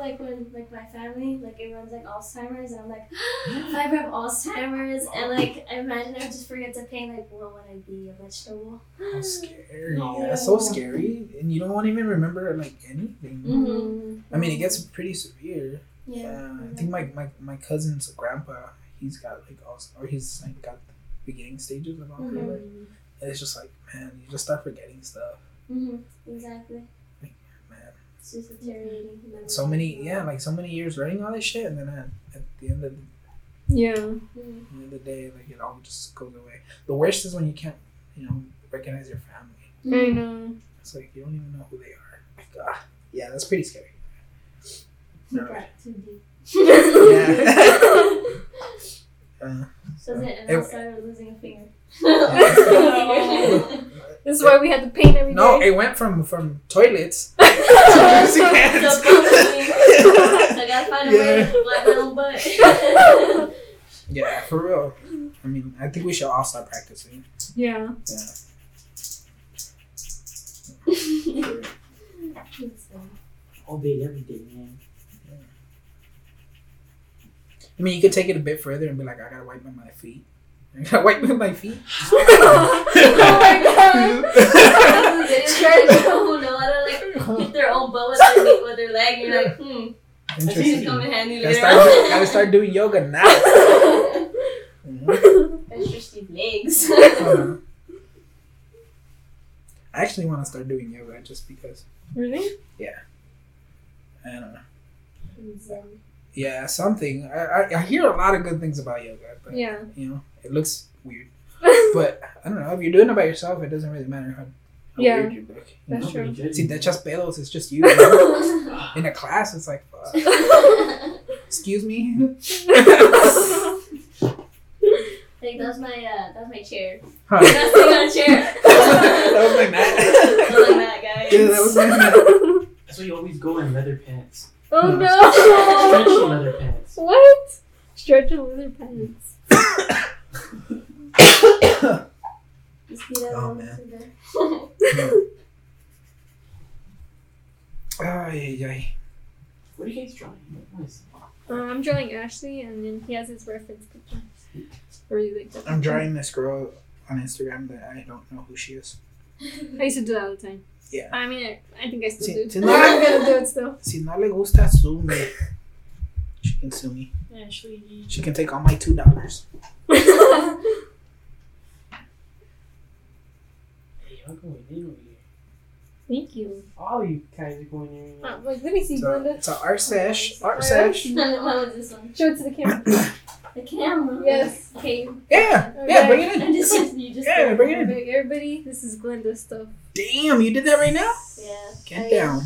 what is like when like my family like everyone's like Alzheimer's and I'm like if I ever have Alzheimer's and like I imagine I just forget to paint like what would I be a vegetable? How scary. No. That's so scary, and you don't want to even remember like anything. Mhm. I mean, it gets pretty severe. Yeah. Yeah, I think my, my, my cousin's grandpa, he's got like also, or he's like got the beginning stages of Alzheimer's. Mhm. And it's just like, man, you just start forgetting stuff, Mhm. Exactly. Man. It's just deteriorating. So many, yeah, like so many years learning all this shit, and then at, at the end of the, Yeah. End of the day, like it all just goes away. The worst is when you can't, you know, recognize your family. I know. It's like you don't even know who they are. Like, ah, yeah, that's pretty scary. We got too deep. Yeah. Uh, So is it and It- I started losing a finger. This is why we had to paint every day. no, it went from from toilets to To losing hands. So I gotta find a way to wipe my own butt. Yeah, for real. I mean, I think we should all start practicing. yeah. Yeah. All day, every day, man. I mean, you could take it a bit further and be like, I gotta wipe my feet. I gotta wipe my feet. oh my god. Trying to know how to like hit their own butt with their, knee- with their leg. You're like, hmm, Interesting. come in handy Gotta start, gotta start doing yoga now. Extra legs. Uh, I actually want to start doing yoga just because. Really? Yeah. I don't know. Yeah, something. I, I, I hear a lot of good things about yoga, but Yeah. you know, it looks weird. But I don't know. If you're doing it by yourself, it doesn't really matter how, how Yeah. weird you look. you That's know? true. Nobody judges See, that's just pelos. It's just you. you? In a class, it's like, fuck. excuse me. like that's my uh, that's my chair. Huh. That's sitting on a chair. that was my mat. Look like that, guys. Yeah, that was my mat. That's why you always go in leather pants. oh no! Stretchy leather pants. What? Stretchy leather pants. Just be that Oh, one man. to Ay, ay. What are you guys drawing? Nice. Uh, I'm drawing Ashley, and then he has his reference picture. I really like that. I'm drawing this girl on Instagram that I don't know who she is. I used to do that all the time. Yeah. I mean, I, I think I still Si- do. si no I'm gonna do it still. Si no le gusta, sue me. She can sue me. Ashley. She can take all my two dollars. Hey, y'all going in over here. Thank you. All you guys are going in. Uh, like, let me see, So, Glenda. it's a art sesh. Art Alright. sesh. What was this one? Show it to the camera. The camera. Yes. Okay. Yeah, yeah, bring it in. And this is you just. Yeah, bring it in. Everybody, everybody, this is Glenda's stuff. Damn, you did that right now? Yeah. Get down.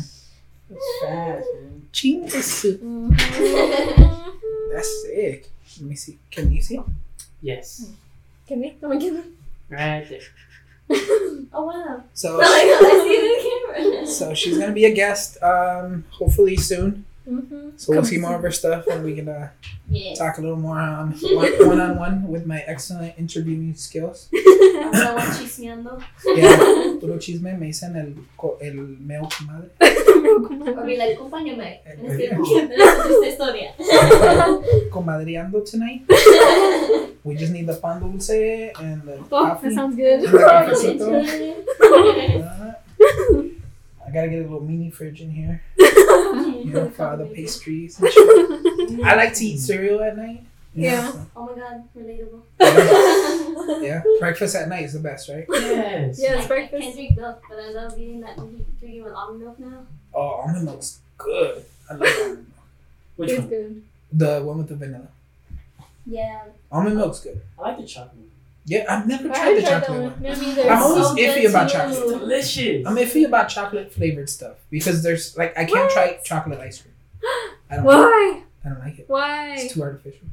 That's fast, man. Chingasu. Mm-hmm. That's sick. Let me see. Can you see? Yes. Can we? Oh my god. Right there. oh wow. So, Oh I see the camera. so she's gonna be a guest, um, hopefully soon. Mm-hmm. So we'll see more of her stuff, and we can uh, Yeah. talk a little more um, one on one with my excellent interviewing skills. I'm the one chismeando. Yeah, puro chisme me dicen el, el meo comadre. Or be like, acompáñame. En este en esta historia. Comadreando tonight. We just need the pan dulce and the Oh, coffee. that sounds good. and the. Uh, I gotta get a little mini fridge in here, you know, for all the pastries. I like to eat cereal at night. you know, Yeah. Oh my god, relatable. yeah. Breakfast at night is the best, right? Yes. Yeah, it's I, I breakfast. can't drink milk, but I love eating that drinking with almond milk now. Oh, almond milk's good. I love almond milk. Which It's one? good. The one with the vanilla. Yeah. Almond milk's good. I like the chocolate. Yeah, I've never I tried the haven't tried that chocolate one. one. I'm always so iffy about too. chocolate. It's delicious. I'm iffy about chocolate flavored stuff because there's like I can't What? try chocolate ice cream. I don't. Like Why? it. I don't like it. Why? It's too artificial.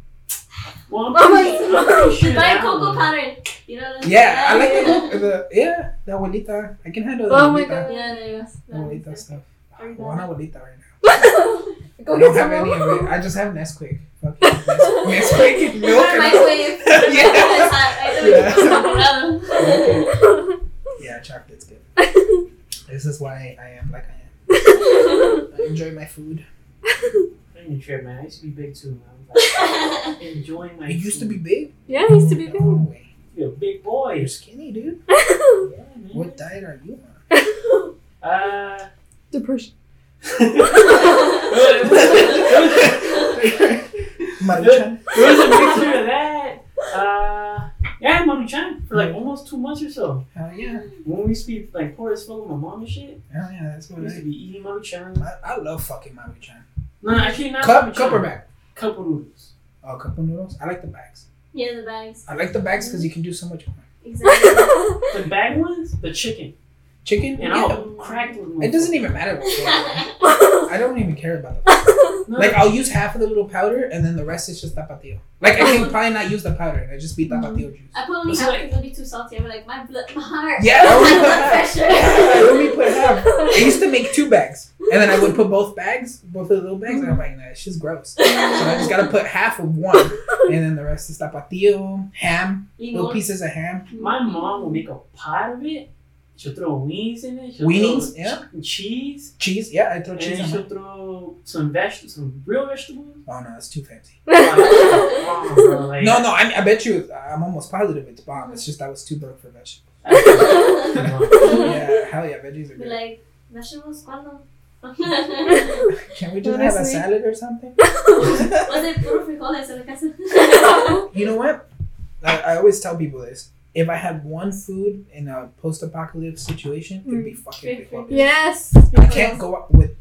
Well, I'm Oh my God. Sure Buy that cocoa one- powder. You know what Yeah, I like saying? the, the yeah the abuelita. I can handle the Oh my god. Yeah, there is. The abuelita stuff. I Are you want done? abuelita right now. Go I get don't have some any of it. I just have Nesquik. Fuck it. Nes- Nesquik and milk. Or and- microwave. Yeah. Yeah. Okay. Yeah, chocolate's good. This is why I am like I am. I enjoy my food. I didn't trip, man. I used to be big too, man. Like, enjoying my It used to be big. Yeah, he used to be big. No. You're a big boy. You're skinny, dude. Yeah, man. What diet are you on? Uh. Depression. Maruchan. It was a mixture of that. Uh, yeah, Maruchan for like almost two months or so. Hell yeah. When we used to be like poor as fuck with my mom and shit, Hell yeah, that's we what used to be eating Maruchan. I, I love fucking Maruchan. No, actually not Cup, Maruchan. cup or bag? Cup of noodles. Oh, cup of noodles. I like the bags. Yeah, the bags. I like the bags because you can do so much more. Exactly. The bag ones, the chicken, Chicken. and yeah. I'll crack those. It doesn't even matter. What. I don't even care about the. No, Like I'll use half of the little powder and then the rest is just tapatio. Like I can probably not use the powder. I just be mm-hmm. tapatio juice. I put only It's half like- because it'll be too salty. I'm like, my blood, my heart. Yeah, I only my put blood half. pressure. Yeah, I only put half. I used to make two bags, and then I would put both bags, both of the little bags, and I'm like, nah, it's just gross. So I just gotta put half of one, and then the rest is tapatio, ham, little Limon. pieces of ham. my mom will make a pot of it, She'll throw um wings in it. She'll Weenies, yeah. cheese. Cheese, yeah, I throw And cheese then on she'll throw some veg, some real vegetables. Oh no, it's too fancy. Oh, bro, oh, like- No, no, I, I bet you, uh, I'm almost positive it's bomb. It's just I was too broke for vegetables. yeah, hell yeah, veggies are good. like, vegetables, cuando? Was Can we just have a salad or something? it puro frijoles en la casa? You know what? I, I always tell people this. If I had one food in a post-apocalypse situation, it'd be mm. fucking Frijoles. frijoles. yes. I can't go out with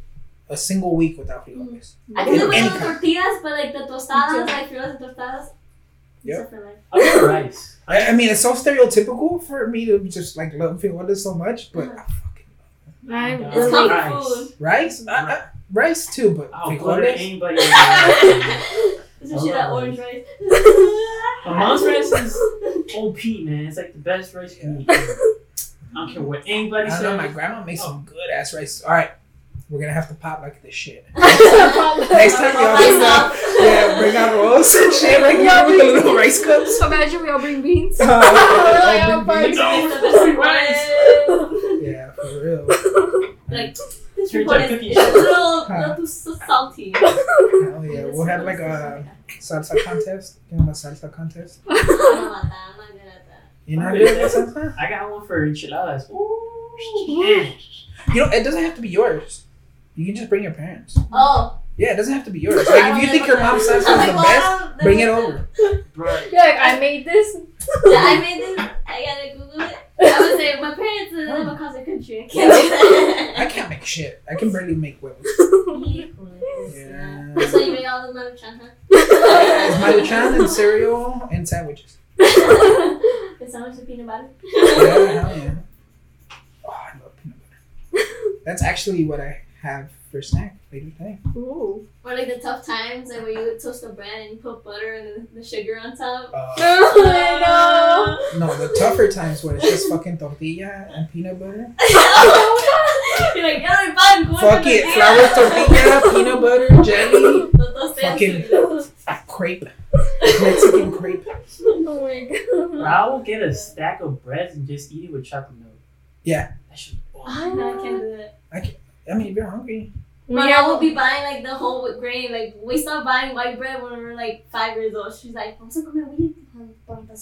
a single week without frijoles. Mm-hmm. I can do Any with the kind. tortillas, but like the tostadas, Yeah. like frijoles and tostadas. Yep. Except for like, I'll get rice. I, I mean, it's so stereotypical for me to just like love frijoles so much, but mm-hmm. I fucking I It's it's really- comfort rice. food. rice, I, I, rice too, but I'll go to frijoles. anybody. This is shit that orange rice. rice. My mom's rice is OP, man. It's like the best rice you can eat. I don't care what anybody says. My grandma makes some good ass rice. All right, we're gonna have to pop like this shit. Next time we All all bring out, yeah, bring out rolls and shit like yeah, with little rice cups. Imagine we all bring beans. Uh, Like, all bring beans. party. Yeah, for real. Like, this Turns one out is it's a little, Huh. little too so salty. Hell yeah, we'll have like a salsa contest. You know, a salsa contest. I'm not. I'm good at that. You know good at salsa? I got one for enchiladas. Ooh, man. You know, it doesn't have to be yours. You can just bring your parents. Oh. Yeah, it doesn't have to be yours. Like if you think your mom's salsa is I'm the like, best, bring it over. Bro, You're like, I made this. Yeah, I made this. I gotta Google it. I would say my parents live across the country. I can't. I can't make shit. I can barely make huevos. Yeah. So you make all the maruchan, huh? It's maruchan and cereal and sandwiches. the sandwich with peanut butter. Yeah, yeah. Oh, I love peanut butter. That's actually what I have for snack later today. Ooh. Or like the tough times, like where you would toast the bread and you put butter and the, the sugar on top. Uh, Oh, no, the tougher times where it's just fucking tortilla and peanut butter. You're like, ya no pan, ¿cómo Fuck it, tortilla?" flour tortilla, peanut butter, jelly, Los Fucking- chiquitos. crepe, Mexican crepe. Oh my god. I will get a stack of breads and just eat it with chocolate milk. Yeah. That should be bomb. Ah, no, I can't do that. I mean, if you're hungry, My mom would be buying like the whole wheat grain. Like we stopped buying white bread when we were like five years old. She's like, "Vamos a comer wheat."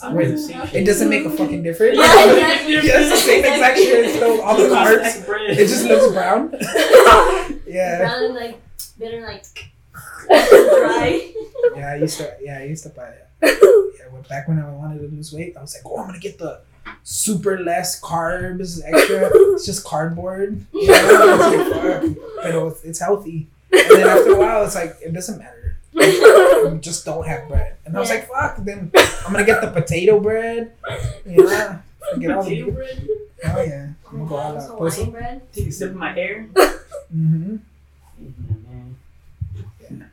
I'm Wait, the same it doesn't make a fucking difference. Yeah, exactly. it's the same exact shit. It's still all the carbs. Stack of bread. It just looks brown. yeah. Brown and like bitter, like dry. Yeah, I used to. Yeah, I used to buy that. Yeah, when, back when I wanted to lose weight, I was like, "Oh, I'm gonna get the super less carbs, extra. It's just cardboard. You know? I was like, "Fuck," but it it's healthy. And then after a while, it's like it doesn't matter. You just don't have bread. And I was like, "Fuck." Then I'm gonna get the potato bread. Yeah, get all Potato the. bread. Oh yeah, I'm gonna go all out. Put Hawaiian bread. Take a sip of my air. Mhm. Yeah, man.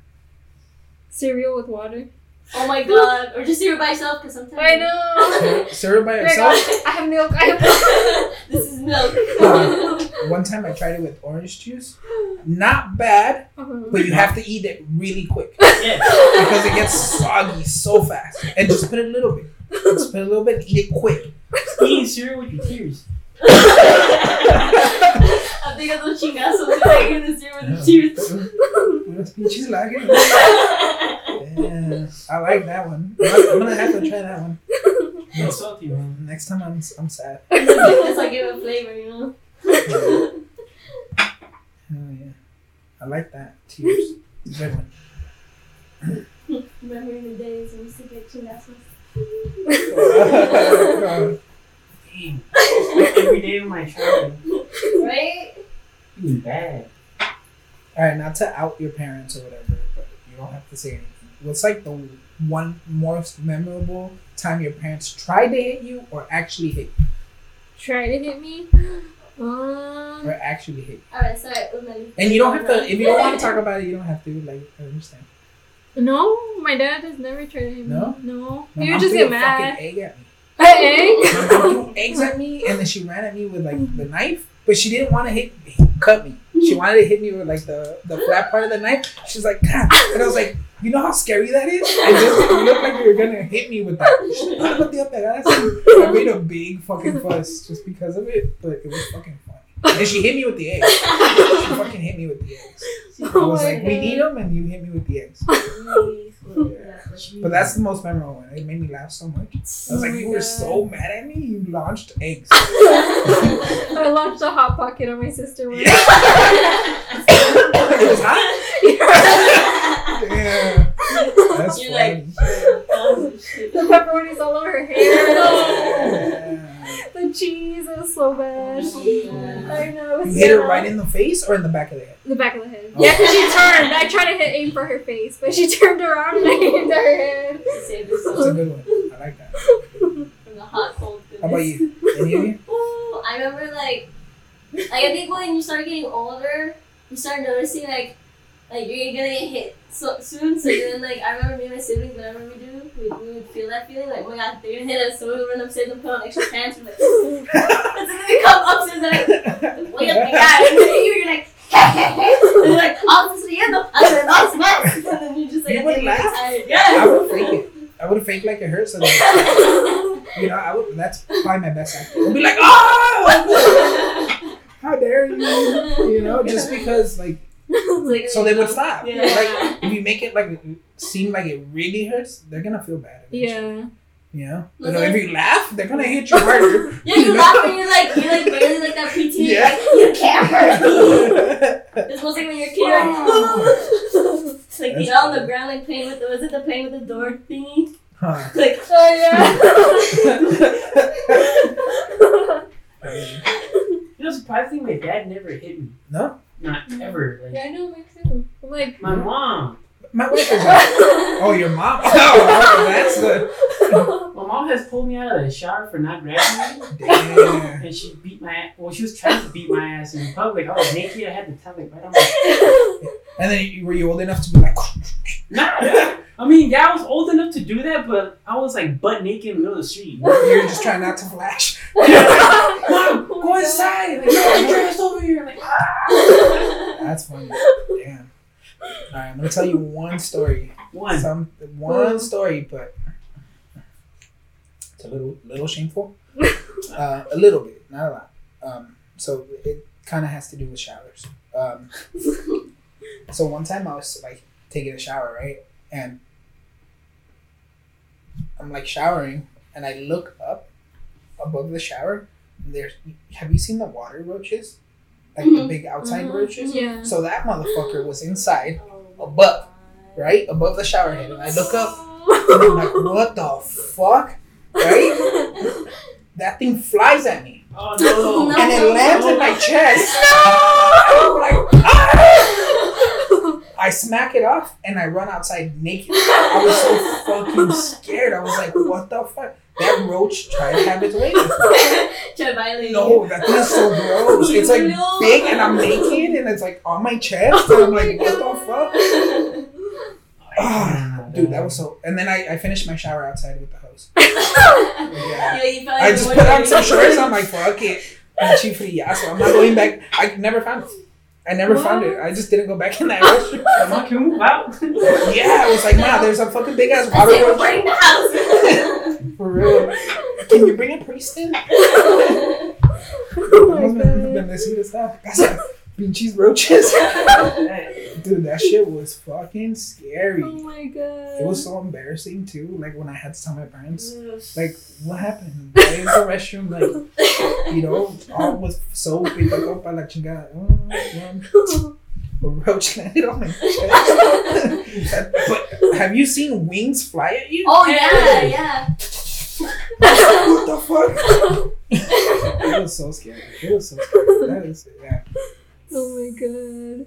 Cereal with water. Oh my god! Or just cereal by yourself, because sometimes I know. Cereal- Cereal by Like, yourself. I have milk. I have milk. this is milk. Uh, one time I tried it with orange juice. Not bad, mm-hmm. but you have to eat it really quick Yeah. because it gets soggy so fast. And just put it a little bit. Just put a little bit. and Eat it quick. Eating cereal with your tears. I'm thinking of those chingazos like in the cereal with the cheers. Unos pinches lager. Yeah, I like that one. I'm I'm gonna have to try that one It's salty, man. next time I'm I'm sad. It's like give it flavor, you know. Oh yeah, I like that. Tears. It's a good one. Remembering the days when we used to get chingazos. Damn. Every day of my childhood. Right? Feeling bad. All right, not to out your parents or whatever, but you don't have to say anything. What's like the one most memorable time your parents tried to hit you or actually hit you? Try to hit me. Um, Or actually hit you? Alright, sorry. Unali. And you don't have to, if you don't want to talk about it, you don't have to. Like, I understand. no, my dad has never tried to hit me. No? No. My He just get a fucking mad. egg at me. Hey, My mom threw eggs at me, and then she ran at me with like the knife, but she didn't want to hit cut me. She wanted to hit me with like the the flat part of the knife. She's like, God. and I was like, You know how scary that is? It just you look like you're gonna hit me with that. I made a big fucking fuss just because of it, but it was fucking funny. And she hit me with the eggs. She fucking hit me with the eggs. I Oh was my like, we need them, and you hit me with the eggs. But that's the most memorable one. It made me laugh so much. I was Oh like, my you were so mad at me, you launched eggs. I launched a hot pocket on my sister once. it was hot. Damn. That's You're funny. like, oh, shit. The pepperoni's all over her hair. Yeah. The cheese it was so bad. I know. You hit her right in the face or in the back of the head? the back of the head. Oh. Yeah, because she turned. I tried to hit aim for her face, but she turned around and I aimed at her head. Save That's a good one. I like that. from the hot cold. How about you? Any of you? Ooh, I remember like, like I think when you start getting older, you start noticing like, like you're gonna get hit so soon. So then like I remember me and my siblings, whenever we do, we, we would feel that feeling like, oh my god, they're gonna hit us. So we would run upstairs and put on extra pants. We're like, oh and then we come upstairs and like, wait up, my god, and then you, you're like. and you're like, oh, this is the end of and then all sweat. And then you just like, You I would think you're laugh? tired. I would fake it. I would fake like it hurts. So that, you know, I would. That's probably my best acting. I'd be like, oh, how dare you? You know, just because like, Like, so they would stop. Yeah. Like, if you make it like seem like it really hurts, they're gonna feel bad. eventually, Yeah. You know, but if you laugh, they're gonna hit you harder. Yeah, you laugh and you're like, you're like barely like that PT. Yeah. Like, you can't hurt me. It's mostly when you're a kid, you're like, like That's you're on the ground, like playing with the, was it the playing with the door thingy? Huh. Like, Oh yeah. You know, surprisingly, my dad never hit me. No? Not mm. ever. yeah. Like, yeah, I know, me too. I'm like, my mom. My wife is like, oh, your mom. Oh, that's the My mom has pulled me out of the shower for not grabbing me. damn. And she beat my ass. Well, she was trying to beat my ass in public. I was naked. I had the towel like right on my. And then you, were you old enough to be like, Nah. I mean, yeah, I was old enough to do that, but I was like butt naked in the middle of the street. you're just trying not to flash? Mom, go inside. Like, no, I'm dressed over here. Like, ah. That's funny. Damn. All right, I'm gonna tell you one story. One. Some one story, but it's a little little shameful. Uh, a little bit, not a lot. Um, so it kind of has to do with showers. Um, so one time I was like taking a shower, right, and I'm like showering, and I look up above the shower. And there's have you seen the water roaches? Like the Mhm. big outside Mhm. roaches. Yeah. So that motherfucker was inside, above, right above the shower head, and I look up, and I'm like, "What the fuck?" Right? That thing flies at me, Oh no. No. and it lands in my chest. No! And I'm like, "Ah!" I smack it off, and I run outside naked. I was so fucking scared. I was like, "What the fuck?" That roach tried to have its way with me. Try to violate you. No, that thing is so gross. It's like No. big, and I'm naked, and it's like on my chest, and I'm like, "What the fuck?" Ah, dude, that was so. And then I, I finished my shower outside with the hose. Yeah. Yeah, you probably I just put on some shorts. I'm like, fuck it. And she free, yeah. So I'm not going back. I never found it. I never found it. I just didn't go back in that restroom. Come on, can we move out? Yeah, I was like, wow, there's a fucking big ass I water say we're roach the house. for real. Can you bring a priest in? Oh my god. bendecir esta casa. Pinches roaches. Dude, that shit was fucking scary. Oh my god. It was so embarrassing too. Like when I had to tell my parents, like, what happened? Why is the restroom like, you know, all was so big para la chingada. Oh, yeah. A roach landed on my chest. but have you seen wings fly at you? oh yeah, yeah. what the fuck? it was so scary. It was so scary. That is, it, yeah. Oh my god.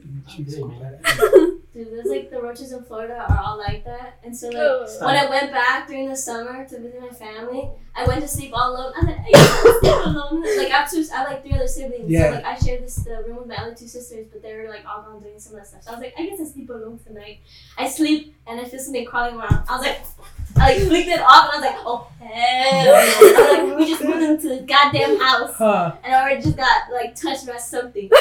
Dude, there's like the roaches in Florida are all like that, and so like. Oh. When I went back during the summer to visit my family, I went to sleep all alone. I was like, I can't sleep alone. I have two, I have like three other siblings. Yeah. So like I shared this the room with my other two sisters, but they were like all gone doing some of that stuff. So I was like, I guess I sleep alone tonight. I sleep and I feel something crawling around. I was like, I like flicked it off and I was like, oh hell. I was like, we just moved into the goddamn house Huh. and I already just got like touched by something.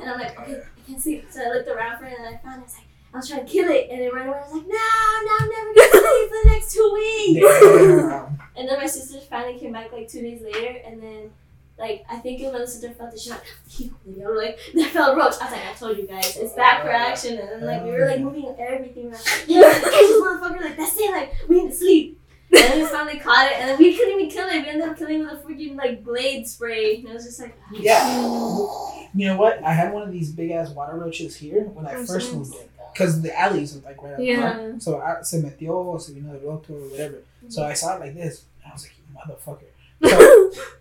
And I'm like, okay, I can't sleep. So I looked around for it and I found it. I was like, I was trying to kill it, and it ran away. I was like, no, no, I'm never gonna sleep for the next two weeks. And then my sister finally came back like two days later, and then like I think another sister felt it. She's like, "You," I'm like, there fell a roach. I was like, I told you guys, it's back oh, for action. And then like we were like oh. moving everything. around. Yeah, catch this motherfucker. Like that's it. Like we need to sleep. And then we finally caught it, and then we couldn't even kill it. We ended up killing it with a freaking like blade spray. And it was just like, ah. Yeah. You know what? I had one of these big ass water roaches here when I Oh, first nice. moved in. Because the alleys are like right up Yeah. front. So I, se metió, o se vino del roto, or whatever. So I saw it like this. And I was like, you motherfucker. So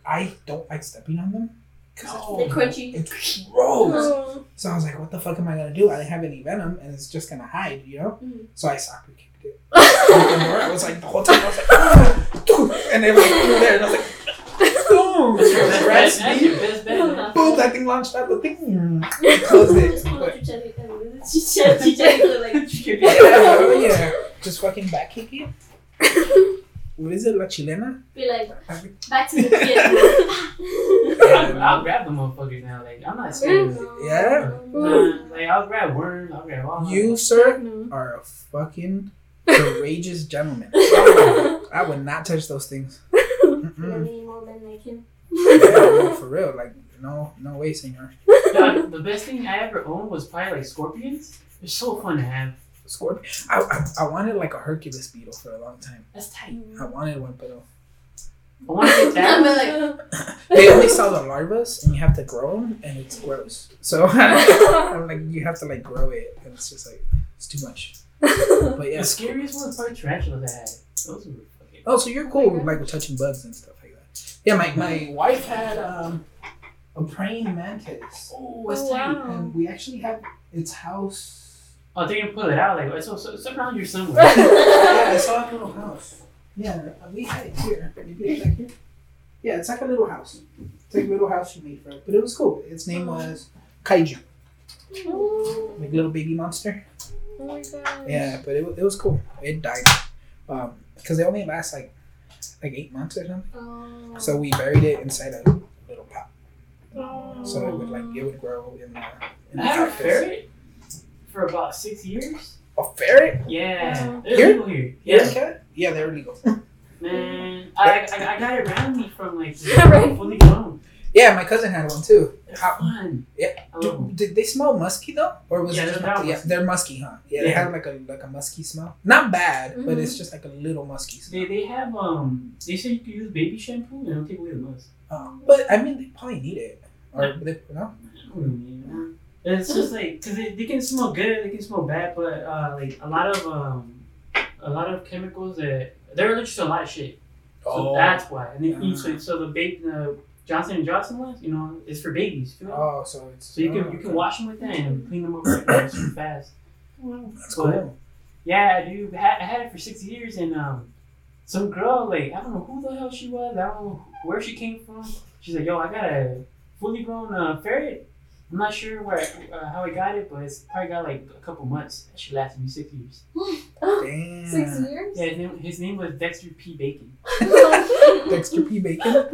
I don't like stepping on them. Because They're crunchy. it's gross. Oh. So I was like, what the fuck am I going to do? I didn't have any venom and it's just going to hide, you know? Mhm. So I soccer kicked it. Opened the door, I was like, the whole time, I was like, "Ah!" and they were like, through there. And I was like, boom. That's your best bet. Rest That's me. your best bet, man. Boom, that thing launched out the thing. Closed it. But- up your chest and chicha, chicha, like yeah, yeah. Just fucking back kick it. What is it, La Chilena? be like back to the kid. I'll, I'll grab the motherfuckers now. Like I'm not scared. of it. Yeah? Nah, like I'll grab worms. I'll grab all. You, sir, No. are a fucking courageous gentleman. I would not touch those things. Many more men like him. Yeah, no, for real. Like, no, no way, senor. Yeah, the best thing I ever owned was probably like scorpions. They're so fun to have. Scorpion. I, I, I wanted like a Hercules beetle for a long time. That's tight. I wanted one, but uh, I want to get that. like, they only sell the larvas and you have to grow them, and it's gross. So I'm like, you have to like grow it, and it's just like it's too much. But yeah. The scariest one was probably tarantulas I had. Those were fucking. Oh, so you're cool with like with touching bugs and stuff like that. Yeah, my, my wife had um a praying mantis, Oh, Oh, wow. and we actually have its house. Oh, they're gonna pull it out. Like it's, it's, it's around here somewhere. yeah, I saw a little house. Yeah, we had it here. Maybe it's back here. Yeah, it's like a little house. It's like a little house you made for it, but it was cool. Its name was Kaiju, like little baby monster. Oh my god. Yeah, but it, it was cool. It died, um, because they only last like like eight months or something. oh. So we buried it inside a little pot, Oh. so it would like it would grow in the. In the I had a ferret for about six years. A ferret? Yeah, Wow. they're Here? legal here. Yeah. Yeah, cat? Yeah, they're legal. man, I, I, I got it around me from like Right. fully grown. Yeah, my cousin had one too. They're How- fun. Yeah. Do, did they smell musky though, or was Yeah, it just they're yeah, musky. they're musky, huh? Yeah, they Yeah. have like a like a musky smell. Not bad, but Mhm. it's just like a little musky smell. They, they have um they say you can use baby shampoo and it'll take away the musk. Oh, but I mean, they probably need it, or they, no? I don't know. It's just like because they, they can smell good, they can smell bad, but uh, like a lot of um a lot of chemicals that they're allergic to a lot of shit. So that's why. And then each so, so the baby the Johnson and Johnson ones, you know, is for babies. Too. Oh, so it's So you can oh, you can okay. wash them with that and clean them up super fast. That's but- cool. Yeah, dude, I had, I had it for six years, and um, some girl like I don't know who the hell she was. I don't know where she came from. She's like, "Yo, I got a fully grown uh, ferret. I'm not sure where uh, how I got it, but it's probably got like a couple months. That should last me six years." Damn. Six years? Yeah, his name, his name was Dexter P. Bacon. Dexter P. Bacon.